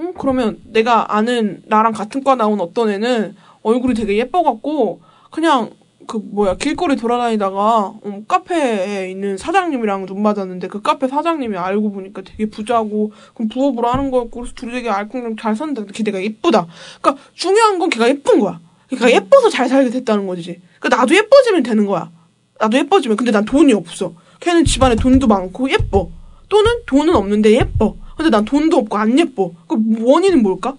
응? 그러면 내가 아는 나랑 같은 과 나온 어떤 애는 얼굴이 되게 예뻐갖고 그냥 그 뭐야 길거리 돌아다니다가 어, 카페에 있는 사장님이랑 눈 맞았는데 그 카페 사장님이 알고 보니까 되게 부자고 그럼 부업을 하는 거였고 그래서 둘이 되게 알콩달콩 잘 산다. 근데 걔가 예쁘다. 그러니까 중요한 건 걔가 예쁜 거야. 그러니까 예뻐서 잘 살게 됐다는 거지. 그러니까 나도 예뻐지면 되는 거야. 나도 예뻐지면 근데 난 돈이 없어. 걔는 집안에 돈도 많고 예뻐. 또는 돈은 없는데 예뻐. 근데 난 돈도 없고 안 예뻐. 그 원인은 뭘까?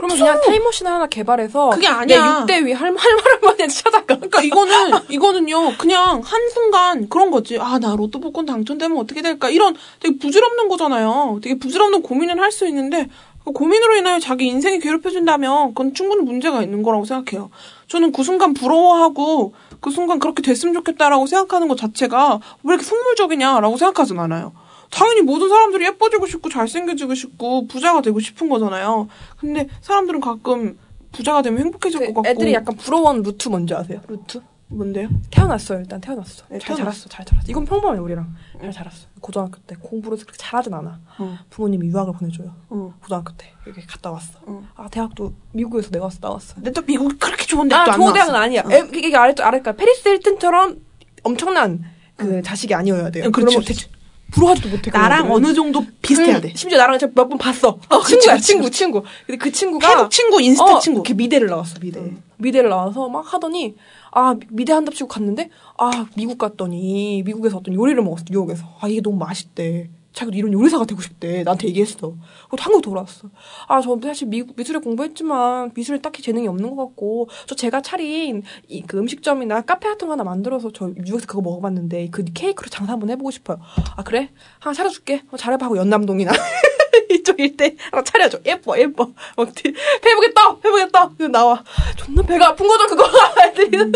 그러면. 그냥 타임머신 하나 개발해서 그게 아니야. 내 6대 위 할, 할 말할만한 찾아가. 그러니까 이거는 이거는요 그냥 한 순간 그런 거지 아 나 로또 복권 당첨되면 어떻게 될까 이런 되게 부질없는 거잖아요 되게 부질없는 고민을 할 수 있는데 그 고민으로 인하여 자기 인생이 괴롭혀진다면 그건 충분히 문제가 있는 거라고 생각해요 저는 그 순간 부러워하고 그 순간 그렇게 됐으면 좋겠다라고 생각하는 것 자체가 왜 이렇게 속물적이냐라고 생각하진 않아요 당연히 모든 사람들이 예뻐지고 싶고 잘생겨지고 싶고 부자가 되고 싶은 거잖아요 근데 사람들은 가끔 부자가 되면 행복해질 것 같고 그 애들이 약간 부러워하는 루트 뭔지 아세요? 루트? 뭔데요? 태어났어요. 일단 태어났어. 네, 잘 태어났어. 자랐어. 잘 자랐어. 이건 평범해 우리랑. 잘 자랐어. 고등학교 때 공부를 그렇게 잘하진 않아. 어. 부모님이 유학을 보내줘요. 어. 고등학교 때 이렇게 갔다 왔어. 어. 아 대학도 미국에서 내가 왔어 나왔어. 근데 또 미국 그렇게 좋은 데도 아안 좋은 대학은. 아니야. 어. 에, 이게 아래 아래까 패리스 힐튼처럼 엄청난 그 자식이 아니어야 돼요. 응, 그렇지, 그러면. 대충 부러워하지도 못해. 나랑. 어느 정도 비슷해야 돼. 음, 심지어 나랑 몇 번 봤어. 어, 친구야, 친구. 친구. 근데 그 친구가 태국 친구, 인스타 어, 친구. 이렇게 미대를 나왔어, 미대. 미대를 나와서 막 하더니, 아, 미대 한답시고 갔는데, 아, 미국 갔더니, 미국에서 어떤 요리를 먹었어, 뉴욕에서. 아, 이게 너무 맛있대. 자기도 이런 요리사가 되고 싶대. 나한테 얘기했어. 그것도 한국 돌아왔어. 아, 저 사실 미국 미술에 공부했지만 미술에 딱히 재능이 없는 것 같고 저 제가 차린 이 그 음식점이나 카페 같은 거 하나 만들어서 저 미국에서 그거 먹어봤는데 그 케이크로 장사 한번 해보고 싶어요. 아 그래? 하나 차려줄게. 어, 잘해봐 하고 연남동이나 이쪽 일대 하나 차려줘. 예뻐 예뻐. 막 뒤- 해보겠다 해보겠다. 그래서 나와. 존나 배가 아픈 거죠 그거. 애들이.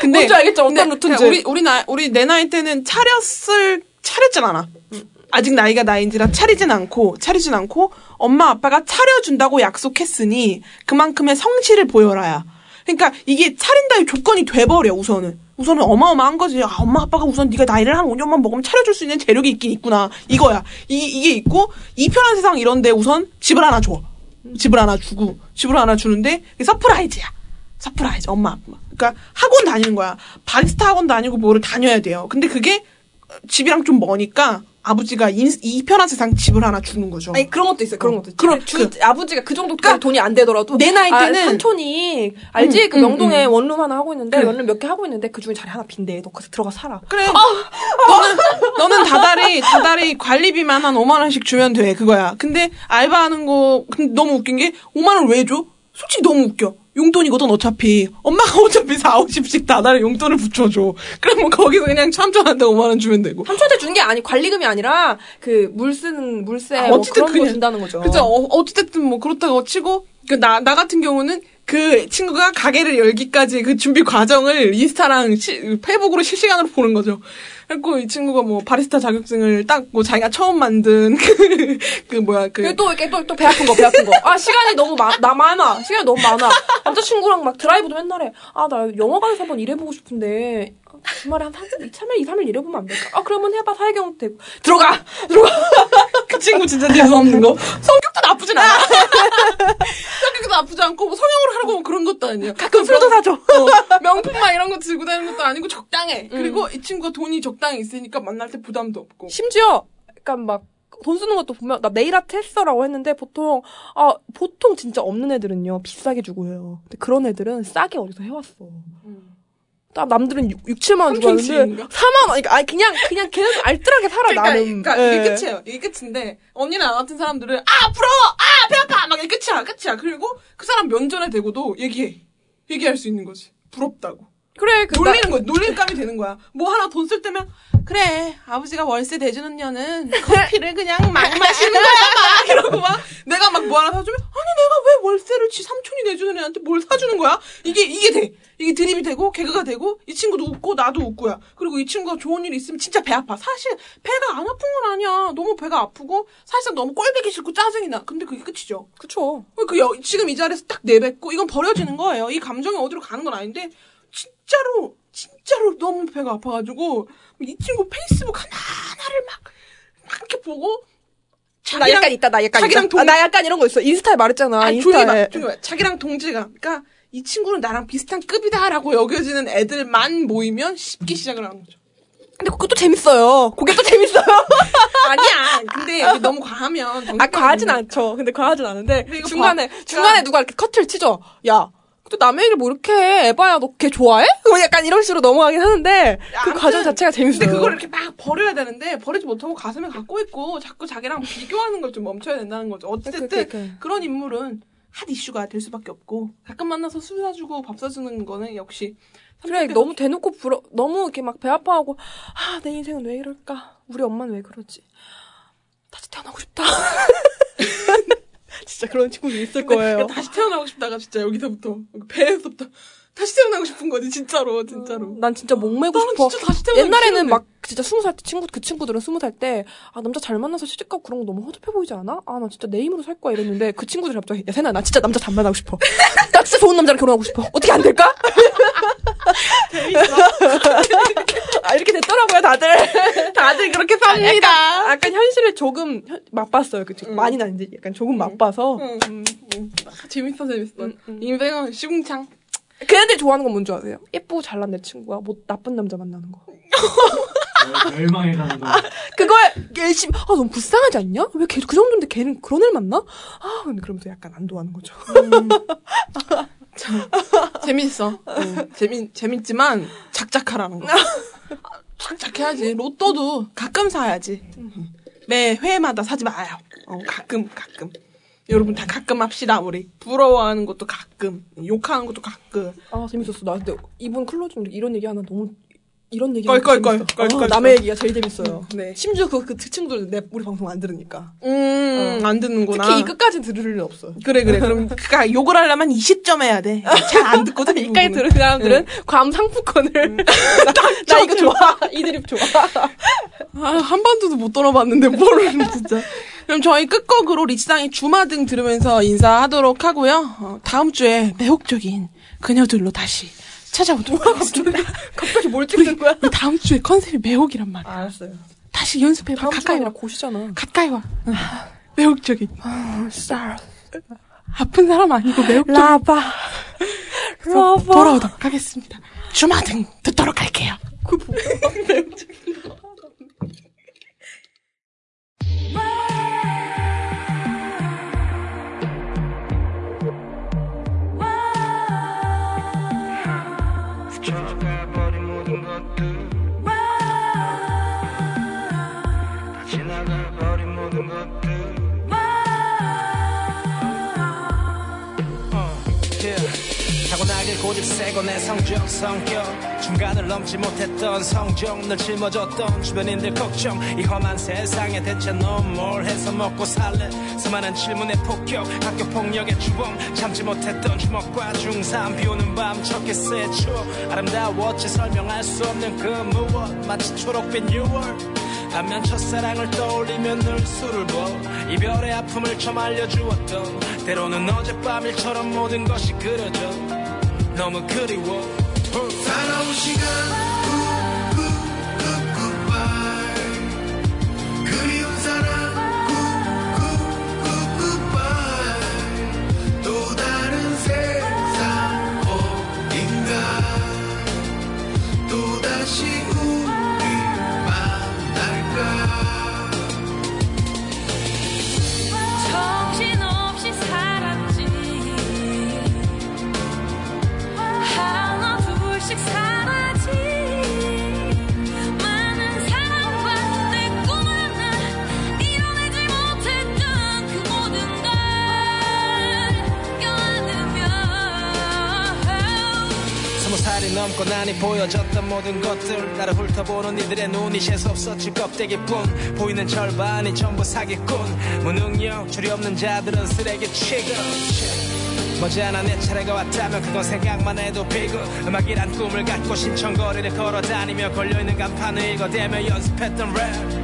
근데 뭔지 알겠죠? 어떤 루트인지. 우리 우리 나 우리 내 나이 때는 차렸을 차렸진 않아. 아직 나이가 나이인지라 차리진 않고 차리진 않고 엄마 아빠가 차려준다고 약속했으니 그만큼의 성실을 보여라야. 그러니까 이게 차린다의 조건이 돼버려 우선은. 우선은 어마어마한 거지. 아, 엄마 아빠가 우선 네가 나이를 한 5년만 먹으면 차려줄 수 있는 재력이 있긴 있구나. 이거야. 이, 이게 있고 이 편한 세상 이런데 우선 집을 하나 줘. 집을 하나 주고 집을 하나 주는데 surprise야. surprise 엄마 아빠. 그러니까 학원 다니는 거야. 바리스타 학원 다니고 뭐를 다녀야 돼요. 근데 그게 집이랑 좀 머니까 아버지가 이, 이 편한 세상 집을 하나 주는 거죠. 아니 그런 것도 있어요. 그런 어. 것도. 그럼 주, 그- 아버지가 그 정도 까지 그러니까 돈이 안 되더라도 내 나이 때는- 아, 삼촌이 알지? 음, 그 음, 명동에 음. 원룸 하나 하고 있는데 그래. 원룸 몇 개 하고 있는데 그 중에 자리 하나 빈대. 너 거기서 들어가 살아. 그래. 너는 너는 다달이 다달이 관리비만 한 5만 원씩 주면 돼 그거야. 근데 알바하는 거 근데 너무 웃긴 게 5만 원 왜 줘? 솔직히 너무 웃겨. 용돈이거든 어차피 엄마가 어차피 4, 50씩 다달이 용돈을 붙여줘. 그러면 거기서 그냥 참조한테 5만 원 주면 되고. 삼촌한테 주는 게 아니 관리금이 아니라 그 물 쓰는 물세 아, 뭐 어쨌든 그런 거 준다는 거죠. 그죠. 어, 어찌됐든 뭐 그렇다고 치고 그 나 나 같은 경우는 그 친구가 가게를 열기까지 그 준비 과정을 인스타랑 시- 페이북으로 실시간으로 보는 거죠. 그리고 이 친구가 뭐 바리스타 자격증을 땄고 자기가 처음 만든 그, 그 뭐야 그 그리고 또 이렇게 또 또 배 아픈 거, 배 아픈 거. 아 시간이 너무 마, 나 많아. 시간이 너무 많아. 남자친구랑 막 드라이브도 맨날 해. 아 나 영화관에서 한번 일해보고 싶은데 아, 주말에 한 3일, 3일, 2, 3일 일해보면 안 될까? 아 그러면 해봐 사회경 되고 들어가 들어가. 그 친구 진짜 재수 없는 거. 성격도 나쁘진 않아. 성격도 나쁘지 않고 뭐 성형을 하라고 뭐 그런 것도 아니에요. 가끔 술도 사줘. 어, 명품 막 이런 거 들고 다니는 것도 아니고 적당해. 그리고 이 친구가 돈이 적당히 있으니까 만날 때 부담도 없고. 심지어 약간 막 돈 쓰는 것도 보면 나 네일 아트 했어라고 했는데 보통 아 보통 진짜 없는 애들은요 비싸게 주고 해요. 근데 그런 애들은 싸게 어디서 해왔어. 딱 남들은 6, 6 7만 원 주고 하는데 삼촌치인가? 4만 원. 그러니까 아니 그냥 그냥 걔는 알뜰하게 살아 그러니까, 나는. 그러니까 예. 이게 끝이에요. 이게 끝인데 언니나 나 같은 사람들은 아 부러워, 아배 아파, 막 이게 끝이야, 끝이야. 그리고 그 사람 면전에 대고도 얘기해, 얘기할 수 있는 거지. 부럽다고. 그래 그 놀리는 거야. 놀림감이 되는 거야. 뭐 하나 돈 쓸 때면 그래 아버지가 월세 대주는 년은 커피를 그냥 막 마시는 거야 막 이러고 막 내가 막 뭐 하나 사주면 아니 내가 왜 월세를 지 삼촌이 내주는 애한테 뭘 사주는 거야? 이게 이게 돼. 이게 드립이 되고 개그가 되고 이 친구도 웃고 나도 웃고야. 그리고 이 친구가 좋은 일 있으면 진짜 배 아파. 사실 배가 안 아픈 건 아니야. 너무 배가 아프고 사실상 너무 꼴보기 싫고 짜증이 나. 근데 그게 끝이죠. 그쵸. 그 여- 지금 이 자리에서 딱 내뱉고 이건 버려지는 거예요. 이 감정이 어디로 가는 건 아닌데 진짜로 진짜로 너무 배가 아파가지고 이 친구 페이스북 하나하나를 막, 막 이렇게 보고 나 약간 있다 나 약간 자기랑 있다. 동- 아, 나 약간 이런 거 있어. 인스타에 말했잖아. 아, 조용히 인스타에. 봐, 조용히 봐. 자기랑 동질감. 그러니까 이 친구는 나랑 비슷한 급이다라고 여겨지는 애들만 모이면 쉽게 시작을 하는 거죠. 근데 그것도 재밌어요. 그게 또 재밌어요. 아니야. 근데 너무 과하면 아, 과하진 않죠. 근데 과하진 않은데, 중간에, 봐. 중간에 누가 이렇게 커트를 치죠. 야, 또 남의 얘기를 뭐 이렇게 해. 에바야, 너 걔 좋아해? 뭐 약간 이런 식으로 넘어가긴 하는데, 그 과정 자체가 재밌어요. 근데 그걸 이렇게 막 버려야 되는데 버리지 못하고 가슴에 갖고 있고 자꾸 자기랑 비교하는 걸 좀 멈춰야 된다는 거죠. 어쨌든 그러니까, 그러니까. 그런 인물은 핫 이슈가 될 수밖에 없고 가끔 만나서 술 사주고 밥 사주는 거는 역시 그래, 너무 대놓고 부러, 너무 이렇게 막 배 아파하고, 아, 내 인생은 왜 이럴까? 우리 엄마는 왜 그러지? 다시 태어나고 싶다. 진짜 그런 친구도 있을 거예요. 다시 태어나고 싶다가 진짜 여기서부터 배에서부터 다시 태어나고 싶은 거지 진짜로 진짜로. 난 진짜 목매고 싶어. 진짜 다시 태어나기 옛날에는 싫은데. 막 진짜 스무 살 때 친구 그 친구들은 스무 살 때 아 남자 잘 만나서 시집가고 그런 거 너무 허접해 보이지 않아? 아 나 진짜 내 힘으로 살 거야 이랬는데 그 친구들이 갑자기 야 세나 나 진짜 남자 잘 만나고 싶어. 나 진짜 좋은 남자랑 결혼하고 싶어. 어떻게 안 될까? 아 이렇게 됐더라고요 다들. 다들 그렇게 약간, 삽니다. 약간 현실을 조금 현- 맛봤어요. 그 친구. 많이는 아닌지 약간 조금 맛봐서 응, 응, 응. 아, 재밌어 재밌어. 인생은 시궁창. 걔네들이 좋아하는 건 뭔지 아세요? 예쁘고 잘난 내 친구가 뭐 나쁜 남자 만나는 거. 멸망해 가는 거. 그거에 열심히 아 너무 불쌍하지 않냐? 왜 걔 그 정도인데 걔는 그런 애를 만나? 아 근데 그러면서 약간 안도하는 거죠. 재밌어. 응. 재미 재밌지만 작작하라는 거. 아, 착착 해야지. 로또도 가끔 사야지. 매 회마다 사지 마요. 어, 가끔, 가끔. 여러분 다 가끔 합시다, 우리. 부러워하는 것도 가끔. 욕하는 것도 가끔. 아 재밌었어. 나 근데 이분 closing 이런 얘기 하나 너무 이런 얘기 껄, 하나 껄, 어, 껄, 남의 껄. 얘기가 제일 재밌어요. 네. 심지어 그, 그 친구들 내 우리 방송 안 들으니까. 음, 안 듣는구나. 특히 이 끝까지 들을 일은 없어. 그래, 그래. 그럼, 그니까 욕을 하려면 20점 해야 돼. 잘 안 듣거든, 이 이까지. 들은 사람들은 괌 상품권을 나, 나 이거 좋아. 이 드립 좋아. 아, 한 번도 못 들어봤는데, 뭘, 진짜. 그럼 저희 끝곡으로 리쌍의 주마등 들으면서 인사하도록 하고요. 어, 다음 주에 매혹적인 그녀들로 다시 찾아오도록 하겠습니다. 갑자기 뭘 찍는 거야? 우리 다음 주에 컨셉이 매혹이란 말이야. 알았어요. 다시 연습해봐. 가까이 와. 고시잖아. 가까이 와. 매혹적인. 아픈 사람 아니고 매혹적인. 라바. 그래서 돌아오도록 하겠습니다. 주마등 듣도록 할게요. 스쳐가버린 고집 세고 내 성적 성격. 중간을 넘지 못했던 성적 늘 짊어졌던 주변인들 걱정. 이 험한 세상에 대체 넌 뭘 해서 먹고 살래? 수많은 질문의 폭격 학교 폭력의 주범. 참지 못했던 주먹과 중삼 비오는 밤 첫 키스의 추억 아름다웠지 설명할 수 없는 그 무엇? 마치 초록빛 6월. 반면 첫사랑을 떠올리면 늘 술을 부어 이별의 아픔을 좀 알려주었던. 때로는 어젯밤 일처럼 모든 것이 그려져 너무 그리워. 살아온 시간 고 나니 보여졌던 모든 것들 나를 훑어보는 이들의 눈이 재수없었지 껍데기뿐. 보이는 절반이 전부 사기꾼. 무능력 줄이 없는 자들은 쓰레기 취급. 머지않아 내 차례가 왔다면 그건 생각만 해도 비극. 음악이란 꿈을 갖고 신청거리를 걸어다니며 걸려있는 간판을 읽어대며 연습했던 랩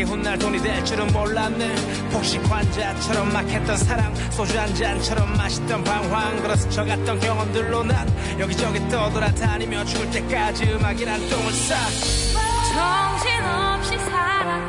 그게 훗날 돈이 될 줄은 몰랐네. 폭식 환자처럼 막 했던 사랑 소주 한 잔처럼 마셨던 방황. 걸어 스쳐갔던 경험들로 난 여기저기 떠돌아다니며 죽을 때까지 음악이란 똥을 싸. 정신없이 살았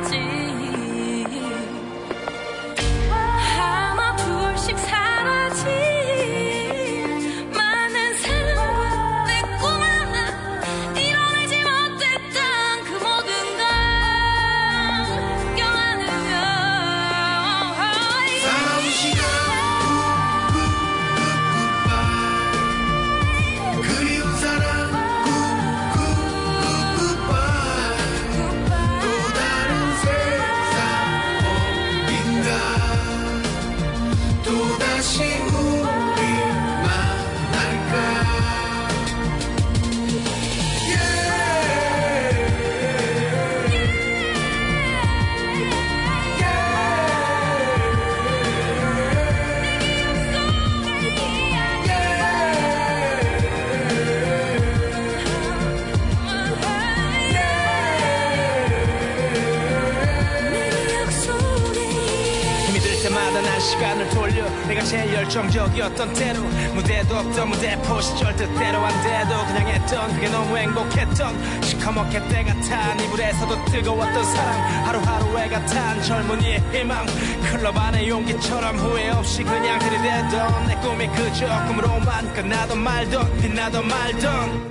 제일 열정적이었던 때로 무대도 없던 무대포 시절 뜻대로 안 돼도 그냥 했던 그게 너무 행복했던 시커멓게 때가 탄 이불에서도 뜨거웠던 사랑 하루하루 애가 탄 젊은이의 희망 클럽 안의 용기처럼 후회 없이 그냥 들이대던 내 꿈이 그저 꿈으로만 끝나던 말던 빛나던 말던